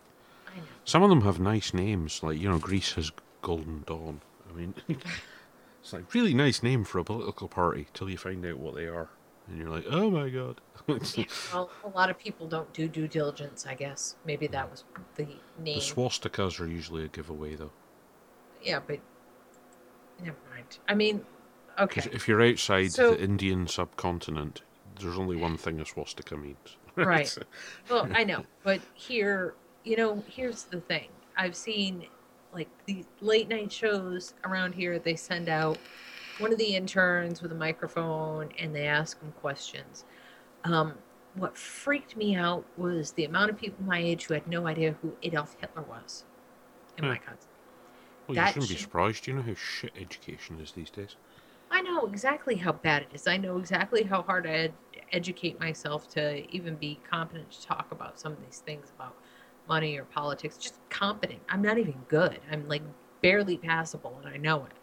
I know. Some of them have nice names, like you know, Greece has Golden Dawn. I mean, *laughs* it's like really nice name for a political party till you find out what they are, and you're like, oh my god. *laughs* Yeah, well, a lot of people don't do due diligence, I guess. Maybe that mm. was the name. the swastikas are usually a giveaway though, yeah, but never mind. I mean, okay. if you're outside So- the Indian subcontinent, there's only one thing a swastika means. *laughs* Right. Well, I know, *laughs* but here, you know, here's the thing. I've seen like the late night shows around here. They send out one of the interns with a microphone and they ask them questions. Um, what freaked me out was the amount of people my age who had no idea who Adolf Hitler was in my Hmm. country. well, you shouldn't be surprised. You know how shit education is these days. I know exactly how bad it is. I know exactly how hard I had to educate myself to even be competent to talk about some of these things about money or politics. Just competent. I'm not even good. I'm like barely passable and I know it.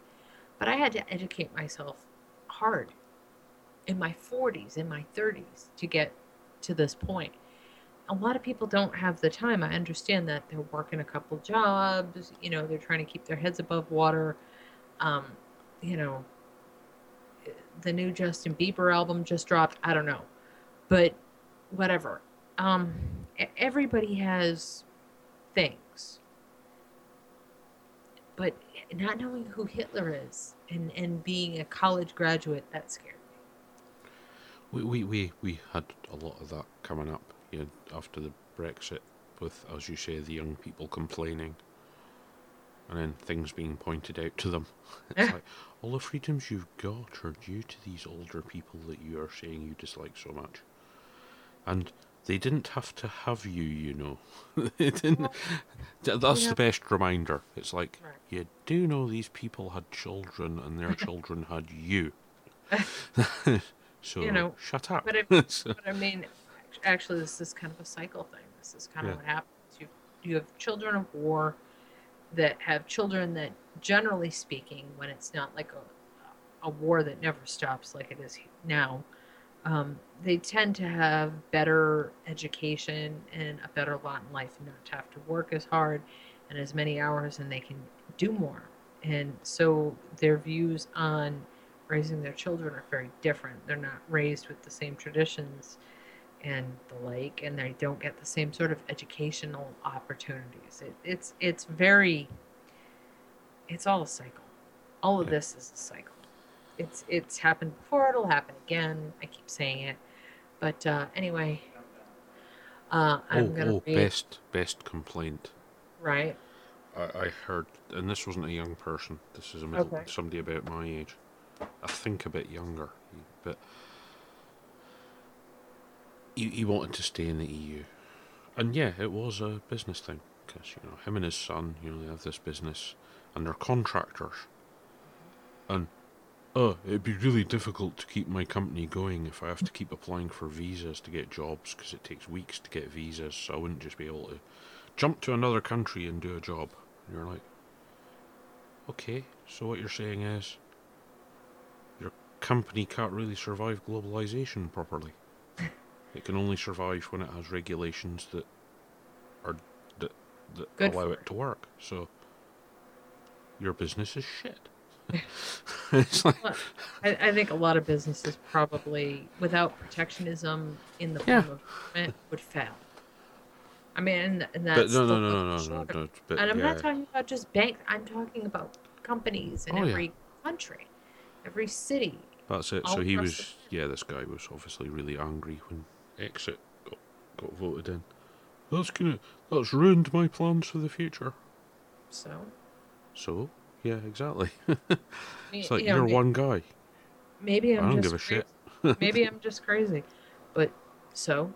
But I had to educate myself hard in my 40s, in my 30s to get to this point. A lot of people don't have the time. I understand that they're working a couple jobs, you know, they're trying to keep their heads above water. Um, you know, the new Justin Bieber album just dropped. I don't know, but whatever. Um, everybody has things. But not knowing who Hitler is and, and being a college graduate, that scared me. We, we, we, we had a lot of that coming up you know, after the Brexit, with, as you say, the young people complaining and then things being pointed out to them. *laughs* It's *laughs* like, all the freedoms you've got are due to these older people that you are saying you dislike so much. And they didn't have to have you, you know. *laughs* they didn't. That's know- the best reminder. It's like, Right. you do know these people had children and their *laughs* children had you. *laughs* so, You know, shut up. but I- So- But I mean, actually, this is kind of a cycle thing. This is kind of Yeah. what happens. You you have children of war that have children that, generally speaking, when it's not like a a war that never stops like it is now, um, they tend to have better education and a better lot in life, and not have to work as hard and as many hours, and they can do more. And so their views on raising their children are very different. They're not raised with the same traditions and the like, and they don't get the same sort of educational opportunities. It, it's it's very it's all a cycle. All of this is a cycle. It's it's happened before. It'll happen again. I keep saying it, but uh, anyway, uh, I'm oh, gonna oh, read best, best complaint. right. I, I heard, and this wasn't a young person. This is a middle, Okay. somebody about my age. I think a bit younger, but he, he wanted to stay in the EU, and yeah, it was a business thing because you know him and his son, you know, they have this business, and they're contractors, and oh, it'd be really difficult to keep my company going if I have to keep applying for visas to get jobs because it takes weeks to get visas. So I wouldn't just be able to jump to another country and do a job. And you're like, okay, so what you're saying is your company can't really survive globalization properly. it can only survive when it has regulations that are that that Good allow it to work. So your business is shit. Like I, I think a lot of businesses probably, without protectionism in the Yeah. form of government, would fail. I mean, and, and but that's no, no, no, no, no, no, no. But and I'm yeah. not talking about just banks. I'm talking about companies in Oh, yeah. every country, every city. That's it. So he was, yeah, this guy was obviously really angry when exit got, got voted in. That's gonna, that's ruined my plans for the future. So, So, yeah, exactly. *laughs* It's like you know, may- one guy. Maybe I I'm don't just give a shit. crazy. *laughs* maybe I'm just crazy, but so.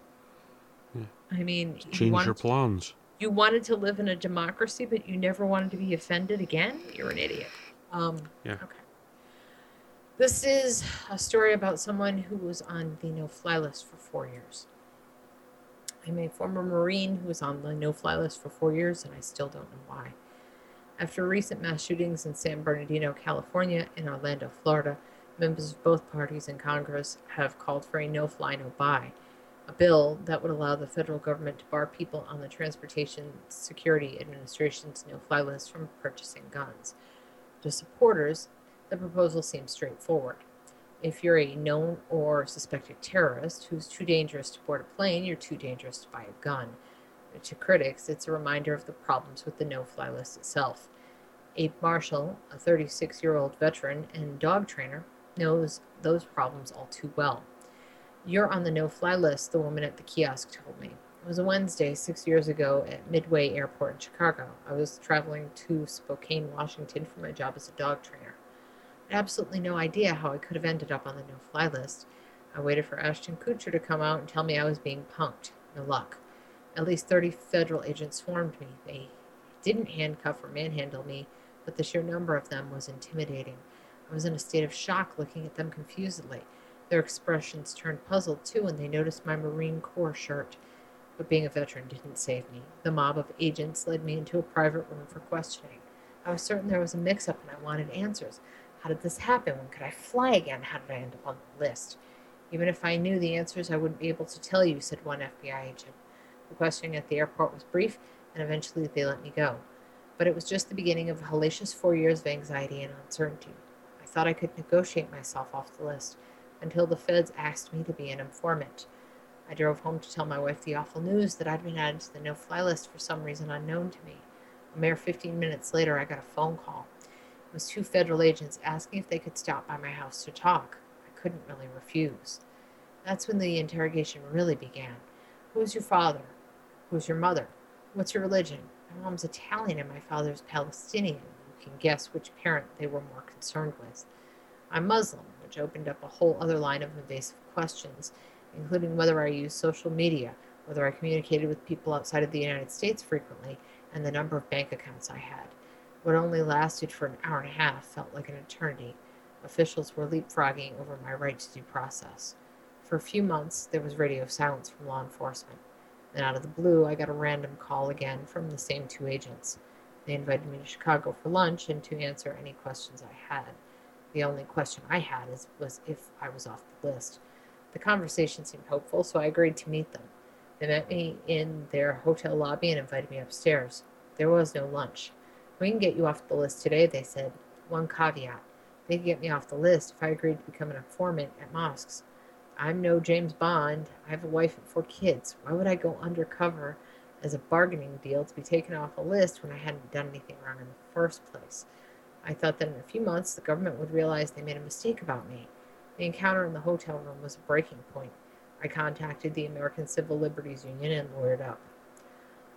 Yeah. I mean, you Change wanted your to- plans. you wanted to live in a democracy, but you never wanted to be offended again. You're an idiot. Um, Yeah. Okay. This is a story about someone who was on the no-fly list for four years. I'm a former Marine who was on the no-fly list for four years, and I still don't know why. After recent mass shootings in San Bernardino, California, and Orlando, Florida, members of both parties in Congress have called for a no-fly, no-buy a bill that would allow the federal government to bar people on the Transportation Security Administration's no fly list from purchasing guns. To supporters, the proposal seems straightforward. If you're a known or suspected terrorist who's too dangerous to board a plane, you're too dangerous to buy a gun. To critics, it's a reminder of the problems with the no fly list itself. Abe Mashal, a 36 year old veteran and dog trainer, knows those problems all too well. You're on the no fly list, the woman at the kiosk told me. It was a Wednesday six years ago at Midway Airport in Chicago. I was traveling to Spokane, Washington for my job as a dog trainer. I had absolutely no idea how I could have ended up on the no fly list. I waited for Ashton Kutcher to come out and tell me I was being punked. No luck. At least 30 federal agents swarmed me. They didn't handcuff or manhandle me, but the sheer number of them was intimidating. I was in a state of shock looking at them confusedly. Their expressions turned puzzled too when they noticed my Marine Corps shirt. But being a veteran didn't save me. The mob of agents led me into a private room for questioning. I was certain there was a mix up and I wanted answers. How did this happen? When could I fly again? How did I end up on the list? Even if I knew the answers, I wouldn't be able to tell you, said one FBI agent. The questioning at the airport was brief, and eventually they let me go. But it was just the beginning of a hellacious four years of anxiety and uncertainty. I thought I could negotiate myself off the list until the feds asked me to be an informant. I drove home to tell my wife the awful news that I'd been added to the no fly list for some reason unknown to me. A mere 15 minutes later, I got a phone call. It was two federal agents asking if they could stop by my house to talk. I couldn't really refuse. That's when the interrogation really began. Who's your father? Who's your mother? What's your religion? My mom's Italian and my father's Palestinian. You can guess which parent they were more concerned with. I'm Muslim, which opened up a whole other line of invasive questions, including whether I use social media, whether I communicated with people outside of the United States frequently, and the number of bank accounts I had. What only lasted for an hour and a half felt like an eternity. Officials were leapfrogging over my right to due process. For a few months, there was radio silence from law enforcement. Then, out of the blue, I got a random call again from the same two agents. They invited me to Chicago for lunch and to answer any questions I had. The only question I had is, was if I was off the list. The conversation seemed hopeful, so I agreed to meet them. They met me in their hotel lobby and invited me upstairs. There was no lunch. We can get you off the list today, they said. One caveat. They could get me off the list if I agreed to become an informant at mosques. I'm no James Bond. I have a wife and four kids. Why would I go undercover as a bargaining deal to be taken off a list when I hadn't done anything wrong in the first place? I thought that in a few months the government would realize they made a mistake about me. The encounter in the hotel room was a breaking point. I contacted the American Civil Liberties Union and lawyered up.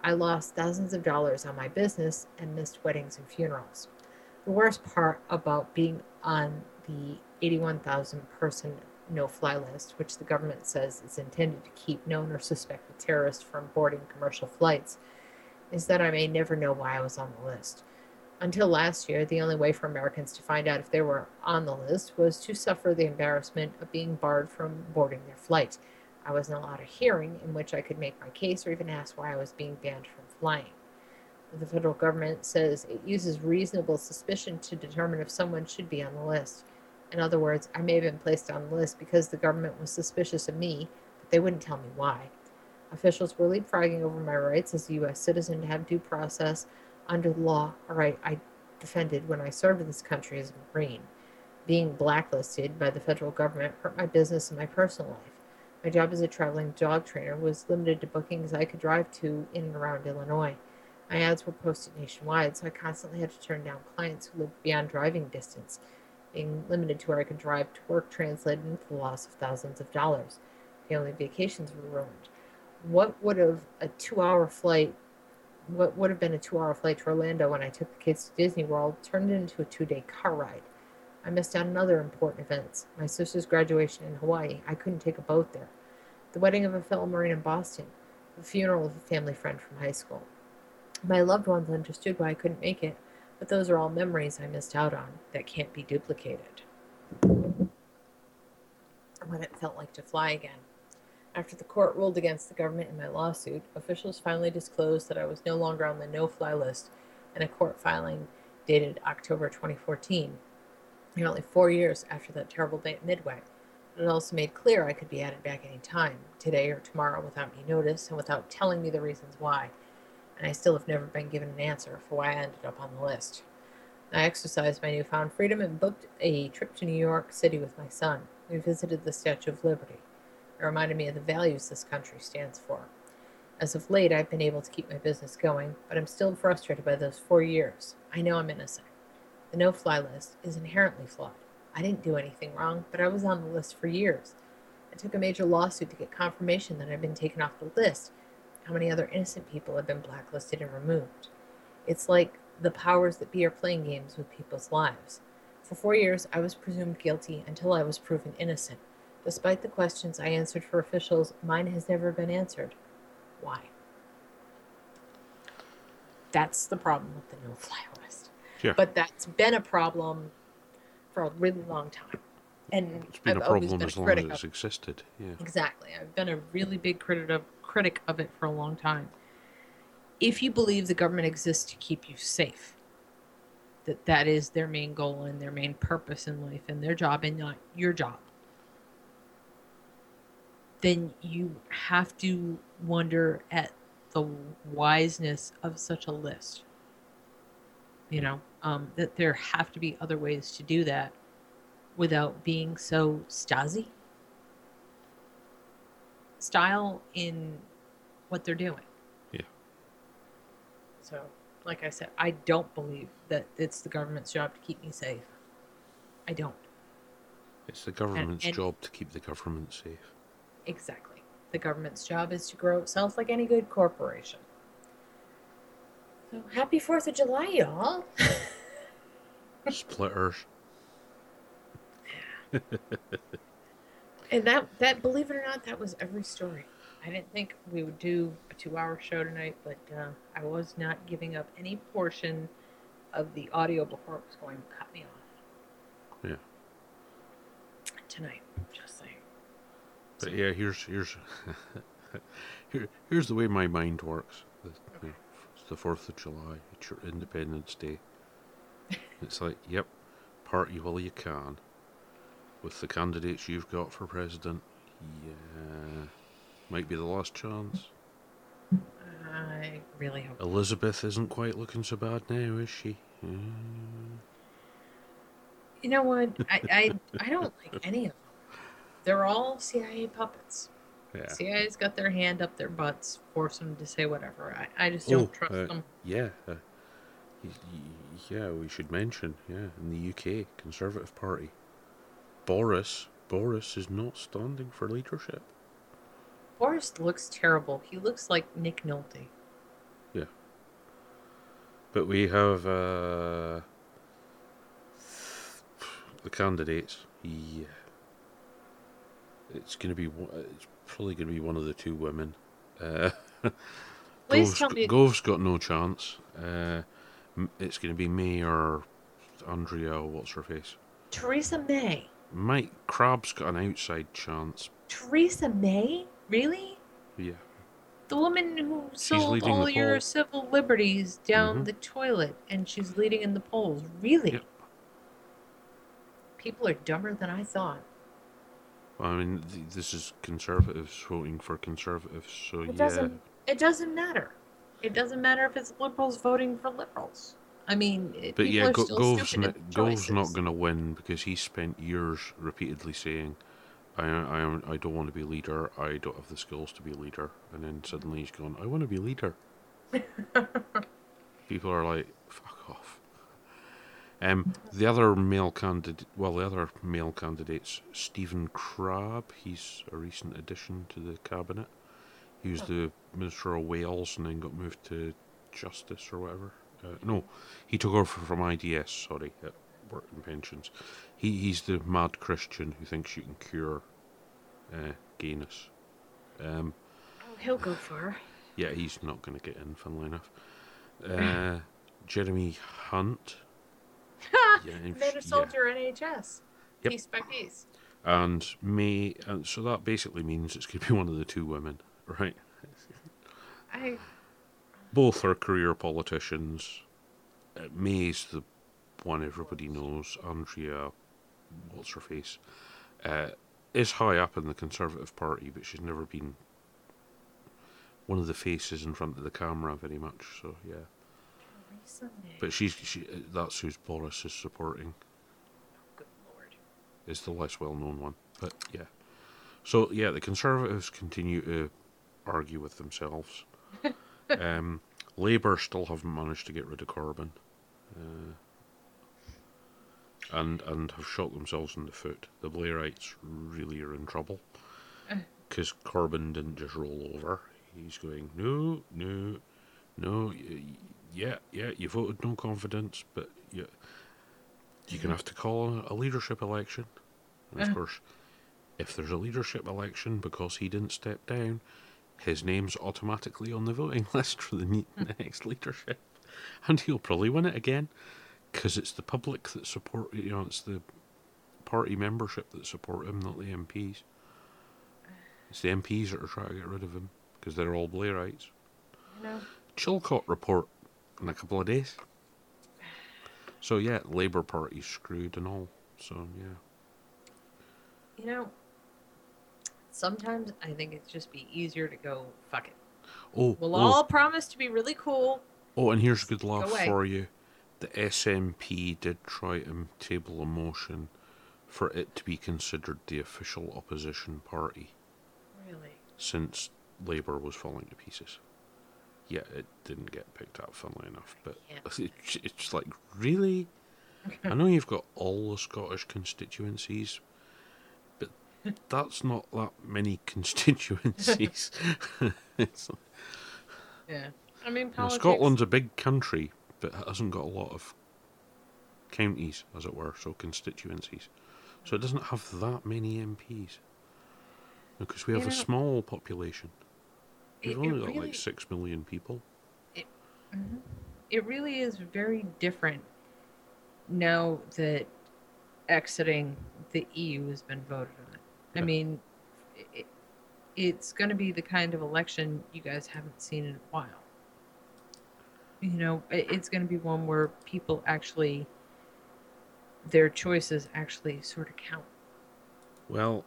I lost thousands of dollars on my business and missed weddings and funerals. The worst part about being on the 81,000 person no fly list, which the government says is intended to keep known or suspected terrorists from boarding commercial flights, is that I may never know why I was on the list. Until last year, the only way for Americans to find out if they were on the list was to suffer the embarrassment of being barred from boarding their flight. I wasn't allowed a hearing in which I could make my case or even ask why I was being banned from flying. The federal government says it uses reasonable suspicion to determine if someone should be on the list. In other words, I may have been placed on the list because the government was suspicious of me, but they wouldn't tell me why. Officials were leapfrogging over my rights as a U.S. citizen to have due process under the law, a right I defended when I served in this country as a Marine. Being blacklisted by the federal government hurt my business and my personal life. My job as a traveling dog trainer was limited to bookings I could drive to in and around Illinois. My ads were posted nationwide, so I constantly had to turn down clients who lived beyond driving distance. Being limited to where I could drive to work translated into the loss of thousands of dollars. Family vacations were ruined. What would have a two hour flight what would have been a two hour flight to Orlando when I took the kids to Disney World turned into a two day car ride. I missed out on other important events. My sister's graduation in Hawaii. I couldn't take a boat there. The wedding of a fellow Marine in Boston. The funeral of a family friend from high school. My loved ones understood why I couldn't make it, but those are all memories I missed out on that can't be duplicated. What it felt like to fly again. After the court ruled against the government in my lawsuit, officials finally disclosed that I was no longer on the no fly list in a court filing dated October 2014, nearly four years after that terrible day at Midway. It also made clear I could be added back any time, today or tomorrow, without any notice and without telling me the reasons why. And I still have never been given an answer for why I ended up on the list. I exercised my newfound freedom and booked a trip to New York City with my son. We visited the Statue of Liberty. It reminded me of the values this country stands for. As of late, I've been able to keep my business going, but I'm still frustrated by those four years. I know I'm innocent. The no fly list is inherently flawed. I didn't do anything wrong, but I was on the list for years. I took a major lawsuit to get confirmation that I'd been taken off the list. How many other innocent people have been blacklisted and removed? It's like the powers that be are playing games with people's lives. For four years, I was presumed guilty until I was proven innocent. Despite the questions I answered for officials, mine has never been answered. Why? That's the problem with the no fly list. Yeah. But that's been a problem for a really long time. And It's been I've a problem been as long as it's existed. Yeah. Exactly. I've been a really big critic of, critic of it for a long time. If you believe the government exists to keep you safe, that that is their main goal and their main purpose in life and their job and not your job, then you have to wonder at the wiseness of such a list. You know, um, that there have to be other ways to do that without being so Stasi. Style in what they're doing. Yeah. So, like I said, I don't believe that it's the government's job to keep me safe. I don't. It's the government's and- job to keep the government safe. Exactly. The government's job is to grow itself like any good corporation. So, happy 4th of July, y'all. *laughs* Splitters. *laughs* *laughs* And that that believe it or not, that was every story. I didn't think we would do a two-hour show tonight, but uh, I was not giving up any portion of the audio before it was going to cut me off Yeah. tonight. Just saying. But yeah, here's here's *laughs* here, here's the way my mind works. The, the- it's the Fourth of July. It's your Independence Day. *laughs* It's like, yep, party while you can. With the candidates you've got for president, yeah, might be the last chance. I really hope. Elizabeth isn't quite looking so bad now, is she? Mm. You know what? I, I I don't like any of them. They're all CIA puppets. Yeah. CIA's got their hand up their butts, force them to say whatever. I, I just don't Oh, trust uh, them. Yeah. Uh, yeah, we should mention, yeah, in the UK, Conservative Party. Boris, Boris is not standing for leadership. Boris looks terrible. He looks like Nick Nolte. Yeah. But we have uh, the candidates. Yeah. It's going to be, it's probably going to be one of the two women. Uh, *laughs* Please me- Gove's got no chance. Uh, it's going to be me or Andrea, what's her face? Theresa May. Mike Crabb's got an outside chance. Theresa May? Really? Yeah. The woman who sold all your poll. civil liberties down Mhm. the toilet and she's leading in the polls. Really? Yep. People are dumber than I thought. I mean, th- this is conservatives voting for conservatives, so It yeah. doesn't it doesn't matter. It doesn't matter if it's liberals voting for liberals. I mean, But yeah, are Go- still Gove's, not, Gove's not going to win because he spent years repeatedly saying, I, I, I don't want to be leader, I don't have the skills to be leader. And then suddenly he's gone, I want to be leader. *laughs* People are like, fuck off. Um, the other male candidate, well, the other male candidate's Stephen Crabb. He's a recent addition to the cabinet. He was the Minister of Wales and then got moved to Justice or whatever. Uh, no, he took over from IDS, sorry, at Work and Pensions. He, he's the mad Christian who thinks you can cure uh, gayness. Um, Oh, he'll go far. yeah, he's not going to get in, funnily enough. Uh, *laughs* Jeremy Hunt. Yeah, Made a soldier NHS. Yep. Piece by piece. And May, and so that basically means it's going to be *laughs* one of the two women, right? I Both are career politicians. Uh, May's the one everybody knows. Andrea, what's her face, uh, is high up in the Conservative Party, but she's never been one of the faces in front of the camera very much. So yeah, May. but she's she, uh, that's who's Boris is supporting. Good lord. is the less well known one. But yeah. So yeah, the Conservatives continue to argue with themselves. *laughs* um, Labour still haven't managed to get rid of Corbyn. Uh, and and have shot themselves in the foot. The Blairites really are in trouble. Because Corbyn didn't just roll over. He's going, no, no, no, yeah, yeah, you voted no confidence, but you, you're going to have to call a, a leadership election. And of Uh. course, if there's a leadership election because he didn't step down, his name's automatically on the voting *laughs* list for the hmm. next leadership. And he'll probably win it again because it's the public that support, you know, it's the party membership that support him, not the MPs. It's the MPs that are trying to get rid of him because they're all Blairites. Know, Chilcot report in a couple of days. So yeah, Labour Party's screwed and all. So yeah. you know. Sometimes I think it'd just be easier to go fuck it. Oh, We'll oh, all promise to be really cool. oh, and here's a good laugh away. for you. The SNP did try and table a motion for it to be considered the official opposition party. Really. since Labour was falling to pieces. Yeah, it didn't get picked up, funnily enough, but Yeah. *laughs* it's, it's like, really? *laughs* I know you've got all the Scottish constituencies, that's not that many *laughs* constituencies. Yeah. I mean, know, politics. Scotland's a big country, but it hasn't got a lot of counties, as it were, so constituencies. So it doesn't have that many MPs. Because we You have a small population. We've it- only it got really- like six million people. Mhm. It really is very different now that exiting the EU has been voted. I mean, it, it's going to be the kind of election you guys haven't seen in a while. You know, it- it's going to be one where people actually, their choices actually sort of count. Well,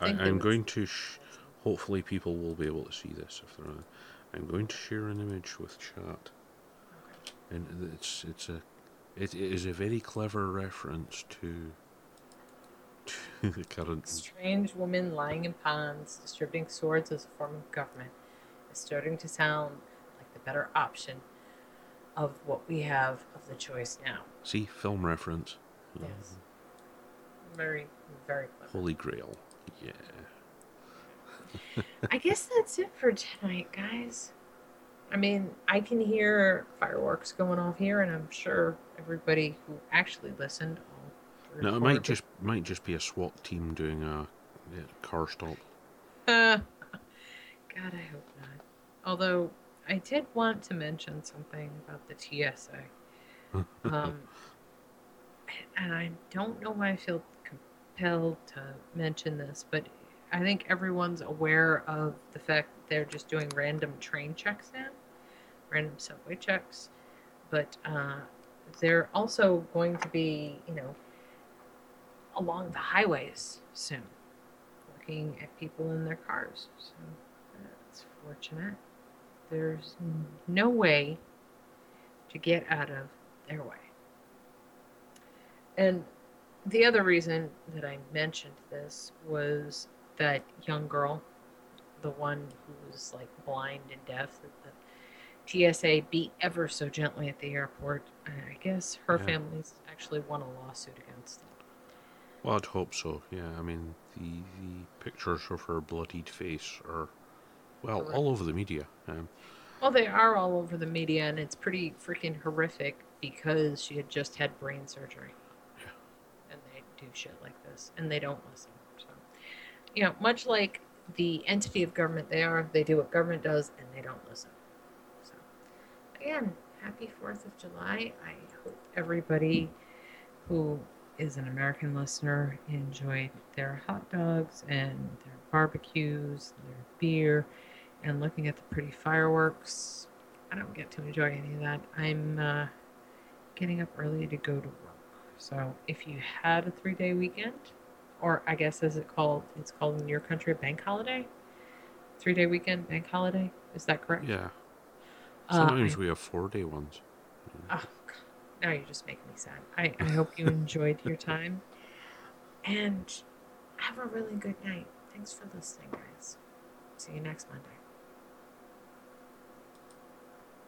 I, I'm going to. Sh- hopefully, people will be able to see this if they're. On. I'm going to share an image with chat, and it's it's a it, it is a very clever reference to *laughs* current. Um strange woman lying in ponds distributing swords as a form of government is starting to sound like the better option of what we have of the choice now. See film reference. Yes. Very, very clever. Holy Grail. Yeah. *laughs* I guess that's it for tonight, guys. I mean, I can hear fireworks going off here, and I'm sure everybody who actually listened. No, it might just might just be a SWAT team doing a car stop. Uh, God, I hope not. Although I did want to mention something about the TSA. *laughs* Um, and I don't know why I feel compelled to mention this, but I think everyone's aware of the fact that they're just doing random train checks now, random subway checks. But uh, they're also going to be, you know, along the highways soon looking at people in their cars. So that's fortunate. There's no way to get out of their way. And the other reason that I mentioned this was that young girl, the one who was like blind and deaf, that the TSA beat ever so gently at the airport. I guess her Yeah. family's actually won a lawsuit against them. Well, I'd hope so. Yeah, I mean the the pictures of her bloodied face are, well, Correct. all over the media. Um, Well, they are all over the media, and it's pretty freaking horrific because she had just had brain surgery. Yeah. And they do shit like this, and they don't listen. So, you know, much like the entity of government they are, they do what government does, and they don't listen. So, again, happy 4th of July. I hope everybody who is an American listener enjoyed their hot dogs and their barbecues, their beer, and looking at the pretty fireworks. I don't get to enjoy any of that. I'm uh, getting up early to go to work. So if you had a three day weekend, or I guess as it called, it's called in your country a bank holiday, three day weekend bank holiday. Is that correct? yeah, Uh, sometimes I- we have four day ones. God. Now you're just make me sad. I, I hope you enjoyed your time. And have a really good night. Thanks for listening, guys. See you next Monday.